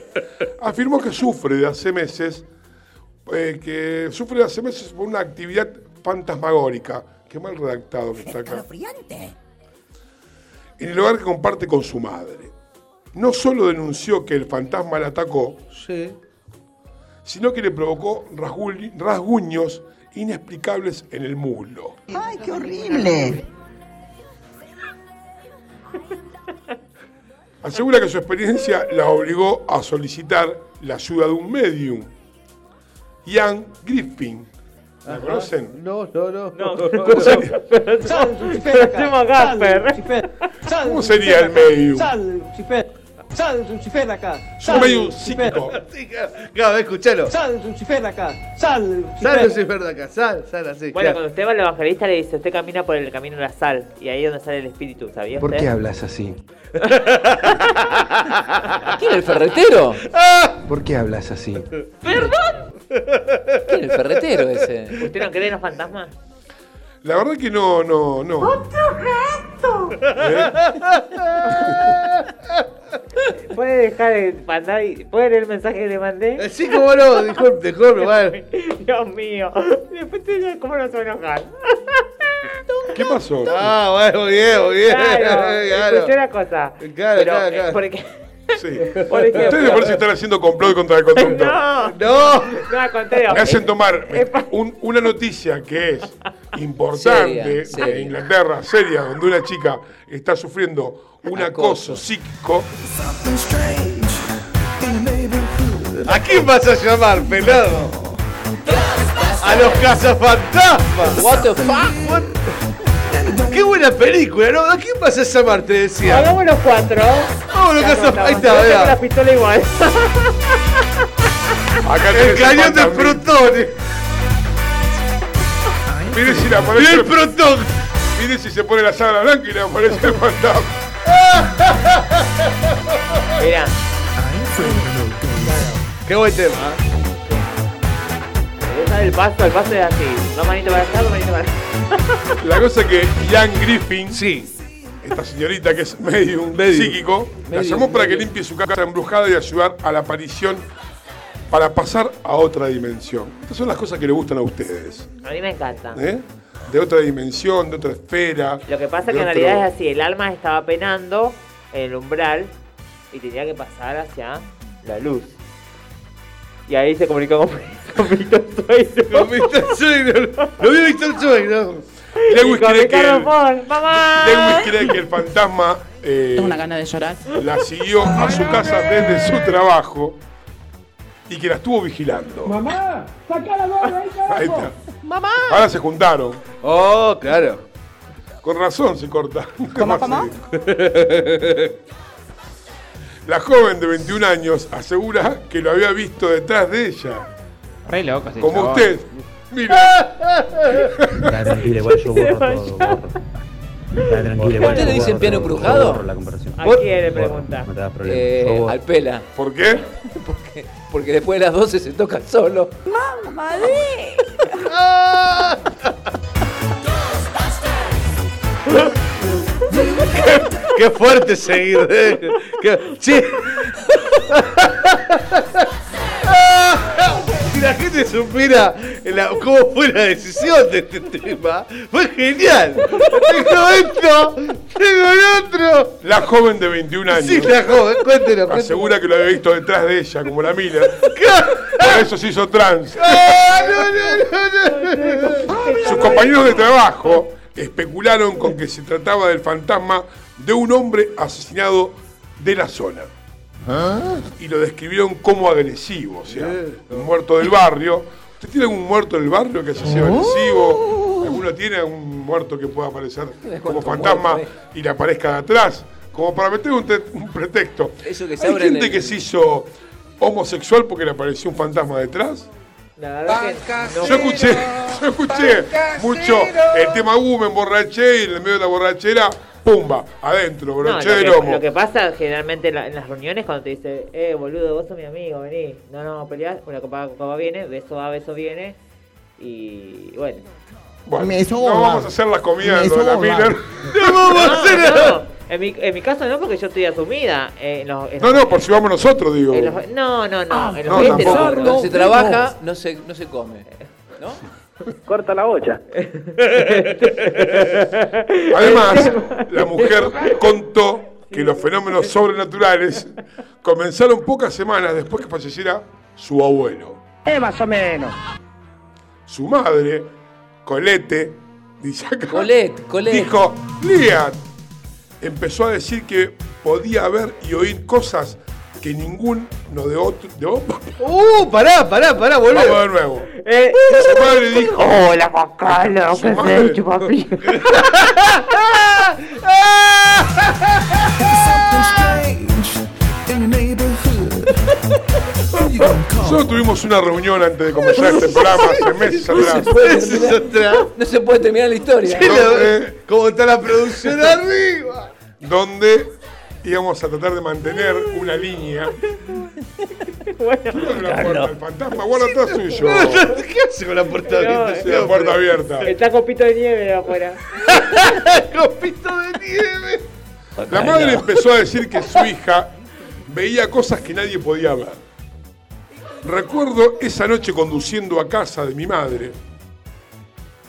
afirmó que sufre de hace meses, eh, que sufre de hace meses por una actividad fantasmagórica. Qué mal redactado que está acá. En el hogar que comparte con su madre. No solo denunció que el fantasma la atacó, Sí. sino que le provocó rasgu- rasguños inexplicables en el muslo. ¡Ay, qué horrible! Asegura que su experiencia la obligó a solicitar la ayuda de un medium, Ian Griffin. ¿La Ajá. conocen? No, no, no. ¿Cómo sería, Hacemos Gasper. cómo sería el medium? Sal, Lucifer. Sal, Lucifer acá. Es un medium psíquico. Cada vez escuchalo. Sal, Lucifer acá. Sal, Sal, Lucifer de acá. Sal, sal así. Bueno, claro. cuando usted va al evangelista le dice, usted camina por el camino de la sal. Y ahí es donde sale el espíritu, ¿sabía ¿Por usted? qué hablas así? ¿Quién el ferretero? ¿Por qué hablas así? ¿Quién el ferretero ese? ¿Usted no cree en los fantasmas? La verdad que no, no, no. ¿Puede dejar de mandar y... ¿Puede leer el mensaje que le mandé? Sí, cómo no. Disculpe, disculpe, bueno. Dios mío. Después te ¿cómo no se va a enojar? ¿Qué pasó? Ah, bueno, bien, muy bien. Claro, escuché una cosa. Claro, Pero, claro, eh, claro. porque... Sí. Por ejemplo. Ustedes me parece que están haciendo complot contra el conductor. No, No. no, al contrario. Me hacen tomar un- una noticia que es importante Seria, seria. de Inglaterra, seria, donde una chica está sufriendo un acoso, psíquico. ¿A quién vas a llamar, pelado? A los cazafantasmas. What the fuck? Qué buena película, ¿no? ¿A quién vas a llamar? Te decía. Hagamos los cuatro. Vamos, los. Ahí está, vea. la pistola igual. Acá El cañón del fantasma. Mire si le Y aparece el protón. Mire si se pone la sábana blanca y le aparece el fantasma. Mira, Qué buen tema. ¿eh? del paso, el paso es así. Dos manitos para allá, dos manitos para allá. La cosa es que Ian Griffin, Sí. esta señorita que es medium, Medium. psíquico, la Medium, llamó para que medium. limpie su casa embrujada y ayudar a la aparición para pasar a otra dimensión. Estas son las cosas que le gustan a ustedes. A mí me encanta. ¿eh? De otra dimensión, de otra esfera. Lo que pasa de que en otro- realidad es así, el alma estaba penando en el umbral y tenía que pasar hacia la luz. Y ahí se comunicó con, Víctor Sueiro. Con. Lo vio Víctor Sueño. Lewis cree que el-. Lewis cree que el fantasma eh, Tengo una gana de llorar. la siguió a su casa desde su trabajo y que la estuvo vigilando. Mamá, saca la gorra ahí, Ahí está. Ahora se juntaron. Oh, claro. Con razón se corta. Nunca ¿Cómo, más cómo? La joven de 21 años asegura que lo había visto detrás de ella. Re loco ese Como chabón. usted. Mira. Tranquilo, igual yo borro todo. borro. ¿Usted le dicen piano embrujado? ¿A quién le pregunta? Eh, al pela. ¿Por qué? porque, porque después de las 12 se toca solo. ¡Mamá! Qué fuerte seguir. ¿eh? Qué- Sí. Si la gente supiera la- cómo fue la decisión de este tema, fue genial. Tengo esto, tengo el otro. La joven de 21 años. Sí, la joven, cuéntenos. Asegura que lo había visto detrás de ella, como la Miller. Por eso se hizo trans. Ah, no, no, no, no. Sus compañeros de trabajo especularon con que se trataba del fantasma de un hombre asesinado de la zona. Y lo describieron como agresivo, o sea, un muerto del barrio. ¿Usted tiene algún muerto del barrio que haya sido agresivo? ¿Alguno tiene algún muerto que pueda aparecer como fantasma y le aparezca de atrás? Como para meter un, te- un pretexto. Eso que se ¿Hay gente el- que se hizo homosexual porque le apareció un fantasma detrás? La verdad que no. Yo escuché, yo escuché mucho el tema uh, me emborraché y en el medio de la borrachera, pumba, adentro, No, broché lo, de que, lomo. lo que pasa generalmente en, la- en las reuniones cuando te dice, eh, boludo, vos sos mi amigo, vení. No, no, peleás, una copa, copa viene, beso va, beso viene. Y bueno. Bueno, Me no vamos a hacer la comida de lo de la Miller. No vamos a hacer no, no. En mi, en mi caso no, porque yo estoy asumida. eh, en los- en No, los- no, por si vamos nosotros, digo. los- no, no, no. en los no, 20 tampoco. no. Donde se trabaja, no se, no se come. ¿No? Corta la bocha. Además, la mujer contó que los fenómenos sobrenaturales comenzaron pocas semanas después que falleciera su abuelo. Eh, más o menos. Su madre, Colette, dice acá, Colette, Colette. dijo, Liat, empezó a decir que podía ver y oír cosas que ninguno de otro... De otro Uh, pará, pará, pará, volvé. Vamos de nuevo. Eh, Su madre dijo... Hola, Juan Carlos, ¿qué madre- haces, chupapi? Nosotros tuvimos una reunión antes de comenzar este programa hace meses atrás. Meses atrás. No se puede terminar la historia. Sí, ¿Cómo está la producción arriba? donde íbamos a tratar de mantener una línea. bueno, La puerta del fantasma, guarda atrás suyo. ¿Qué hace con la puerta abierta? La puerta abierta. Está copito de nieve de afuera. Copito de nieve. La madre empezó a decir que su hija veía cosas que nadie podía ver. Recuerdo esa noche conduciendo a casa de mi madre.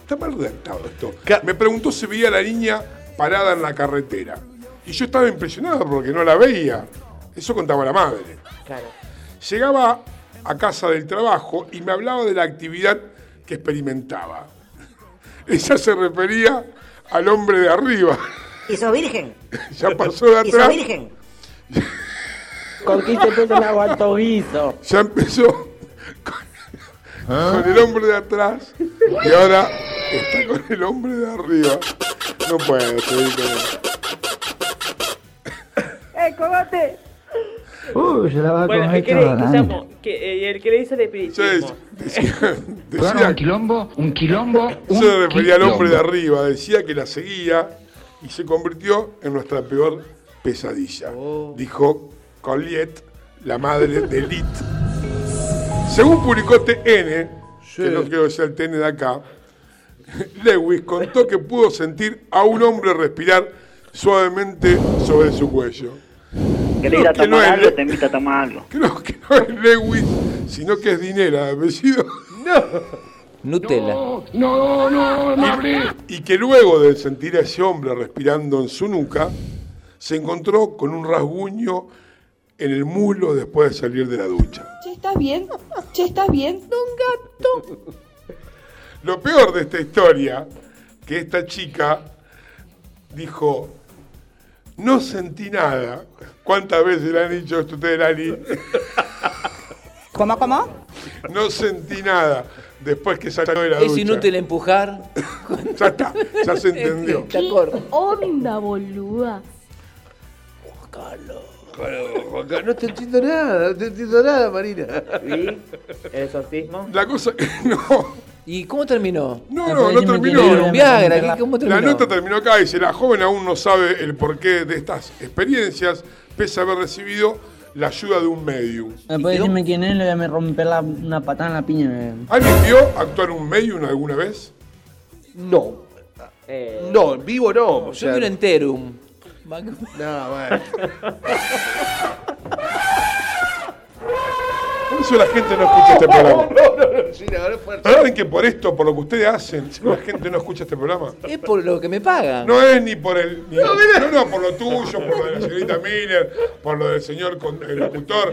Está mal redactado esto. Me preguntó si veía a la niña parada en la carretera. Y yo estaba impresionado porque no la veía. Eso contaba la madre. Claro. Llegaba a casa del trabajo y me hablaba de la actividad que experimentaba. Ella se refería al hombre de arriba. ¿Y sos virgen? Ya pasó de ¿Y sos atrás. virgen? ¿Con quién te pesa el agua alto guiso? Ya empezó con, con el hombre de atrás y ahora está con el hombre de arriba. No puede seguir con él. ¡Eh, cogate! Uy, se la va Bueno, con el que, le, llamo, que, eh, el que le hizo el espiritismo. Decía, un quilombo, un quilombo, se le refería al hombre de arriba, decía que la seguía y se convirtió en nuestra peor pesadilla. Dijo Colliet, la madre de Lit. Según publicó TN, que no que sea el TN de acá, Lewis contó que pudo sentir a un hombre respirar suavemente sobre su cuello. ¿Querés ir a Que no tomar es algo? Le- Te invito a tomar algo. Creo que no es Lewis, sino que es Dinera apellido. Nutella. No, no, no hablé. Y que luego de sentir a ese hombre respirando en su nuca, se encontró con un rasguño en el muslo después de salir de la ducha. Che, ¿estás bien? Che, ¿estás bien? Un gato. Lo peor de esta historia, que esta chica dijo, no sentí nada. ¿Cuántas veces le han dicho esto a ustedes, Lali? ¿Cómo, cómo? No sentí nada después que salió de la Es ducha. inútil empujar. Ya está, ya se entendió. Te acuerdo. onda, boluda? Juan Carlos, no te entiendo nada, no te entiendo nada, Marina. ¿Y el exorcismo? La cosa que no, ¿Y cómo terminó? No, no, no terminó. ¿Le dieron Viagra? ¿Qué- ¿Cómo La nota terminó acá, dice, la joven aún no sabe el porqué de estas experiencias, pese a haber recibido la ayuda de un medium. ¿Me puede decirme quién es? Le voy a me romper la- una patada en la piña. ¿Alguien vio actuar un medium alguna vez? No. Eh, No, vivo no. o Yo vi un enterum. No, bueno. Por eso la gente no escucha este programa. No, no, no, sí, no, no, fuerte. ¿Saben que por esto, por lo que ustedes hacen, la gente no escucha este programa? Es por lo que me pagan. No es ni por el. ni- no, no, por lo tuyo, por lo de la señorita Miller, por lo del señor con- el locutor.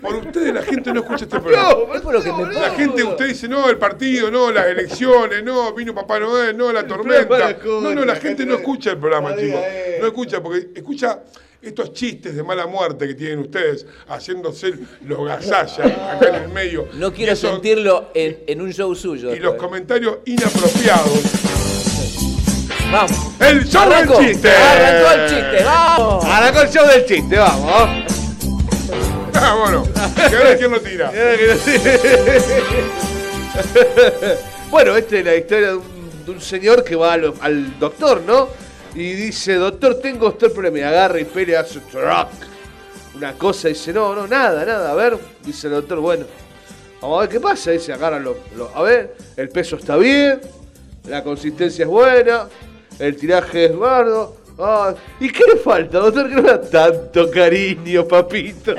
Por ustedes la gente no escucha este programa. No, es por lo que me La pagan. gente, usted dice, no, el partido, no, las elecciones, no, vino Papá Noel, no, la tormenta. No, no, la gente no escucha el programa, chicos. No escucha, porque escucha estos chistes de mala muerte que tienen ustedes, haciéndose los gasallas acá en el medio. No quiero eso- sentirlo en, en un show suyo. Y los comentarios inapropiados. Vamos. El show Arrancó. del chiste. Arrancó el chiste, vamos. Arrancó el show del chiste, vamos. Ah, bueno. Que a ver quién lo tira. bueno, esta es la historia de un, de un señor que va al, al doctor, ¿no? Y dice, doctor, tengo problema. Y agarra y pelea su truck. Una cosa, dice, no, no, nada, nada. A ver, dice el doctor, bueno. Vamos a ver qué pasa. Dice, agarra lo, lo- A ver, el peso está bien. La consistencia es buena. El tiraje es bardo. Ah, ¿Y qué le falta, doctor? Que no da tanto cariño, papito.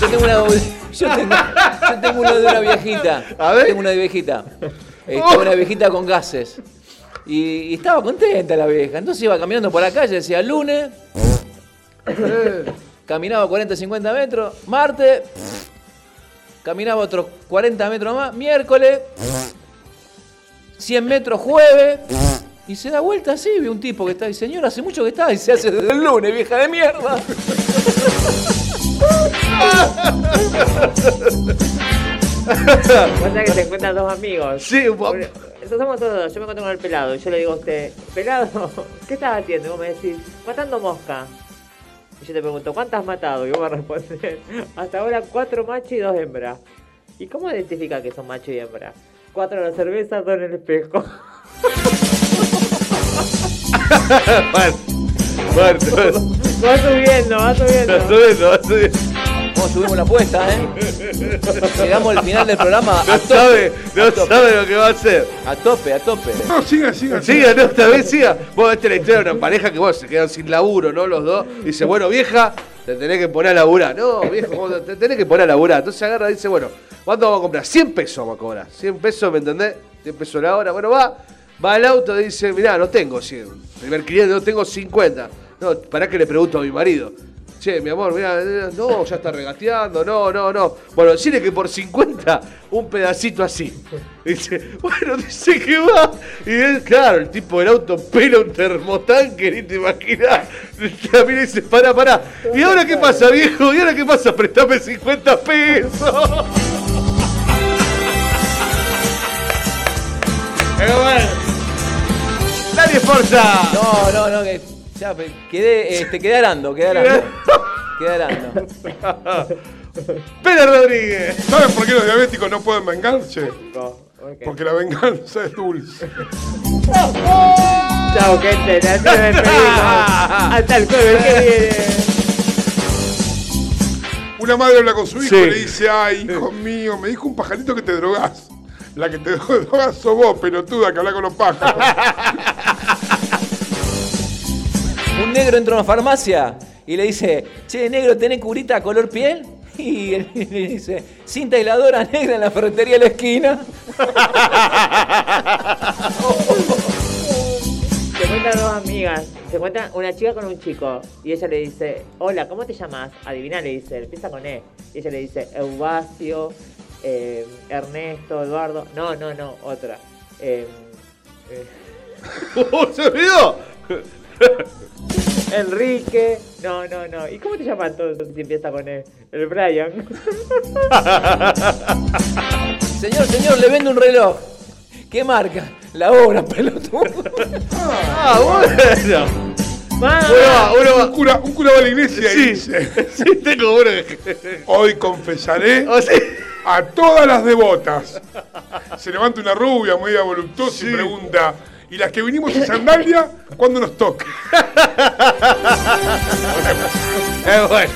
Yo tengo una. Yo tengo, yo tengo uno de una viejita. A ver. Tengo una de viejita. Este, una viejita con gases. Y, y estaba contenta la vieja. Entonces iba caminando por la calle, decía lunes. Caminaba 40, 50 metros. Martes. Caminaba otros 40 metros más. Miércoles. 100 metros jueves. Y se da vuelta así, ve un tipo que está ahí, señor, hace mucho que está y se hace desde el lunes, vieja de mierda. Pasa que se encuentran dos amigos. Sí, Entonces somos todos dos. Yo me encuentro con el pelado y yo le digo a usted, pelado, ¿qué estás haciendo? Y vos me decís, matando mosca. Y yo te pregunto, ¿cuántas has matado? Y vos me respondes, hasta ahora cuatro machos y dos hembras. ¿Y cómo identifica que son macho y hembra? Cuatro en la cerveza, dos en el espejo. Va subiendo, va subiendo. Va subiendo, va subiendo. ¿Cómo subimos la apuesta, eh? Llegamos al final del programa. No a tope, sabe, no a tope. sabe lo que va a hacer. A tope, a tope. No, siga, siga. Siga, no, esta vez siga. Vos esta es la historia de una pareja que vos se quedan sin laburo, ¿no? Los dos. Dice, bueno, vieja, te tenés que poner a laburar. No, viejo, vos te tenés que poner a laburar. Entonces agarra y dice, bueno, ¿cuánto vamos a comprar? 100 pesos vamos a cobrar. 100 pesos, ¿me entendés? 100 pesos la hora. Bueno, va, va al auto y dice, mirá, no tengo 100. Primer cliente, no tengo 50. No, pará que le pregunto a mi marido. Che, mi amor, mira, no, ya está regateando, no, no, no. Bueno, decirle que por 50, un pedacito así. Dice, bueno, dice que va. Y él, claro, el tipo del auto pela un termotanque, ni te imaginas. Le dice, pará, pará. ¿Y ahora qué pasa, viejo? ¿Y ahora qué pasa? Prestame 50 pesos. Pero bueno. Dale, Forza. No, no, no, que ya quedé, este, quedé arando, quedé arando. Quedé arando. Pela Rodríguez. ¿Saben por qué los diabéticos no pueden vengarse? Porque la venganza es dulce. Chao, gente, nos despedimos. Hasta el jueves que viene. Una madre habla con su hijo Sí. y le dice, ay, hijo mío, me dijo un pajarito que te drogás. La que te drogas sos vos, pelotuda, que habla con los pájaros. Un negro entra a una farmacia y le dice, che, negro, ¿tenés curita color piel? Y él le dice, cinta aisladora negra en la ferretería de la esquina. Se encuentran dos amigas. Se encuentran una chica con un chico. Y ella le dice, hola, ¿cómo te llamas? Adivina, le dice, empieza con E. Y ella le dice, Eubasio, eh, Ernesto, Eduardo. No, no, no, otra. Eh, eh, ¡Se olvidó! Enrique. No, no, no. ¿Y cómo te llamas entonces si empieza con E? El Brian. Señor, señor, le vendo un reloj. ¿Qué marca? La obra, pelotudo. Ah, bueno. Mamá. Uno va, uno va. Un cura, un cura va a la iglesia Sí. y dice: Sí, tengo uno. Hoy confesaré Oh, sí. a todas las devotas. Se levanta una rubia muy voluptuosa y pregunta: ¿y las que vinimos en sandalia, cuándo nos toca? Es bueno.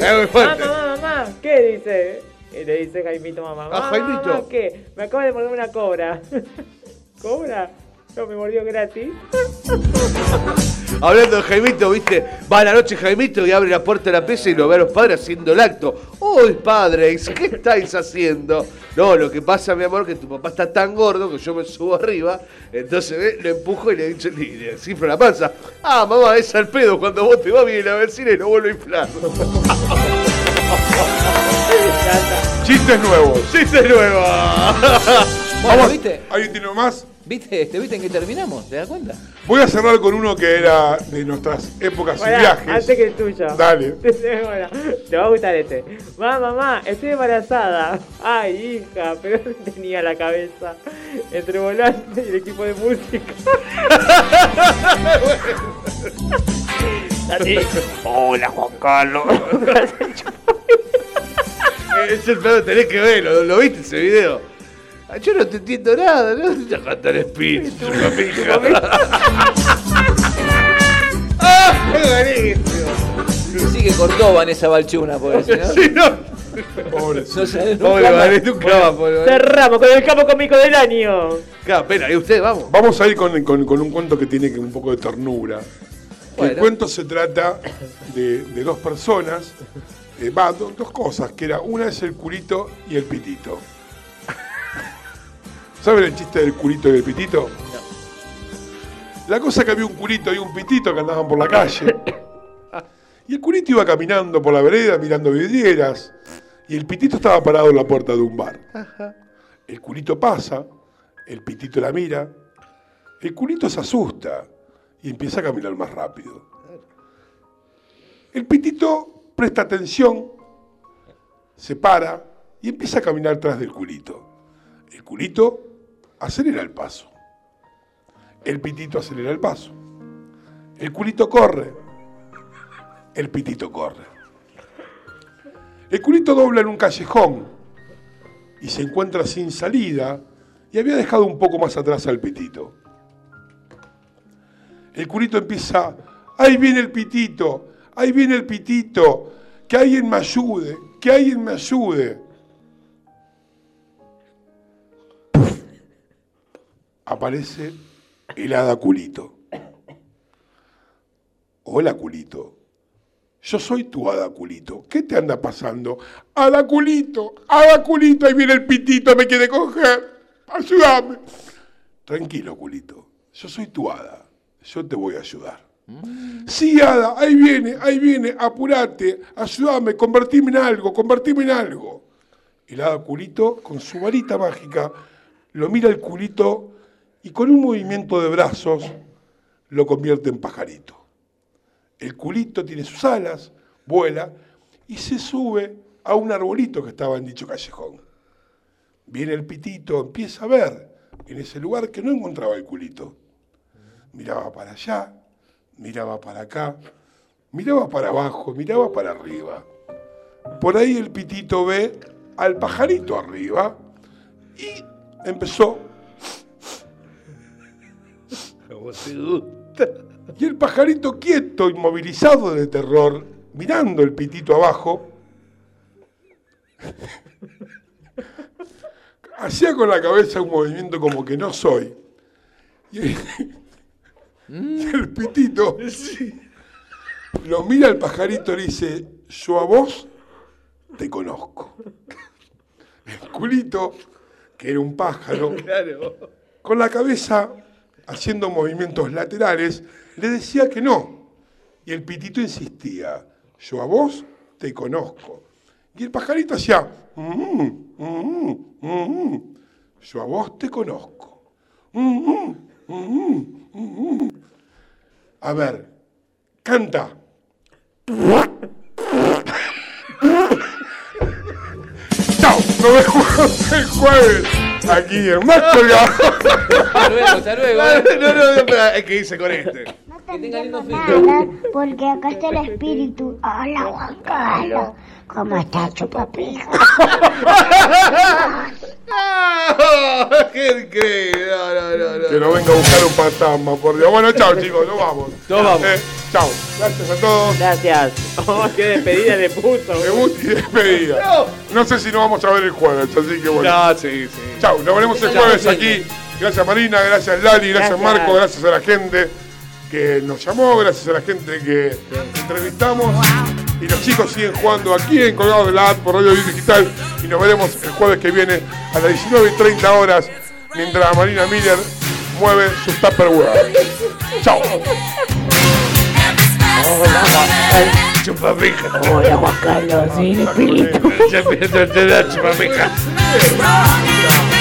Es muy fuerte. Mamá, mamá, mamá, ¿qué dice? Y le dice Jaimito mamá. Ah, Mamá, Jaimito. mamá, ¿qué? Me acaba de morder una cobra. ¿Cobra? No, me mordió gratis. Hablando de Jaimito, viste, va a la noche Jaimito y abre la puerta de la pieza y lo ve a los padres haciendo el acto. ¡Uy, padres! ¿Qué estáis haciendo? No, lo que pasa, mi amor, que tu papá está tan gordo que yo me subo arriba, entonces ¿ves? lo empujo y le, dicho, y le cifro la panza. Ah, mamá, es al pedo cuando vos te vas bien la vecina y lo vuelvo a inflar. Chistes nuevos. ¡Chiste nuevo! Bueno, Vamos, ¿viste? ¿Alguien tiene más? ¿Viste, este, ¿Viste en qué terminamos? ¿Te das cuenta? Voy a cerrar con uno que era de nuestras épocas y viajes. antes que el tuyo. Dale. Bueno, te va a gustar este. Mamá, mamá, estoy embarazada. Ay, hija, pero tenía la cabeza entre volante y el equipo de música. Así. Hola, Juan Carlos. es el pedo, tenés que verlo. ¿Lo viste ese video? Ah, Yo no te entiendo nada, ¿no? Ya canta el espíritu, pija. ¡Ah! ¡Qué! Sí que cortó Vanessa Balchuna, por eso, ¿no? Sí, no. Pobre. No Pobre. Vanessa. Cerramos con el capo cómico del año. Claro, espera, ¿y usted? Vamos. Vamos a ir con, con- con un cuento que tiene que un poco de ternura. El Bueno. cuento se trata de, de dos personas, eh, va, do- dos cosas, que era, una es el culito y el pitito. ¿Saben el chiste del culito y el pitito? La cosa que había un culito y un pitito que andaban por la calle. Y el culito iba caminando por la vereda mirando vidrieras. Y el pitito estaba parado en la puerta de un bar. El culito pasa, el pitito la mira, el culito se asusta y empieza a caminar más rápido. El pitito presta atención, se para y empieza a caminar tras del culito. El culito acelera el paso. El pitito acelera el paso. El culito corre. El pitito corre. El culito dobla en un callejón y se encuentra sin salida y había dejado un poco más atrás al pitito. El culito empieza, ahí viene el pitito, ahí viene el pitito, que alguien me ayude, que alguien me ayude. Aparece el hada culito. Hola culito. Yo soy tu hada culito. ¿Qué te anda pasando? Hada culito, hada culito, ahí viene el pitito, me quiere coger. Ayúdame. Tranquilo, culito. Yo soy tu hada. Yo te voy a ayudar. Sí, hada, ahí viene, ahí viene, apurate, ayúdame, convertime en algo, convertime en algo. El hada culito, con su varita mágica, lo mira el culito y con un movimiento de brazos lo convierte en pajarito. El culito tiene sus alas, vuela y se sube a un arbolito que estaba en dicho callejón. Viene el pitito, empieza a ver en ese lugar que no encontraba el culito. Miraba para allá, miraba para acá, miraba para abajo, miraba para arriba. Por ahí el pitito ve al pajarito arriba y empezó. Como te gusta. Y el pajarito quieto, inmovilizado de terror, mirando el pitito abajo, hacía con la cabeza un movimiento como que no soy. Y el, y el pitito lo mira al pajarito y le dice, yo a vos te conozco. El culito, que era un pájaro, Claro. con la cabeza haciendo movimientos laterales, le decía que no. Y el pitito insistía, yo a vos te conozco. Y el pajarito hacía, "Mm, mm, mm, yo a vos te conozco. Mm, mm, mm, mm". A ver, canta. Chao, nos vemos el jueves aquí en Más Colgado. Hasta luego, hasta luego. No, no, no, espera, es que hice con este. nada porque acá está el espíritu. Hola, Juan Carlos. ¿Cómo estás, chupapija? ¡Qué increíble! No, no, no, no. Que no venga a buscar un fantasma, por Dios. Bueno, chao chicos, nos vamos. Nos vamos. Eh, chao. Gracias a todos. Gracias. Oh, qué despedida le puso. Debut y despedida. No sé si nos vamos a ver el jueves, así que bueno. No, sí, sí. Chao, nos veremos el jueves aquí. Gracias Marina, gracias Lali, gracias, Gracias. Marco, gracias a la gente que nos llamó, gracias a la gente que entrevistamos. Y los chicos siguen jugando aquí en Colgados de la App por Radio Digital. Y nos veremos el jueves que viene a las 19 y 30 horas mientras Marina Miller mueve sus Tupperware. Chao. Hola. Chupapija. Hola, Juan Carlos. Sí, el espíritu. Ya empiezo a entender, chupapija. Running